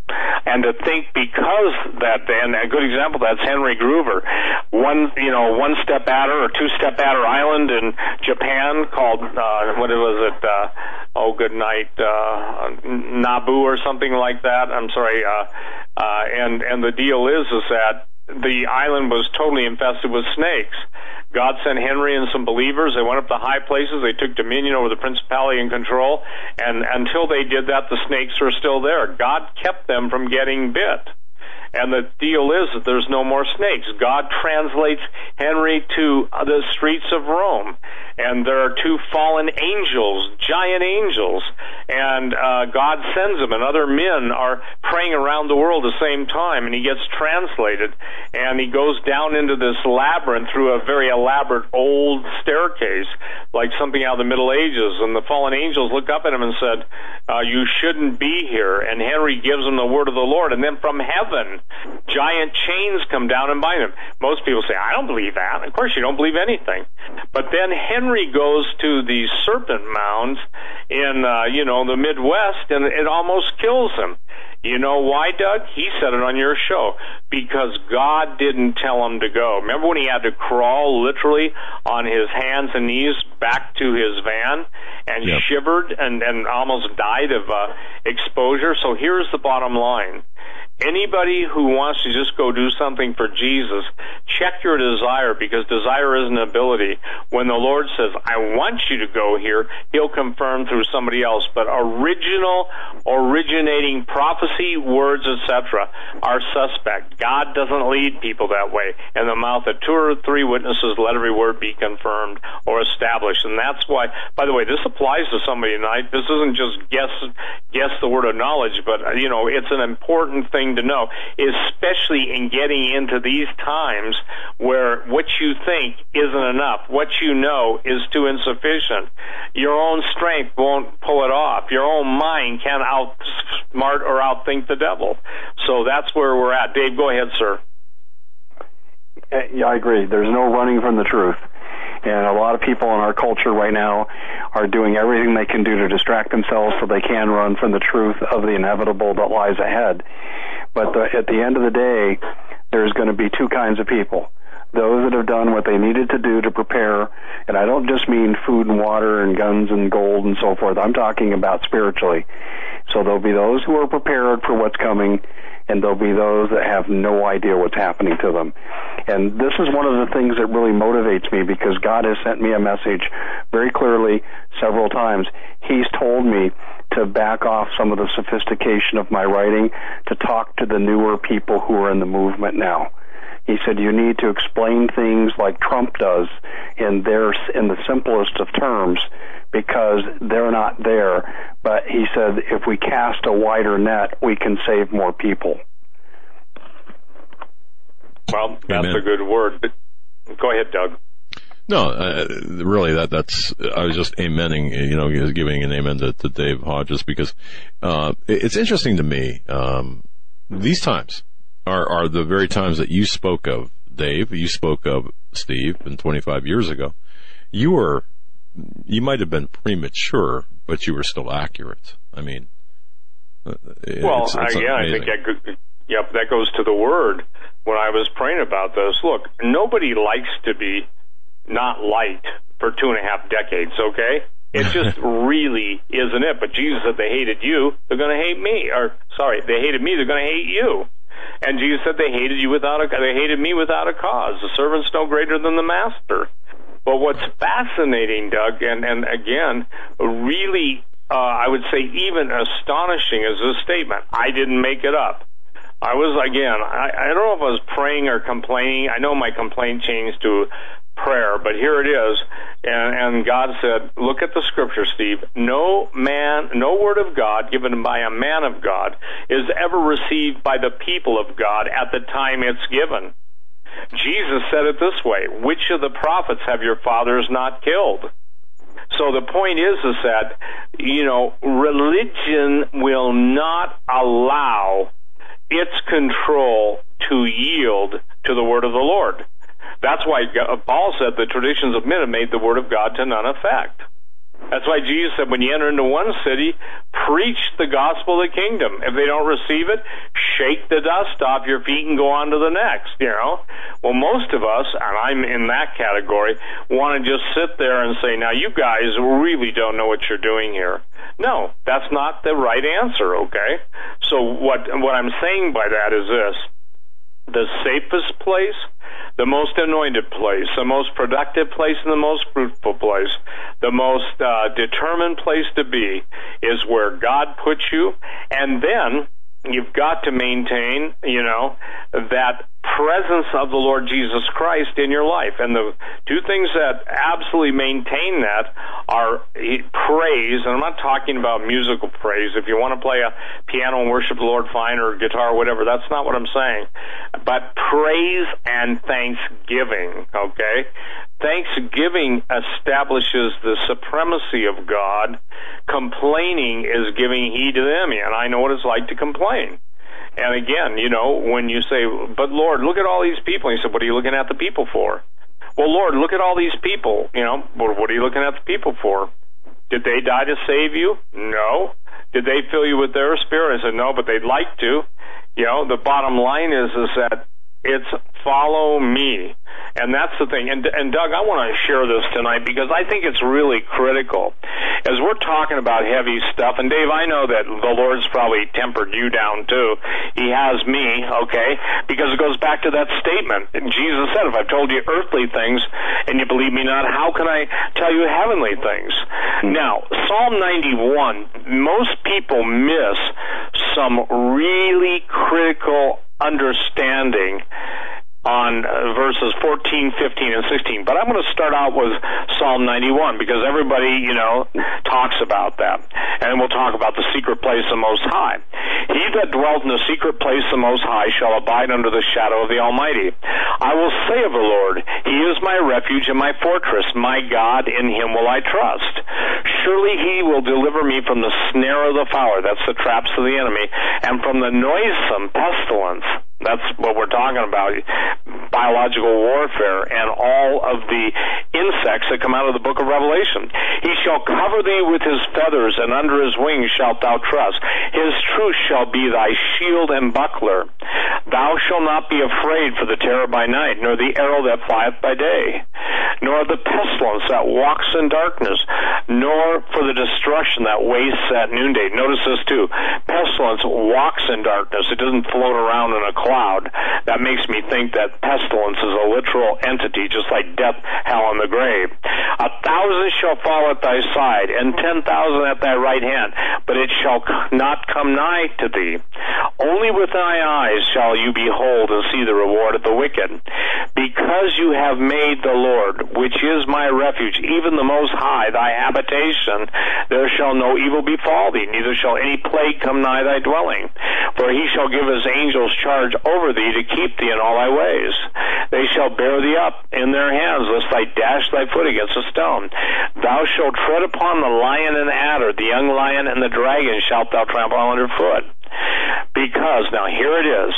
And to think because that, and a good example, that's Henry Gruver. One, you know, one step adder or two step adder island in Japan called uh, what was it? Uh, oh, good night, uh, Nabu or something like that. I'm sorry. Uh, uh, and and the deal is is that the island was totally infested with snakes. God sent Henry and some believers. They went up to high places. They took dominion over the principality and control. And until they did that, the snakes were still there. God kept them from getting bit. And the deal is that there's no more snakes. God translates Henry to the streets of Rome. And there are two fallen angels, giant angels, and uh, God sends them, and other men are praying around the world at the same time, and he gets translated, and he goes down into this labyrinth through a very elaborate old staircase, like something out of the Middle Ages, and the fallen angels look up at him and said, uh, "You shouldn't be here." And Henry gives them the word of the Lord, and then from heaven, giant chains come down and bind him. Most people say, "I don't believe that." Of course, you don't believe anything, but then Henry goes to the serpent mounds in, uh, you know, the Midwest, and it almost kills him. You know why, Doug? He said it on your show. Because God didn't tell him to go. Remember when he had to crawl literally on his hands and knees back to his van and yep. shivered and, and almost died of uh, exposure? So here's the bottom line. Anybody who wants to just go do something for Jesus, check your desire because desire is an ability. When the Lord says, I want you to go here, He'll confirm through somebody else. But original, originating prophecy, words, etc., are suspect. God doesn't lead people that way. In the mouth of two or three witnesses, let every word be confirmed or established. And that's why, by the way, this applies to somebody tonight. This isn't just guess, guess the word of knowledge, but, you know, it's an important thing to know, especially in getting into these times where what you think isn't enough, what you know is too insufficient. Your own strength won't pull it off. Your own mind can't outsmart or outthink the devil. So that's where we're at. Dave, go ahead, sir. Yeah, I agree. There's no running from the truth. And a lot of people in our culture right now are doing everything they can do to distract themselves so they can run from the truth of the inevitable that lies ahead. But the, at the end of the day, there's going to be two kinds of people those that have done what they needed to do to prepare, and I don't just mean food and water and guns and gold and so forth. I'm talking about spiritually. So there'll be those who are prepared for what's coming, and there'll be those that have no idea what's happening to them. And this is one of the things that really motivates me because God has sent me a message very clearly several times. He's told me to back off some of the sophistication of my writing, to talk to the newer people who are in the movement now. He said you need to explain things like Trump does in their in the simplest of terms because they're not there. But he said if we cast a wider net, we can save more people. Well, that's Amen. a good word. But go ahead, Doug. No, uh, really, that that's. I was just amending, you know, giving an amen to, to Dave Hodges because uh, it's interesting to me. Um, these times are are the very times that you spoke of, Dave. You spoke of Steve, and 25 years ago, you were, you might have been premature, but you were still accurate. I mean, uh, Well, it's, it's I amazing. think that yep, that goes to the word. When I was praying about this, look, nobody likes to be not liked for two and a half decades. Okay, it (laughs) just really isn't it. But Jesus said they hated you, they're going to hate me. Or sorry, they hated me, they're going to hate you. And Jesus said they hated you without a they hated me without a cause. The servant's no greater than the master. But what's fascinating, Doug, and, and again, really, uh, I would say even astonishing is this statement. I didn't make it up. I was, again, I, I don't know if I was praying or complaining. I know my complaint changed to prayer, but here it is. And, and God said, look at the scripture, Steve. No man, no word of God given by a man of God is ever received by the people of God at the time it's given. Jesus said it this way, which of the prophets have your fathers not killed? So the point is, is that, you know, religion will not allow its control to yield to the word of the Lord. That's why uh, Paul said the traditions of men have made the word of God to none effect. That's why Jesus said, when you enter into one city, preach the gospel of the kingdom. If they don't receive it, shake the dust off your feet and go on to the next, you know? Well, most of us, and I'm in that category, want to just sit there and say, now you guys really don't know what you're doing here. No, that's not the right answer, okay? So what, what I'm saying by that is this the safest place, the most anointed place, the most productive place, and the most fruitful place, the most uh, determined place to be is where God puts you, and then you've got to maintain, you know, that presence of the Lord Jesus Christ in your life. And the two things that absolutely maintain that are praise, and I'm not talking about musical praise. If you want to play a piano and worship the Lord fine or guitar or whatever, that's not what I'm saying. But praise and thanksgiving, okay? Thanksgiving establishes the supremacy of God. Complaining is giving heed to them, and I know what it's like to complain. And again, you know, when you say, but Lord, look at all these people, he said, what are you looking at the people for? Well, Lord, look at all these people, you know, what are you looking at the people for? Did they die to save you? No. Did they fill you with their spirit? I said, no, but they'd like to. You know, the bottom line is, is that it's follow me. And that's the thing. And, and Doug, I want to share this tonight because I think it's really critical. As we're talking about heavy stuff, and Dave, I know that the Lord's probably tempered you down too. He has me, okay? Because it goes back to that statement. Jesus said, if I've told you earthly things and you believe me not, how can I tell you heavenly things? Hmm. Now, Psalm 91, most people miss some really critical understanding on uh, verses 14, 15, and 16. But I'm going to start out with Psalm 91 because everybody, you know, talks about that. And we'll talk about the secret place of the Most High. He that dwelt in the secret place of the Most High shall abide under the shadow of the Almighty. I will say of the Lord, He is my refuge and my fortress, my God, in Him will I trust. Surely He will deliver me from the snare of the fowler, that's the traps of the enemy, and from the noisome pestilence. That's what we're talking about. Biological warfare and all of the insects that come out of the book of Revelation. He shall cover thee with his feathers, and under his wings shalt thou trust. His truth shall be thy shield and buckler. Thou shalt not be afraid for the terror by night, nor the arrow that flieth by day, nor the pestilence that walks in darkness, nor for the destruction that wastes at noonday. Notice this too. Pestilence walks in darkness. It doesn't float around in a cloud. That makes me think that pestilence is a literal entity, just like death, hell, and the grave. A thousand shall fall at thy side, and ten thousand at thy right hand, but it shall not come nigh to thee. Only with thy eyes shall you behold and see the reward of the wicked. Because you have made the Lord, which is my refuge, even the Most High, thy habitation, there shall no evil befall thee, neither shall any plague come nigh thy dwelling. For he shall give his angels charge over thee to keep thee in all thy ways. They shall bear thee up in their hands, lest thou dash thy foot against a stone. Thou shalt tread upon the lion and the adder, the young lion and the dragon shalt thou trample under foot. Because, now here it is,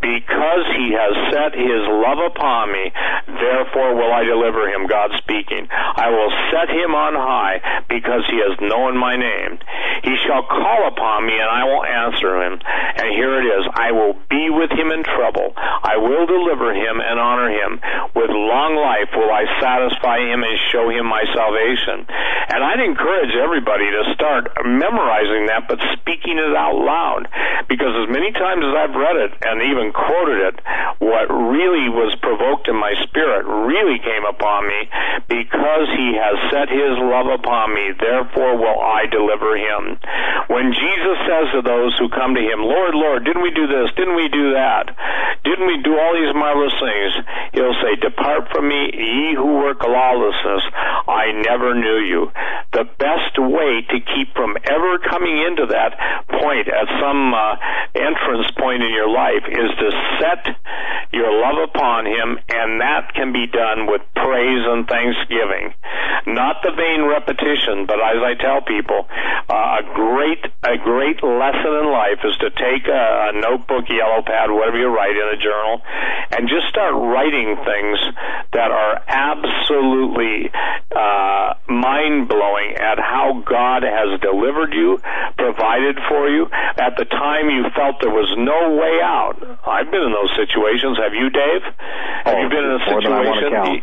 because he has set his love upon me, therefore will I deliver him, God speaking. I will set him on high because he has known my name. He shall call upon me and I will answer him. And here it is, I will be with him in trouble. I will deliver him and honor him. With long life will I satisfy him and show him my salvation. And I'd encourage everybody to start memorizing that, but speaking it out loud because as many times as I've read it and even quoted it, what really was provoked in my spirit really came upon me because he has set his love upon me, therefore will I deliver him. When Jesus says to those who come to him, Lord, Lord, didn't we do this? Didn't we do that? Didn't we do all these marvelous things? He'll say, Depart from me, ye who work lawlessness. I never knew you. The best way to keep from ever coming into that point at some uh, entrance point in your life is to set your love upon Him, and that can be done with praise and thanksgiving. Not the vain repetition, but as I tell people, uh, a great a great lesson in life is to take a, a notebook, yellow pad, whatever you write in a journal, and just start writing things that are absolutely uh, mind blowing at how God has delivered you, provided for you. At the time you felt there was no way out. I've been in those situations. Have you, Dave? Have Oh, you been in a more than I wanna situation?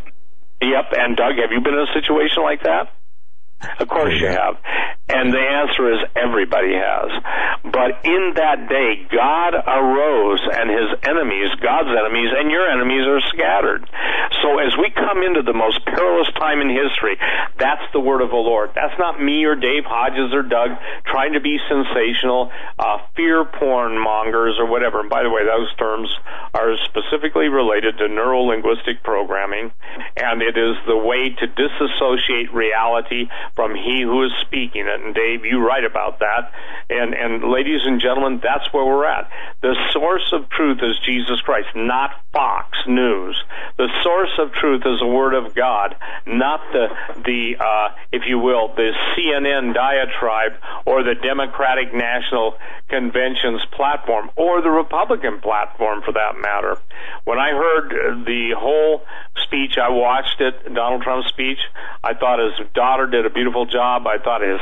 Yep. And Doug, have you been in a situation like that? Of course oh, you have. And the answer is everybody has. But in that day, God arose and his enemies, God's enemies, and your enemies are scattered. So as we come into the most perilous time in history, that's the word of the Lord. That's not me or Dave Hodges or Doug trying to be sensational, uh, fear porn mongers or whatever. And by the way, those terms are specifically related to neuro-linguistic programming, and it is the way to disassociate reality from he who is speaking it. And Dave, you write about that. And and ladies and gentlemen, that's where we're at. The source of truth is Jesus Christ, not Fox News. The source of truth is the Word of God, not the the uh, if you will, the CNN diatribe or the Democratic National Convention's platform or the Republican platform for that matter. When I heard the whole speech, I watched it, Donald Trump's speech. I thought his daughter did a beautiful job. I thought his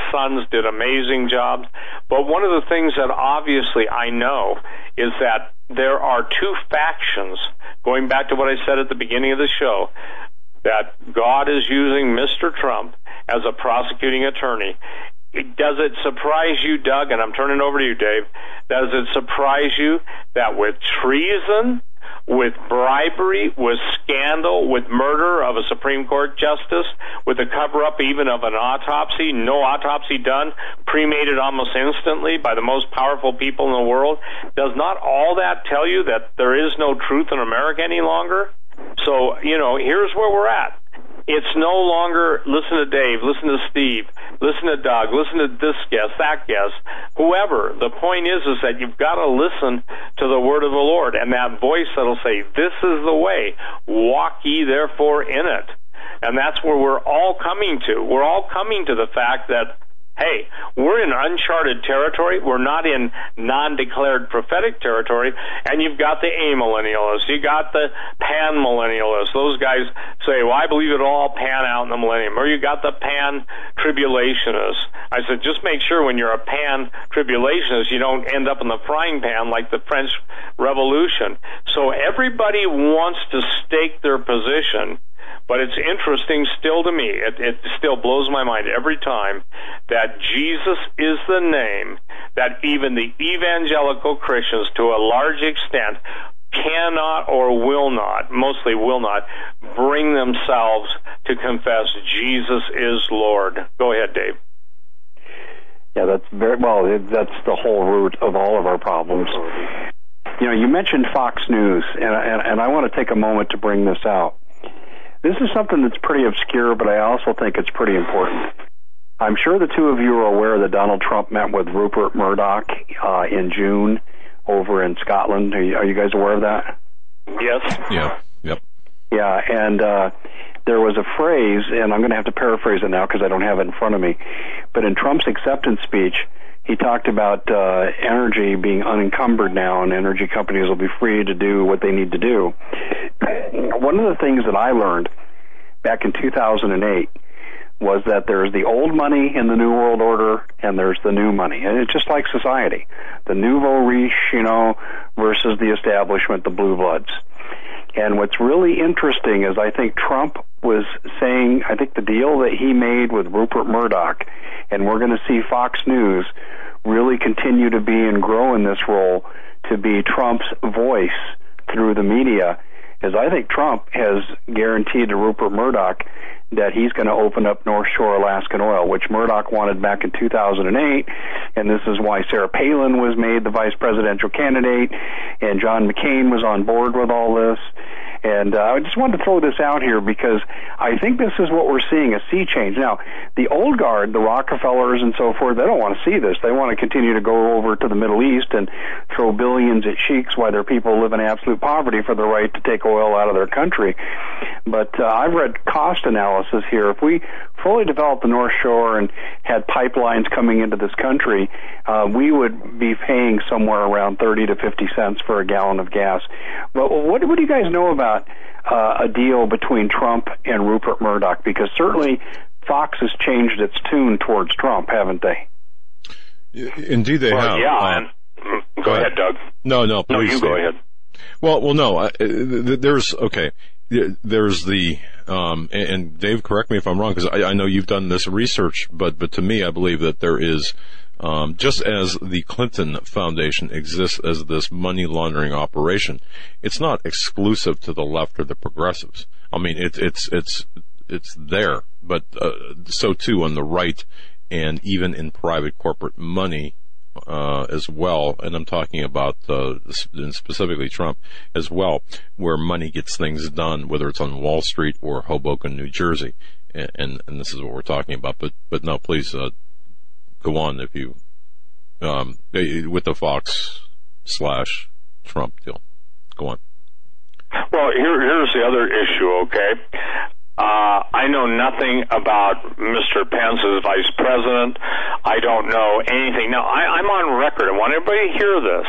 did amazing jobs. But one of the things that obviously I know is that there are two factions, going back to what I said at the beginning of the show, that God is using Mr. Trump as a prosecuting attorney. Does it surprise you, Doug? And I'm turning over to you, Dave. Does it surprise you that with treason, with bribery, with scandal, with murder of a Supreme Court justice, with the cover up even of an autopsy, no autopsy done, cremated almost instantly by the most powerful people in the world, does not all that tell you that there is no truth in America any longer? So, you know, here's where we're at. It's no longer listen to Dave, listen to Steve, listen to Doug, listen to this guest, that guest, whoever. The point is, is that you've got to listen to the word of the Lord and that voice that'll say, "This is the way. Walk ye therefore in it." And that's where we're all coming to. We're all coming to the fact that hey, we're in uncharted territory. We're not in non-declared prophetic territory. And you've got the amillennialists. You got the pan-millennialists. Those guys say, well, I believe it'll all pan out in the millennium. Or you got the pan-tribulationists. I said, just make sure when you're a pan-tribulationist, you don't end up in the frying pan like the French Revolution. So everybody wants to stake their position but it's interesting still to me. It, it still blows my mind every time that Jesus is the name that even the evangelical Christians, to a large extent, cannot or will not, mostly will not, bring themselves to confess Jesus is Lord. Go ahead, Dave. Yeah, that's very well. That's the whole root of all of our problems. Mm-hmm. You know, you mentioned Fox News, and, and, and I want to take a moment to bring this out. This is something that's pretty obscure, but I also think it's pretty important. I'm sure the two of you are aware that Donald Trump met with Rupert Murdoch uh, in June over in Scotland. Are you, are you guys aware of that? Yes. Yeah. Yep. Yeah, and uh, there was a phrase, and I'm going to have to paraphrase it now because I don't have it in front of me. But in Trump's acceptance speech, he talked about uh, energy being unencumbered now, and energy companies will be free to do what they need to do. One of the things that I learned back in 2008 was that there's the old money in the New World Order and there's the new money. And it's just like society. The nouveau riche, you know, versus the establishment, the blue bloods. And what's really interesting is I think Trump was saying, I think the deal that he made with Rupert Murdoch, and we're going to see Fox News really continue to be and grow in this role to be Trump's voice through the media, is I think Trump has guaranteed to Rupert Murdoch that he's going to open up North Shore Alaskan oil, which Murdoch wanted back in 2008, and this is why Sarah Palin was made the vice presidential candidate, and John McCain was on board with all this. And uh, I just wanted to throw this out here because I think this is what we're seeing a sea change. Now, the old guard, the Rockefellers and so forth, they don't want to see this. They want to continue to go over to the Middle East and throw billions at sheiks while their people live in absolute poverty for the right to take oil out of their country. But uh, I've read cost analysis here. If we fully developed the North Shore and had pipelines coming into this country, uh, we would be paying somewhere around 30 to 50 cents for a gallon of gas. But what, what do you guys know about uh, a deal between Trump and Rupert Murdoch? Because certainly Fox has changed its tune towards Trump, haven't they? Indeed, they well, have. Yeah. Uh, and, (clears throat) go, go ahead, Doug. No, no, please. No, you go ahead. Well, well, no. Uh, there's okay. There's the um, and, and, Dave, correct me if I'm wrong because I, I, know you've done this research, but but to me, I believe that there is um, just as the Clinton Foundation exists as this money laundering operation, it's not exclusive to the left or the progressives. I mean, it, it's it's it's there, but uh, so too on the right, and even in private corporate money uh, as well, and I'm talking about uh, specifically Trump as well, where money gets things done, whether it's on Wall Street or Hoboken, New Jersey, and and, this is what we're talking about. But but no, please uh, go on if you um, eh, with the Fox slash Trump deal. Go on. Well, here, here's the other issue. Okay, uh, I know nothing about Mr. Pence as vice president. I don't know anything. Now, I, I'm on record. I want everybody to hear this.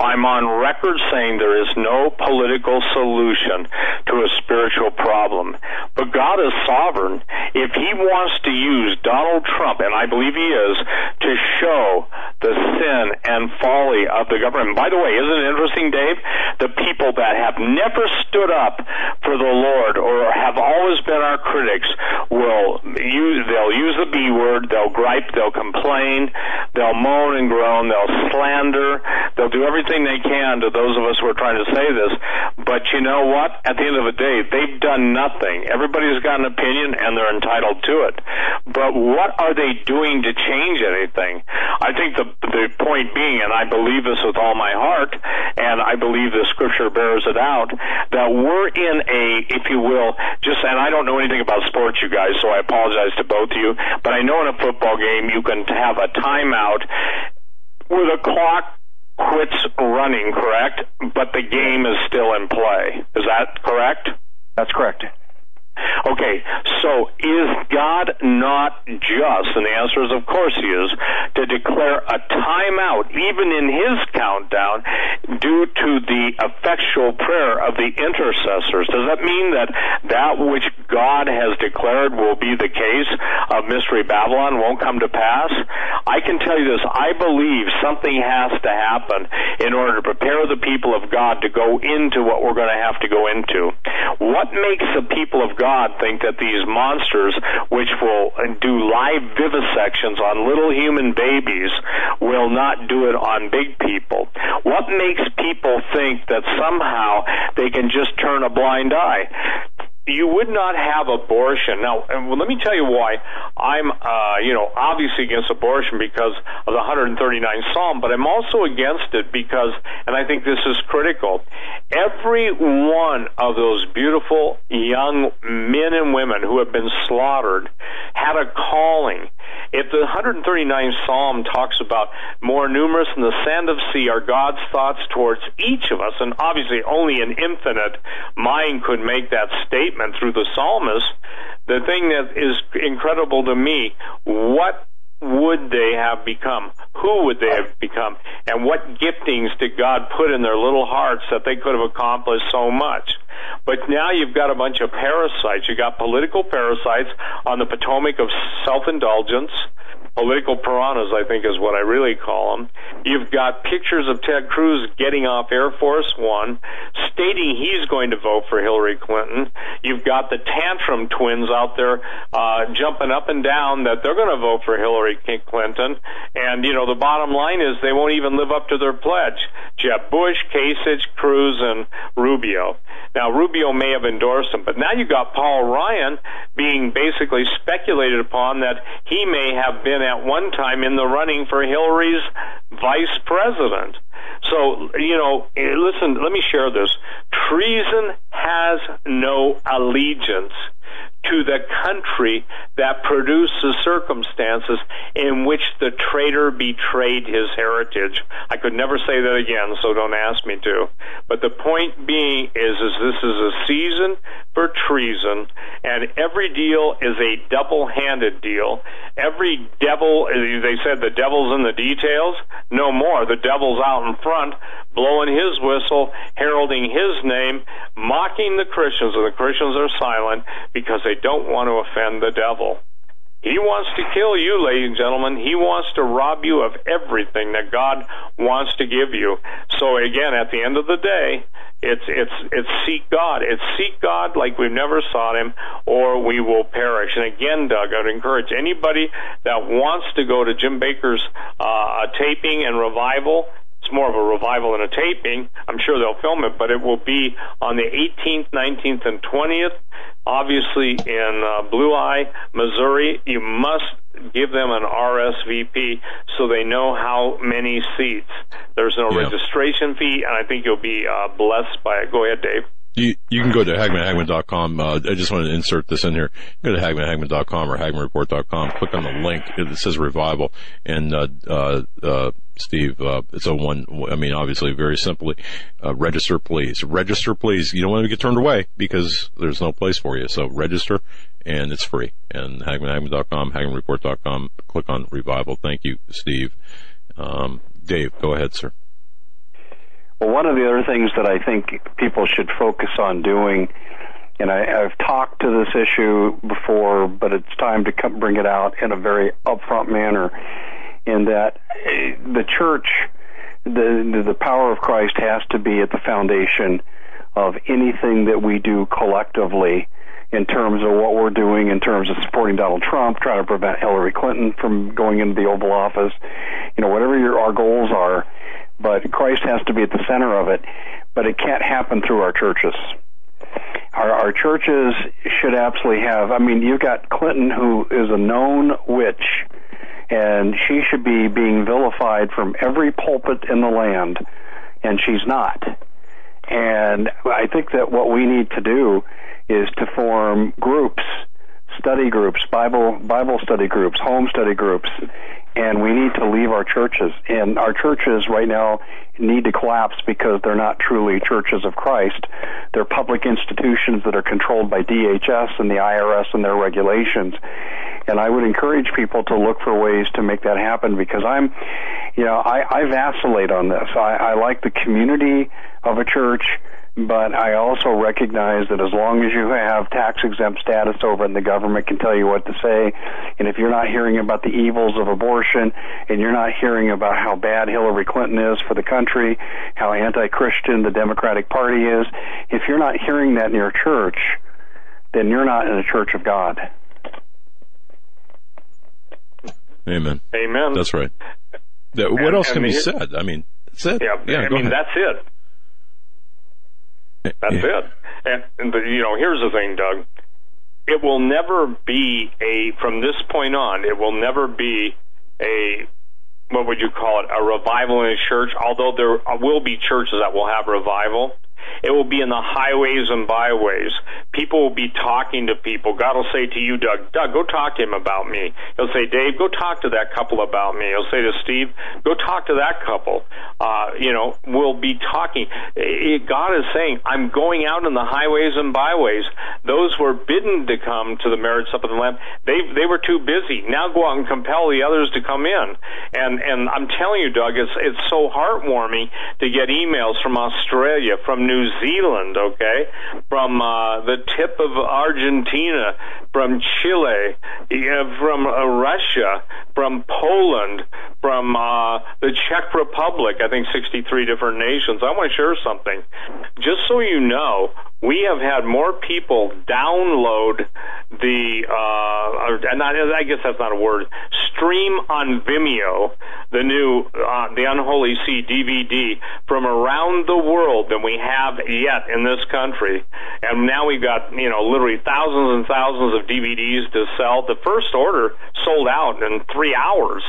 I'm on record saying there is no political solution to a spiritual problem. But God is sovereign. If He wants to use Donald Trump, and I believe He is, to show the sin and folly of the government. By the way, isn't it interesting, Dave? The people that have never stood up for the Lord or have always always been our critics will use they'll use the B word, they'll gripe, they'll complain, they'll moan and groan, they'll slander, they'll do everything they can to those of us who are trying to say this. But you know what? At the end of the day, they've done nothing. Everybody's got an opinion and they're entitled to it. But what are they doing to change anything? I think the the point being, and I believe this with all my heart, and I believe the scripture bears it out, that we're in a, if you will, just and I don't know anything about sports, you guys, so I apologize to both of you. But I know in a football game you can have a timeout where the clock quits running, correct? But the game is still in play. Is that correct? That's correct. Okay, so is God not just, and the answer is of course he is, to declare a timeout, even in his countdown, due to the effectual prayer of the intercessors? Does that mean that that which God has declared will be the case of Mystery Babylon won't come to pass? I can tell you this, I believe something has to happen in order to prepare the people of God to go into what we're going to have to go into. What makes the people of God think that these monsters, which will do live vivisections on little human babies, will not do it on big people? What makes people think that somehow they can just turn a blind eye? You would not have abortion. Now, let me tell you why I'm, uh, you know, obviously against abortion because of the 139th Psalm, but I'm also against it because, and I think this is critical, every one of those beautiful young men and women who have been slaughtered had a calling if the 139th Psalm talks about more numerous than the sand of sea are God's thoughts towards each of us, and obviously only an infinite mind could make that statement through the psalmist, the thing that is incredible to me, what would they have become? Who would they have become? And what giftings did God put in their little hearts that they could have accomplished so much? But now you've got a bunch of parasites. You've got political parasites on the Potomac of self-indulgence political piranhas, I think is what I really call them. You've got pictures of Ted Cruz getting off Air Force One, stating he's going to vote for Hillary Clinton. You've got the tantrum twins out there uh, jumping up and down that they're going to vote for Hillary Clinton. And, you know, the bottom line is they won't even live up to their pledge. Jeb Bush, Kasich, Cruz, and Rubio. Now, Rubio may have endorsed him, but now you've got Paul Ryan being basically speculated upon that he may have been at one time in the running for Hillary's vice president. So, you know, eh, listen, let me share this. Treason has no allegiance to the country that produced the circumstances in which the traitor betrayed his heritage. I could never say that again, so don't ask me to. But the point being is, is this is a season for treason, and every deal is a double-handed deal. Every devil, they said the devil's in the details. No more. The devil's out in front, blowing his whistle, heralding his name, mocking the Christians, and the Christians are silent because they don't want to offend the devil. He wants to kill you, ladies and gentlemen. He wants to rob you of everything that God wants to give you. So again, at the end of the day, it's it's it's seek God. It's seek God like we've never sought Him, or we will perish. And again, Doug, I'd encourage anybody that wants to go to Jim Bakker's uh, taping and revival it's more of a revival than a taping. I'm sure they'll film it, but it will be on the 18th, 19th, and 20th. Obviously, in uh, Blue Eye, Missouri, you must give them an RSVP so they know how many seats. There's no yeah. registration fee, and I think you'll be uh, blessed by it. Go ahead, Dave. You, you can go to HagmannHagmann.com. Uh, I just want to insert this in here. Go to HagmannHagmann.com or HagmannReport.com. Click on the link. It says revival. And, uh, uh, uh, Steve, uh, it's a one, I mean, obviously very simply, uh, register please. Register please. You don't want to get turned away because there's no place for you. So register and it's free. And HagmannHagmann.com, HagmannReport.com. Click on revival. Thank you, Steve. Um, Dave, go ahead, sir. Well, one of the other things that I think people should focus on doing, and I, have talked to this issue before, but it's time to come, bring it out in a very upfront manner, in that eh, the church, the the power of Christ has to be at the foundation of anything that we do collectively in terms of what we're doing in terms of supporting Donald Trump, trying to prevent Hillary Clinton from going into the Oval Office, you know, whatever your, our goals are, but Christ has to be at the center of it. But it can't happen through our churches. Our, our churches should absolutely have. I mean, you've got Clinton, who is a known witch, and she should be being vilified from every pulpit in the land, and she's not. And I think that what we need to do is to form groups, study groups, Bible Bible study groups, home study groups, and we need to leave our churches. And our churches right now need to collapse because they're not truly churches of Christ. They're public institutions that are controlled by DHS and the IRS and their regulations. And I would encourage people to look for ways to make that happen because I'm, you know, I, I vacillate on this. I, I like the community of a church but I also recognize that as long as you have tax exempt status over and the government can tell you what to say, and if you're not hearing about the evils of abortion, and you're not hearing about how bad Hillary Clinton is for the country, how anti-Christian the Democratic Party is, if you're not hearing that in your church, then you're not in a church of God. Amen. Amen. That's right. What And- else can and be said? I mean, that's it. Yeah, I mean ahead. that's it. That's Yeah. it. And, and the, you know, here's the thing, Doug. It will never be a from this point on. It will never be a what would you call it? A revival in a church. Although there will be churches that will have revival. It will be in the highways and byways. People will be talking to people. God will say to you, Doug, Doug, go talk to him about me. He'll say, Dave, go talk to that couple about me. He'll say to Steve, go talk to that couple. Uh, you know, we'll be talking. It, God is saying, I'm going out in the highways and byways. Those were bidden to come to the marriage supper of the Lamb, they they were too busy. Now go out and compel the others to come in. And and I'm telling you, Doug, it's it's so heartwarming to get emails from Australia, from New Zealand, okay, from uh, the tip of Argentina, from Chile, yeah, from uh, Russia, from Poland, from uh, the Czech Republic. I think 63 different nations. I want to share something, just so you know. We have had more people download the, uh, and I, I guess that's not a word, stream on Vimeo, the new, uh, the Unholy See DVD from around the world than we have yet in this country. And now we've got, you know, literally thousands and thousands of DVDs to sell. The first order sold out in three hours.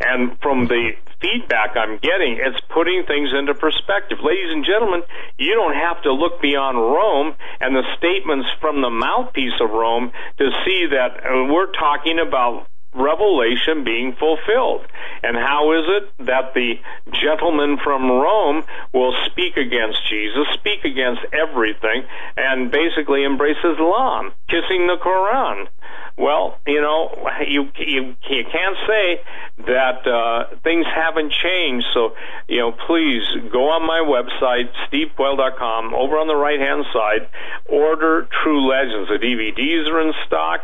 And from the feedback I'm getting, it's putting things into perspective. Ladies and gentlemen, you don't have to look beyond Rome and the statements from the mouthpiece of Rome to see that uh, we're talking about revelation being fulfilled. And how is it that the gentleman from Rome will speak against Jesus, speak against everything, and basically embrace Islam, kissing the Quran? Well, you know, you you, you can't say that uh, things haven't changed. So, you know, please go on my website, stevequayle.com. Over on the right hand side, order True Legends. The DVDs are in stock.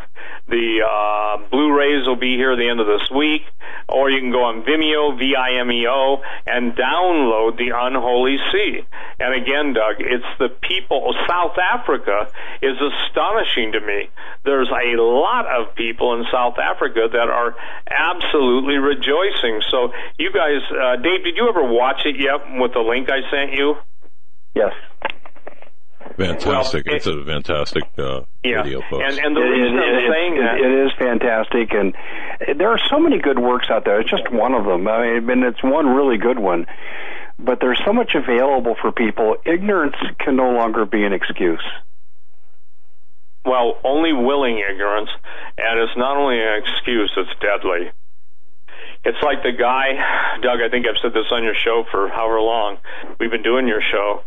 The uh, Blu-rays will be here at the end of this week, or you can go on Vimeo, V-I-M-E-O, and download the Unholy See. And again, Doug, it's the people. South Africa is astonishing to me. There's a lot of people in South Africa that are absolutely rejoicing. So, you guys, uh, Dave, did you ever watch it yet with the link I sent you? Yes. Fantastic. Well, it- it's a fantastic uh, Yeah, video, folks. and and the It- reason it- I'm it- saying it- that it is fantastic, and there are so many good works out there. It's just one of them. I mean, it's one really good one, but there's so much available for people. Ignorance can no longer be an excuse. well, only willing ignorance, and it's not only an excuse; it's deadly. It's like the guy, Doug. I think I've said this on your show for however long we've been doing your show.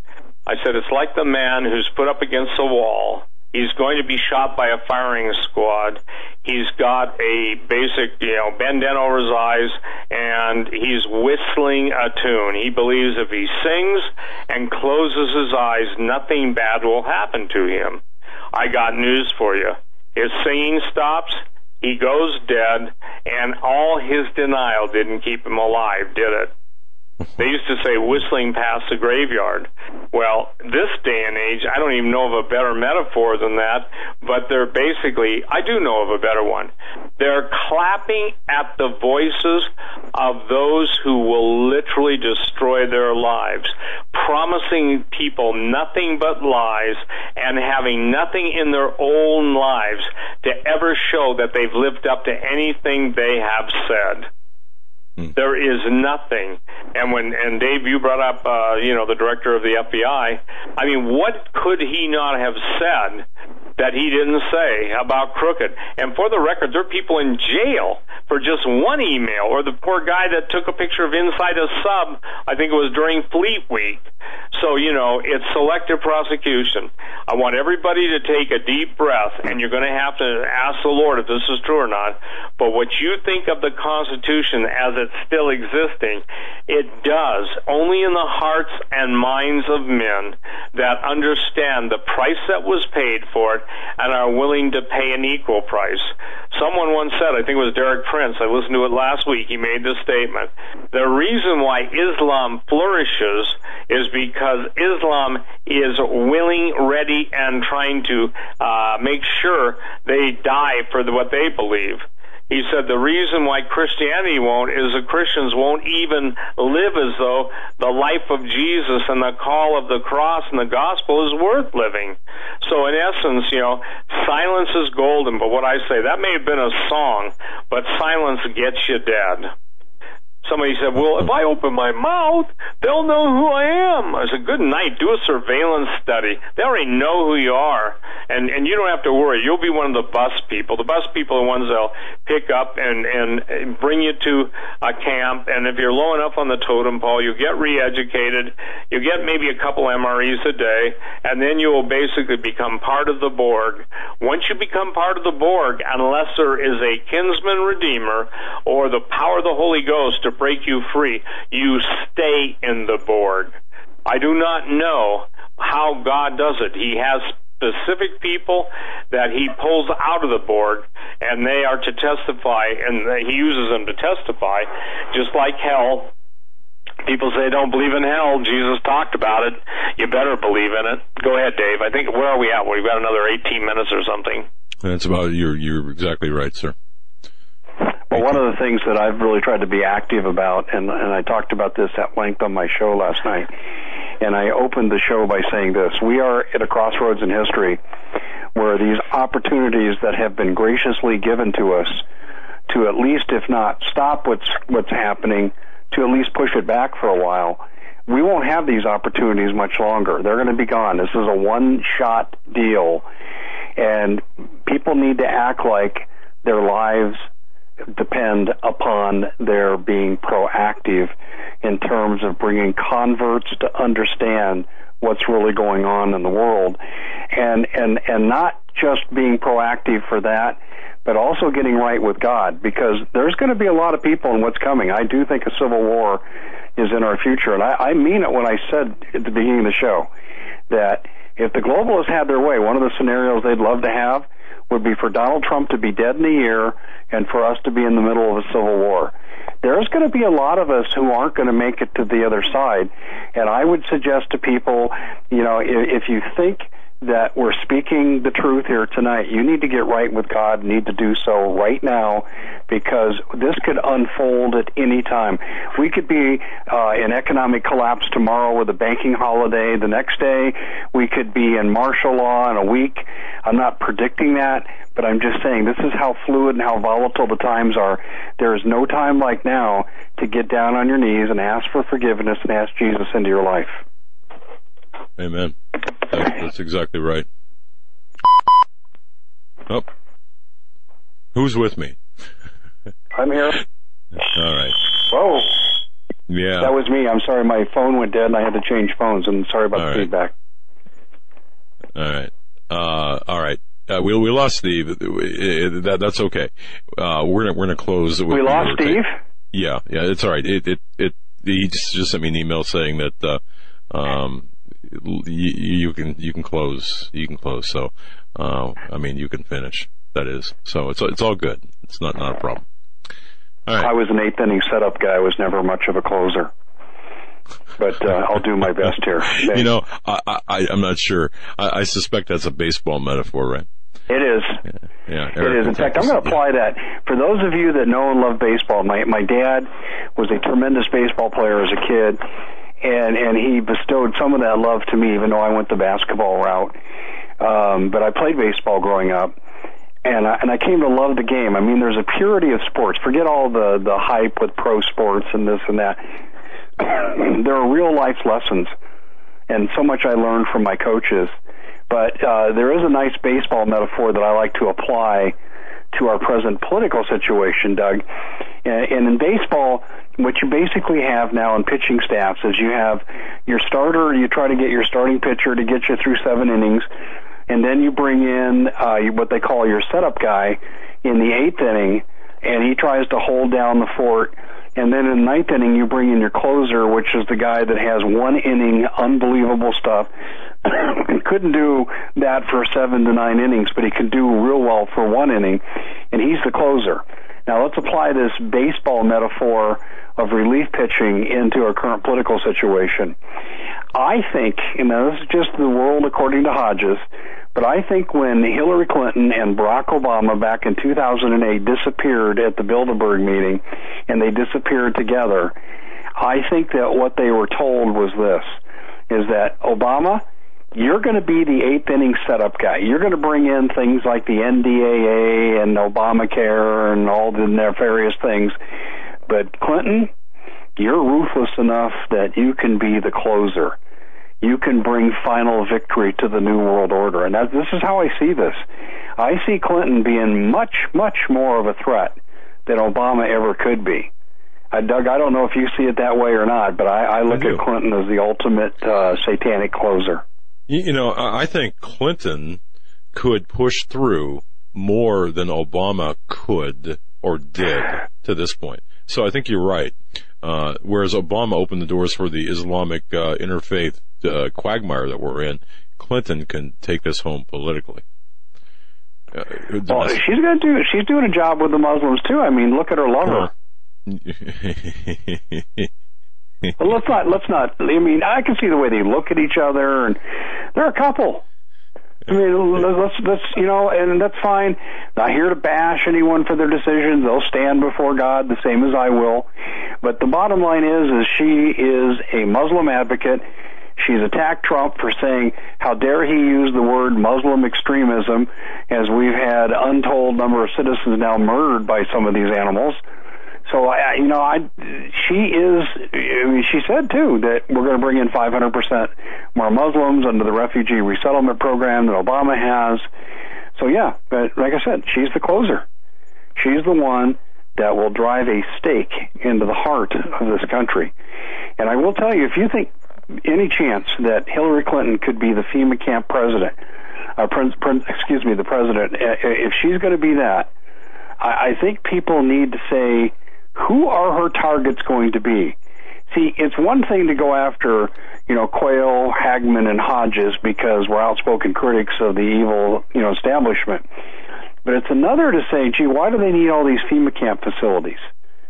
I said it's like the man who's put up against a wall. He's going to be shot by a firing squad. He's got a basic, you know, bandana over his eyes, and he's whistling a tune. He believes if he sings and closes his eyes, nothing bad will happen to him. I got news for you. His singing stops, he goes dead, and all his denial didn't keep him alive, did it? They used to say whistling past the graveyard. Well, this day and age, I don't even know of a better metaphor than that, but they're basically, I do know of a better one. They're clapping at the voices of those who will literally destroy their lives, promising people nothing but lies and having nothing in their own lives to ever show that they've lived up to anything they have said. There is nothing. And when and Dave, you brought up, uh, you know, the director of the FBI. I mean, what could he not have said that he didn't say about crooked. And for the record, there are people in jail for just one email, or the poor guy that took a picture of inside a sub, I think it was during Fleet Week. So, you know, it's selective prosecution. I want everybody to take a deep breath, and you're going to have to ask the Lord if this is true or not. But what you think of the Constitution as it's still existing, it does only in the hearts and minds of men that understand the price that was paid for it and are willing to pay an equal price. Someone once said, I think it was Derek Prince, I listened to it last week, he made this statement. The reason why Islam flourishes is because Islam is willing, ready, and trying to uh, make sure they die for what they believe. He said the reason why Christianity won't is that Christians won't even live as though the life of Jesus and the call of the cross and the gospel is worth living. So in essence, you know, silence is golden, but what I say, that may have been a song, but silence gets you dead. Somebody said, well, if I open my mouth, they'll know who I am. I said, good night. Do a surveillance study. They already know who you are. And, and you don't have to worry. You'll be one of the bus people. The bus people are the ones that'll pick up and, and bring you to a camp. And if you're low enough on the totem pole, you'll get re-educated. You'll get maybe a couple MREs a day. And then you will basically become part of the Borg. Once you become part of the Borg, unless there is a kinsman redeemer or the power of the Holy Ghost to break you free. You stay in the Borg. I do not know how God does it. He has specific people that he pulls out of the Borg, and they are to testify, and he uses them to testify, just like hell. People say don't believe in hell. Jesus talked about it. You better believe in it. Go ahead, Dave. I think where are we at? We've got another 18 minutes or something. That's about you're you're exactly right, sir. Well, one of the things that I've really tried to be active about, and, and I talked about this at length on my show last night, and I opened the show by saying this. We are at a crossroads in history where these opportunities that have been graciously given to us to at least, if not stop what's, what's happening, to at least push it back for a while, we won't have these opportunities much longer. They're going to be gone. This is a one shot deal. And people need to act like their lives depend upon their being proactive in terms of bringing converts to understand what's really going on in the world and and and not just being proactive for that but also getting right with God because there's going to be a lot of people in what's coming. I do think a civil war is in our future and I, I mean it when I said at the beginning of the show that if the globalists had their way, one of the scenarios they'd love to have would be for Donald Trump to be dead in a year and for us to be in the middle of a civil war. There's going to be a lot of us who aren't going to make it to the other side. And I would suggest to people, you know, if, if you think that we're speaking the truth here tonight. You need to get right with God, need to do so right now because this could unfold at any time. We could be uh, in economic collapse tomorrow with a banking holiday. The next day, we could be in martial law in a week. I'm not predicting that, but I'm just saying this is how fluid and how volatile the times are. There is no time like now to get down on your knees and ask for forgiveness and ask Jesus into your life. Amen. That, that's exactly right. Oh. Who's with me? (laughs) I'm here. All right. Whoa. Yeah. That was me. I'm sorry, my phone went dead and I had to change phones, and sorry about All the right. feedback. All right. Uh, all right. Uh, we we lost Steve. Uh, That that's okay. Uh, we're gonna we're gonna close. We lost Steve. Yeah, yeah, it's all right. It it it. He just, just sent me an email saying that uh, um, you, you can you can close you can close. So uh, I mean you can finish. That is. So it's it's all good. It's not not a problem. All right. I was an eighth inning setup guy. I was never much of a closer. But uh, I'll do my best here. (laughs) You know, I, I I'm not sure. I, I suspect that's a baseball metaphor, right? it is. Yeah. It Eric is. In fact, I'm going to apply that for those of you that know and love baseball. My my dad was a tremendous baseball player as a kid, and and he bestowed some of that love to me, even though I went the basketball route. Um, but I played baseball growing up, and I, and I came to love the game. I mean, there's a purity of sports. Forget all the the hype with pro sports and this and that. (coughs) there are real life lessons, and so much I learned from my coaches. But uh, there is a nice baseball metaphor that I like to apply to our present political situation, Doug. And, in baseball, what you basically have now in pitching staffs is you have your starter, you try to get your starting pitcher to get you through seven innings, and then you bring in uh, what they call your setup guy in the eighth inning, and he tries to hold down the fort. And then in the ninth inning, you bring in your closer, which is the guy that has one inning, unbelievable stuff. (coughs) and couldn't do that for seven to nine innings, but he could do real well for one inning, and he's the closer. Now let's apply this baseball metaphor of relief pitching into our current political situation. I think, you know, this is just the world according to Hodges, but I think when Hillary Clinton and Barack Obama back in 2008 disappeared at the Bilderberg meeting and they disappeared together, I think that what they were told was this, is that Obama, you're going to be the eighth inning setup guy. You're going to bring in things like the NDAA and Obamacare and all the nefarious things. But Clinton, you're ruthless enough that you can be the closer. You can bring final victory to the New World Order. And that, this is how I see this. I see Clinton being much, much more of a threat than Obama ever could be. Uh, Doug, I don't know if you see it that way or not, but I, I look I at Clinton as the ultimate uh, satanic closer. You know, I think Clinton could push through more than Obama could or did to this point. So I think you're right. Uh, whereas Obama opened the doors for the Islamic uh, interfaith uh, quagmire that we're in, Clinton can take this home politically. Uh, well, she's going to do. She's doing a job with the Muslims too. I mean, look at her lover. Let's not. Let's not. I mean, I can see the way they look at each other, and they're a couple. I mean, let's let's you know, and that's fine. Not here to bash anyone for their decisions. They'll stand before God the same as I will. But the bottom line is, is she is a Muslim advocate. She's attacked Trump for saying, "How dare he use the word Muslim extremism?" As we've had untold number of citizens now murdered by some of these animals. So I, you know, I she is. She said too that we're going to bring in 500 percent more Muslims under the refugee resettlement program that Obama has. So yeah, but like I said, she's the closer. She's the one that will drive a stake into the heart of this country. And I will tell you, if you think any chance that Hillary Clinton could be the FEMA camp president, uh, prin, prin, excuse me, the president, if she's going to be that, I, I think people need to say who are her targets going to be? See, it's one thing to go after, you know, Quayle, Hagmann, and Hodges because we're outspoken critics of the evil, you know, establishment. But it's another to say, gee, why do they need all these FEMA camp facilities?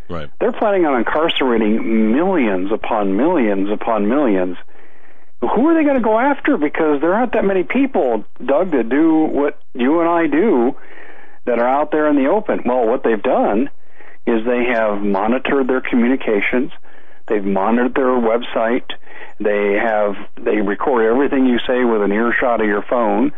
Right. They're planning on incarcerating millions upon millions upon millions. Who are they going to go after? Because there aren't that many people, Doug, that do what you and I do that are out there in the open. Well, what they've done is they have monitored their communications, they've monitored their website, they have they record everything you say with an earshot of your phone.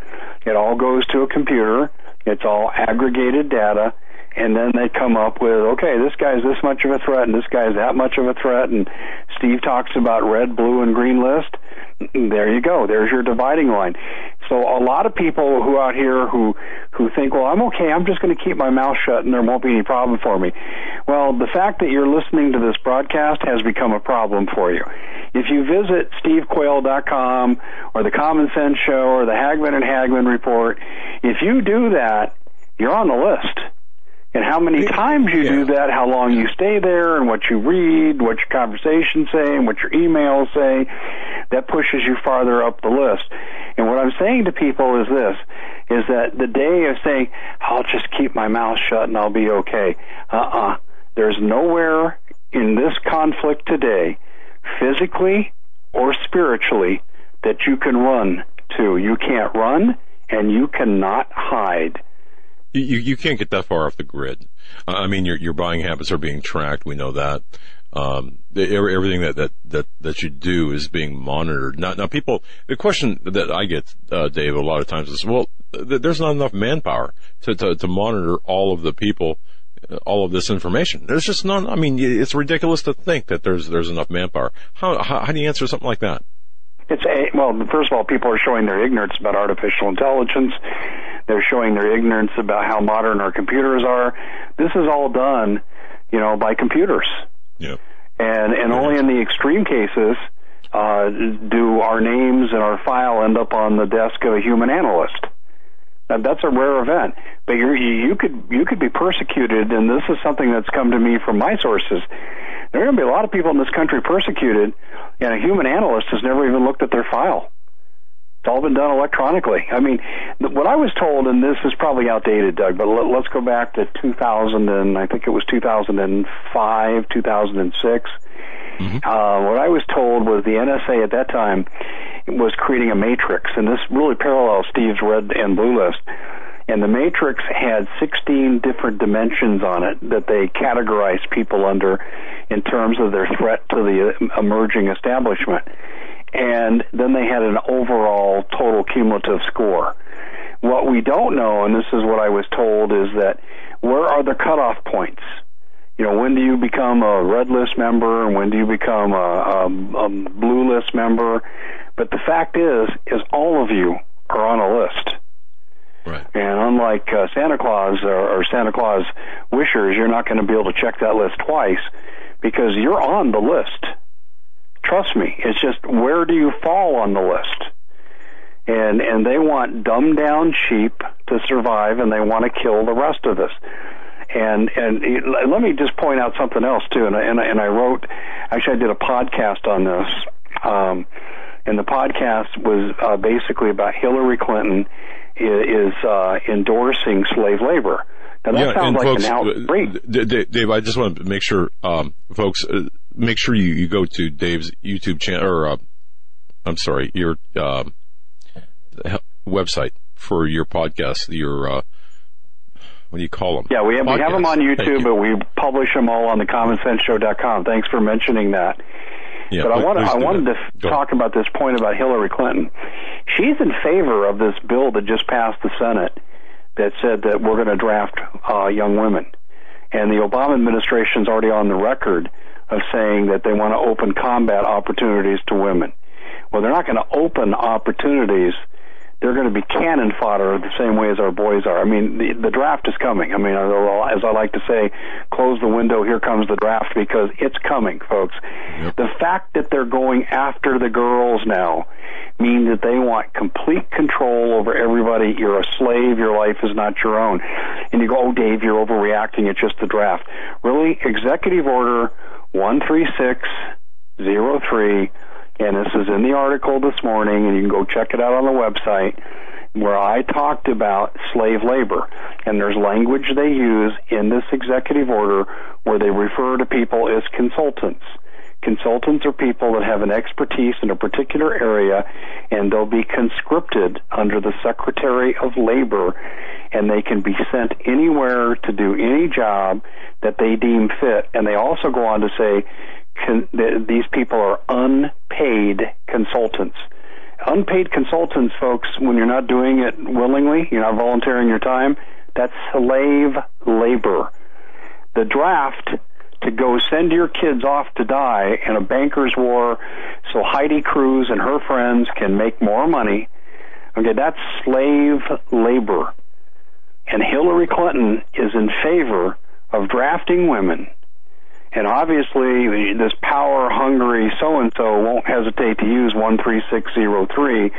It all goes to a computer. It's all aggregated data, and then they come up with okay, this guy's this much of a threat, and this guy's that much of a threat. And Steve talks about red, blue, and green list. There you go. There's your dividing line. So a lot of people who out here who who think, well, I'm okay. I'm just going to keep my mouth shut, and there won't be any problem for me. Well, the fact that you're listening to this broadcast has become a problem for you. If you visit stevequayle.com or the Common Sense Show or the Hagmann and Hagmann Report, if you do that, you're on the list and how many times you yeah. do that, how long you stay there, and what you read, what your conversations say, and what your emails say, that pushes you farther up the list. And what I'm saying to people is this, is that the day of saying, I'll just keep my mouth shut and I'll be okay. Uh-uh. There's nowhere in this conflict today, physically or spiritually, that you can run to. You can't run and you cannot hide. You, you can't get that far off the grid. I mean, your, your buying habits are being tracked. We know that. Um, everything that, that, that, that you do is being monitored. Now, now people, the question that I get, uh, Dave, a lot of times is, well, th- there's not enough manpower to, to, to monitor all of the people, uh, all of this information. There's just not, I mean, it's ridiculous to think that there's, there's enough manpower. How, how, how do you answer something like that? It's a, well, first of all, people are showing their ignorance about artificial intelligence. They're showing their ignorance about how modern our computers are. This is all done, you know, by computers. Yeah. And and only in the extreme cases uh, do our names and our file end up on the desk of a human analyst. Now, that's a rare event, but you could you could be persecuted, and this is something that's come to me from my sources. There are going to be a lot of people in this country persecuted, and a human analyst has never even looked at their file. It's all been done electronically. I mean, what I was told, and this is probably outdated, Doug, but let, us go back to 2000 and I think it was 2005, 2006. Mm-hmm. Uh, what I was told was the NSA at that time was creating a matrix, and this really parallels Steve's red and blue list. And the matrix had 16 different dimensions on it that they categorized people under in terms of their threat to the emerging establishment and then they had an overall total cumulative score. What we don't know, and this is what I was told, is that where are the cutoff points? You know, when do you become a red list member, and when do you become a, a, a blue list member? But the fact is, is all of you are on a list. Right. And unlike uh, Santa Claus or, or Santa Claus wishers, you're not going to be able to check that list twice because you're on the list. Trust me, it's just where do you fall on the list? And and they want dumbed down sheep to survive, and they want to kill the rest of us. And and let me just point out something else too. And I, and I, and I wrote, actually, I did a podcast on this. Um, and the podcast was uh, basically about Hillary Clinton is, is uh, endorsing slave labor. Now that yeah, sounds like folks, an outrage. Dave, I just want to make sure, um, folks, uh, make sure you, you go to Dave's YouTube channel, or uh, I'm sorry, your uh, website for your podcast, your uh, what do you call them? Yeah, we have, we have them on YouTube, but we publish them all on the commonsenseshow.com. Thanks for mentioning that. Yeah, but I, want, I wanted to Go. talk about this point about Hillary Clinton. She's in favor of this bill that just passed the Senate that said that we're going to draft uh, young women. And the Obama administration's already on the record of saying that they want to open combat opportunities to women. Well, they're not going to open opportunities. They're going to be cannon fodder the same way as our boys are. I mean, the, the draft is coming. I mean, as I like to say, close the window, here comes the draft because it's coming, folks. Yep. The fact that they're going after the girls now means that they want complete control over everybody. You're a slave. Your life is not your own. And you go, oh, Dave, you're overreacting. It's just the draft. Really? Executive order 13603, and this is in the article this morning, and you can go check it out on the website, where I talked about slave labor. And there's language they use in this executive order where they refer to people as consultants. Consultants are people that have an expertise in a particular area and they'll be conscripted under the Secretary of Labor and they can be sent anywhere to do any job that they deem fit. And they also go on to say con- that these people are unpaid consultants. Unpaid consultants, folks, when you're not doing it willingly, you're not volunteering your time, that's slave labor. The draft to go send your kids off to die in a banker's war so Heidi Cruz and her friends can make more money. Okay, that's slave labor. And Hillary Clinton is in favor of drafting women. And obviously, this power hungry so and so won't hesitate to use 13603.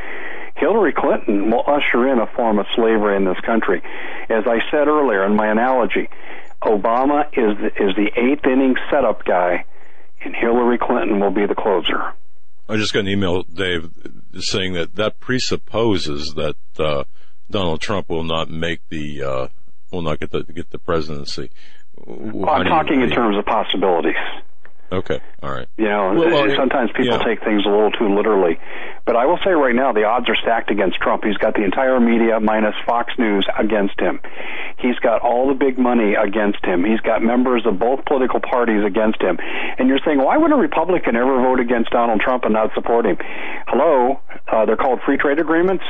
Hillary Clinton will usher in a form of slavery in this country. As I said earlier in my analogy, Obama is the, is the eighth inning setup guy, and Hillary Clinton will be the closer. I just got an email, Dave, saying that that presupposes that uh, Donald Trump will not make the uh, will not get the get the presidency. Well, I'm talking in terms of possibilities. Okay, all right. You know, Well, well, sometimes people yeah. take things a little too literally. But I will say right now, the odds are stacked against Trump. He's got the entire media minus Fox News against him. He's got all the big money against him. He's got members of both political parties against him. And you're saying, why would a Republican ever vote against Donald Trump and not support him? Hello, uh, they're called free trade agreements.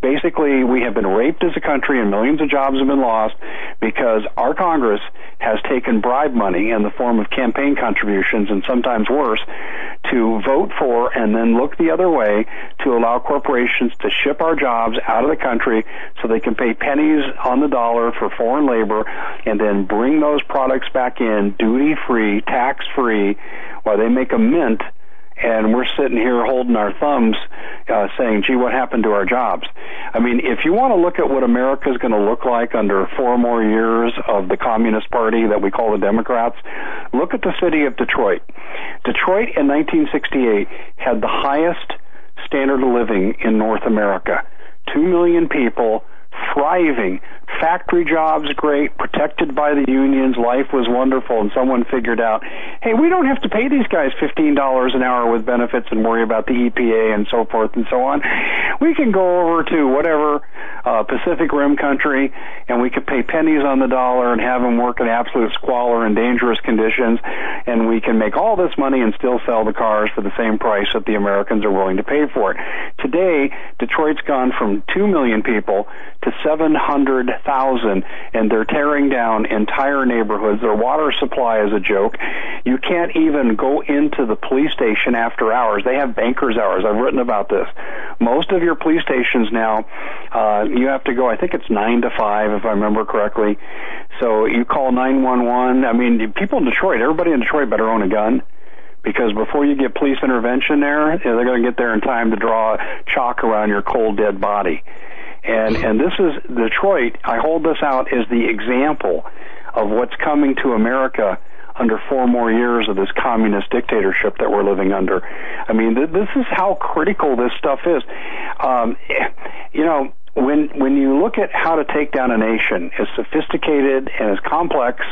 Basically, we have been raped as a country and millions of jobs have been lost because our Congress has taken bribe money in the form of campaign contributions and sometimes worse to vote for and then look the other way to allow corporations to ship our jobs out of the country so they can pay pennies on the dollar for foreign labor and then bring those products back in duty free, tax free, while they make a mint and we're sitting here holding our thumbs, uh, saying, "Gee, what happened to our jobs?" I mean, if you want to look at what America is going to look like under four more years of the Communist Party that we call the Democrats, look at the city of Detroit. Detroit in 1968 had the highest standard of living in North America. Two million people thriving. Factory jobs great, protected by the unions, life was wonderful, and someone figured out, hey, we don't have to pay these guys $15 an hour with benefits and worry about the EPA and so forth and so on. We can go over to whatever uh, Pacific Rim country and we could pay pennies on the dollar and have them work in absolute squalor and dangerous conditions, and we can make all this money and still sell the cars for the same price that the Americans are willing to pay for it. Today, Detroit's gone from 2 million people to 700,000 and they're tearing down entire neighborhoods. Their water supply is a joke. You can't even go into the police station after hours. They have bankers hours. I've written about this. Most of your police stations now, uh, you have to go, I think it's 9 to 5 if I remember correctly. So you call 911. I mean, people in Detroit, everybody in Detroit better own a gun because before you get police intervention there, they're going to get there in time to draw chalk around your cold dead body. And and this is Detroit. I hold this out as the example of what's coming to America under four more years of this communist dictatorship that we're living under. I mean, th- this is how critical this stuff is. Um, you know, when when you look at how to take down a nation as sophisticated and as complex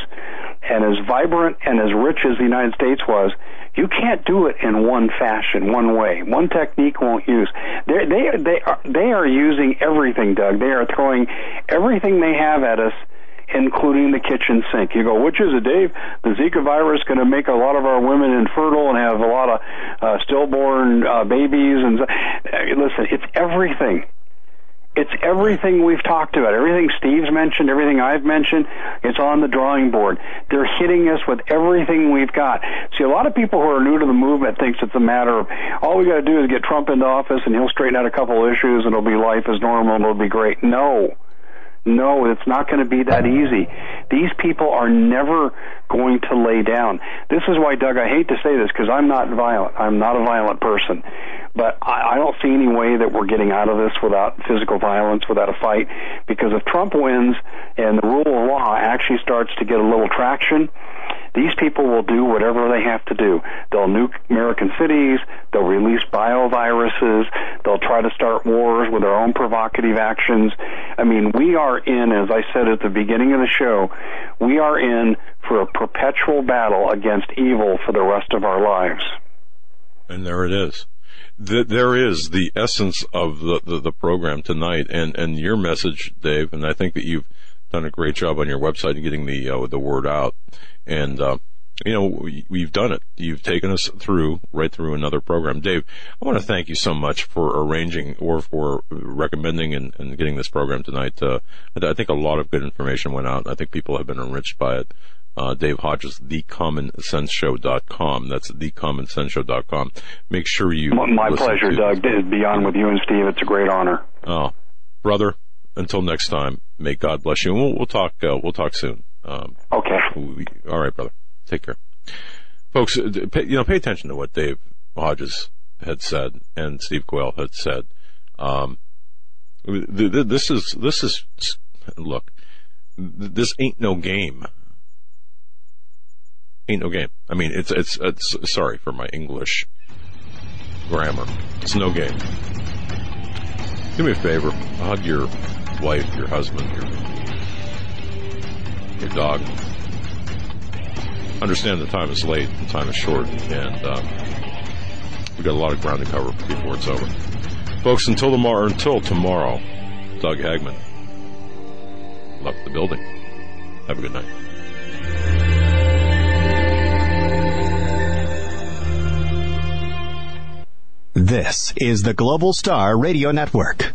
and as vibrant and as rich as the United States was, you can't do it in one fashion, one way. One technique won't use. They're, they they are they are using everything, Doug. They are throwing everything they have at us including the kitchen sink. You go, which is it, Dave? The Zika virus going to make a lot of our women infertile and have a lot of uh, stillborn uh, babies? And uh, listen, it's everything. It's everything we've talked about, everything Steve's mentioned, everything I've mentioned. It's on the drawing board. They're hitting us with everything we've got. See, a lot of people who are new to the movement thinks it's a matter of all we got to do is get Trump into office and he'll straighten out a couple of issues and it'll be life as normal and it'll be great. No. No, it's not going to be that easy. These people are never going to lay down. This is why, Doug, I hate to say this because I'm not violent. I'm not a violent person. But I, I don't see any way that we're getting out of this without physical violence, without a fight. Because if Trump wins and the rule of law actually starts to get a little traction, these people will do whatever they have to do. They'll nuke American cities. They'll release bioviruses. They'll try to start wars with their own provocative actions. I mean, we are in, as I said at the beginning of the show, we are in for a perpetual battle against evil for the rest of our lives. And there it is. there is the essence of the, the, the program tonight and, and your message, Dave, and I think that you've done a great job on your website and getting the uh, the word out. And uh, you know we, have done it. You've taken us through right through another program, Dave. I want to thank you so much for arranging or for recommending and, and getting this program tonight. Uh, I think a lot of good information went out. I think people have been enriched by it. Uh, Dave Hodges, thecommonsenseshow.com. That's thecommonsenseshow.com. Make sure you. My pleasure, Doug. Be on with you and Steve. It's a great honor. Oh, brother. Until next time, may God bless you. And we'll, we'll talk. Uh, we'll talk soon. Um, okay. We, all right, brother. Take care, folks. Uh, pay, you know, pay attention to what Dave Hodges had said and Steve Quayle had said. Um, this is this is look. This ain't no game. Ain't no game. I mean, it's it's it's. Sorry for my English grammar. It's no game. Do me a favor. Hug your wife, your husband, your your dog. Understand the time is late, the time is short, and uh, we got a lot of ground to cover before it's over. Folks, until tomorrow, until tomorrow, Doug Hagmann left the building. Have a good night. This is the Global Star Radio Network.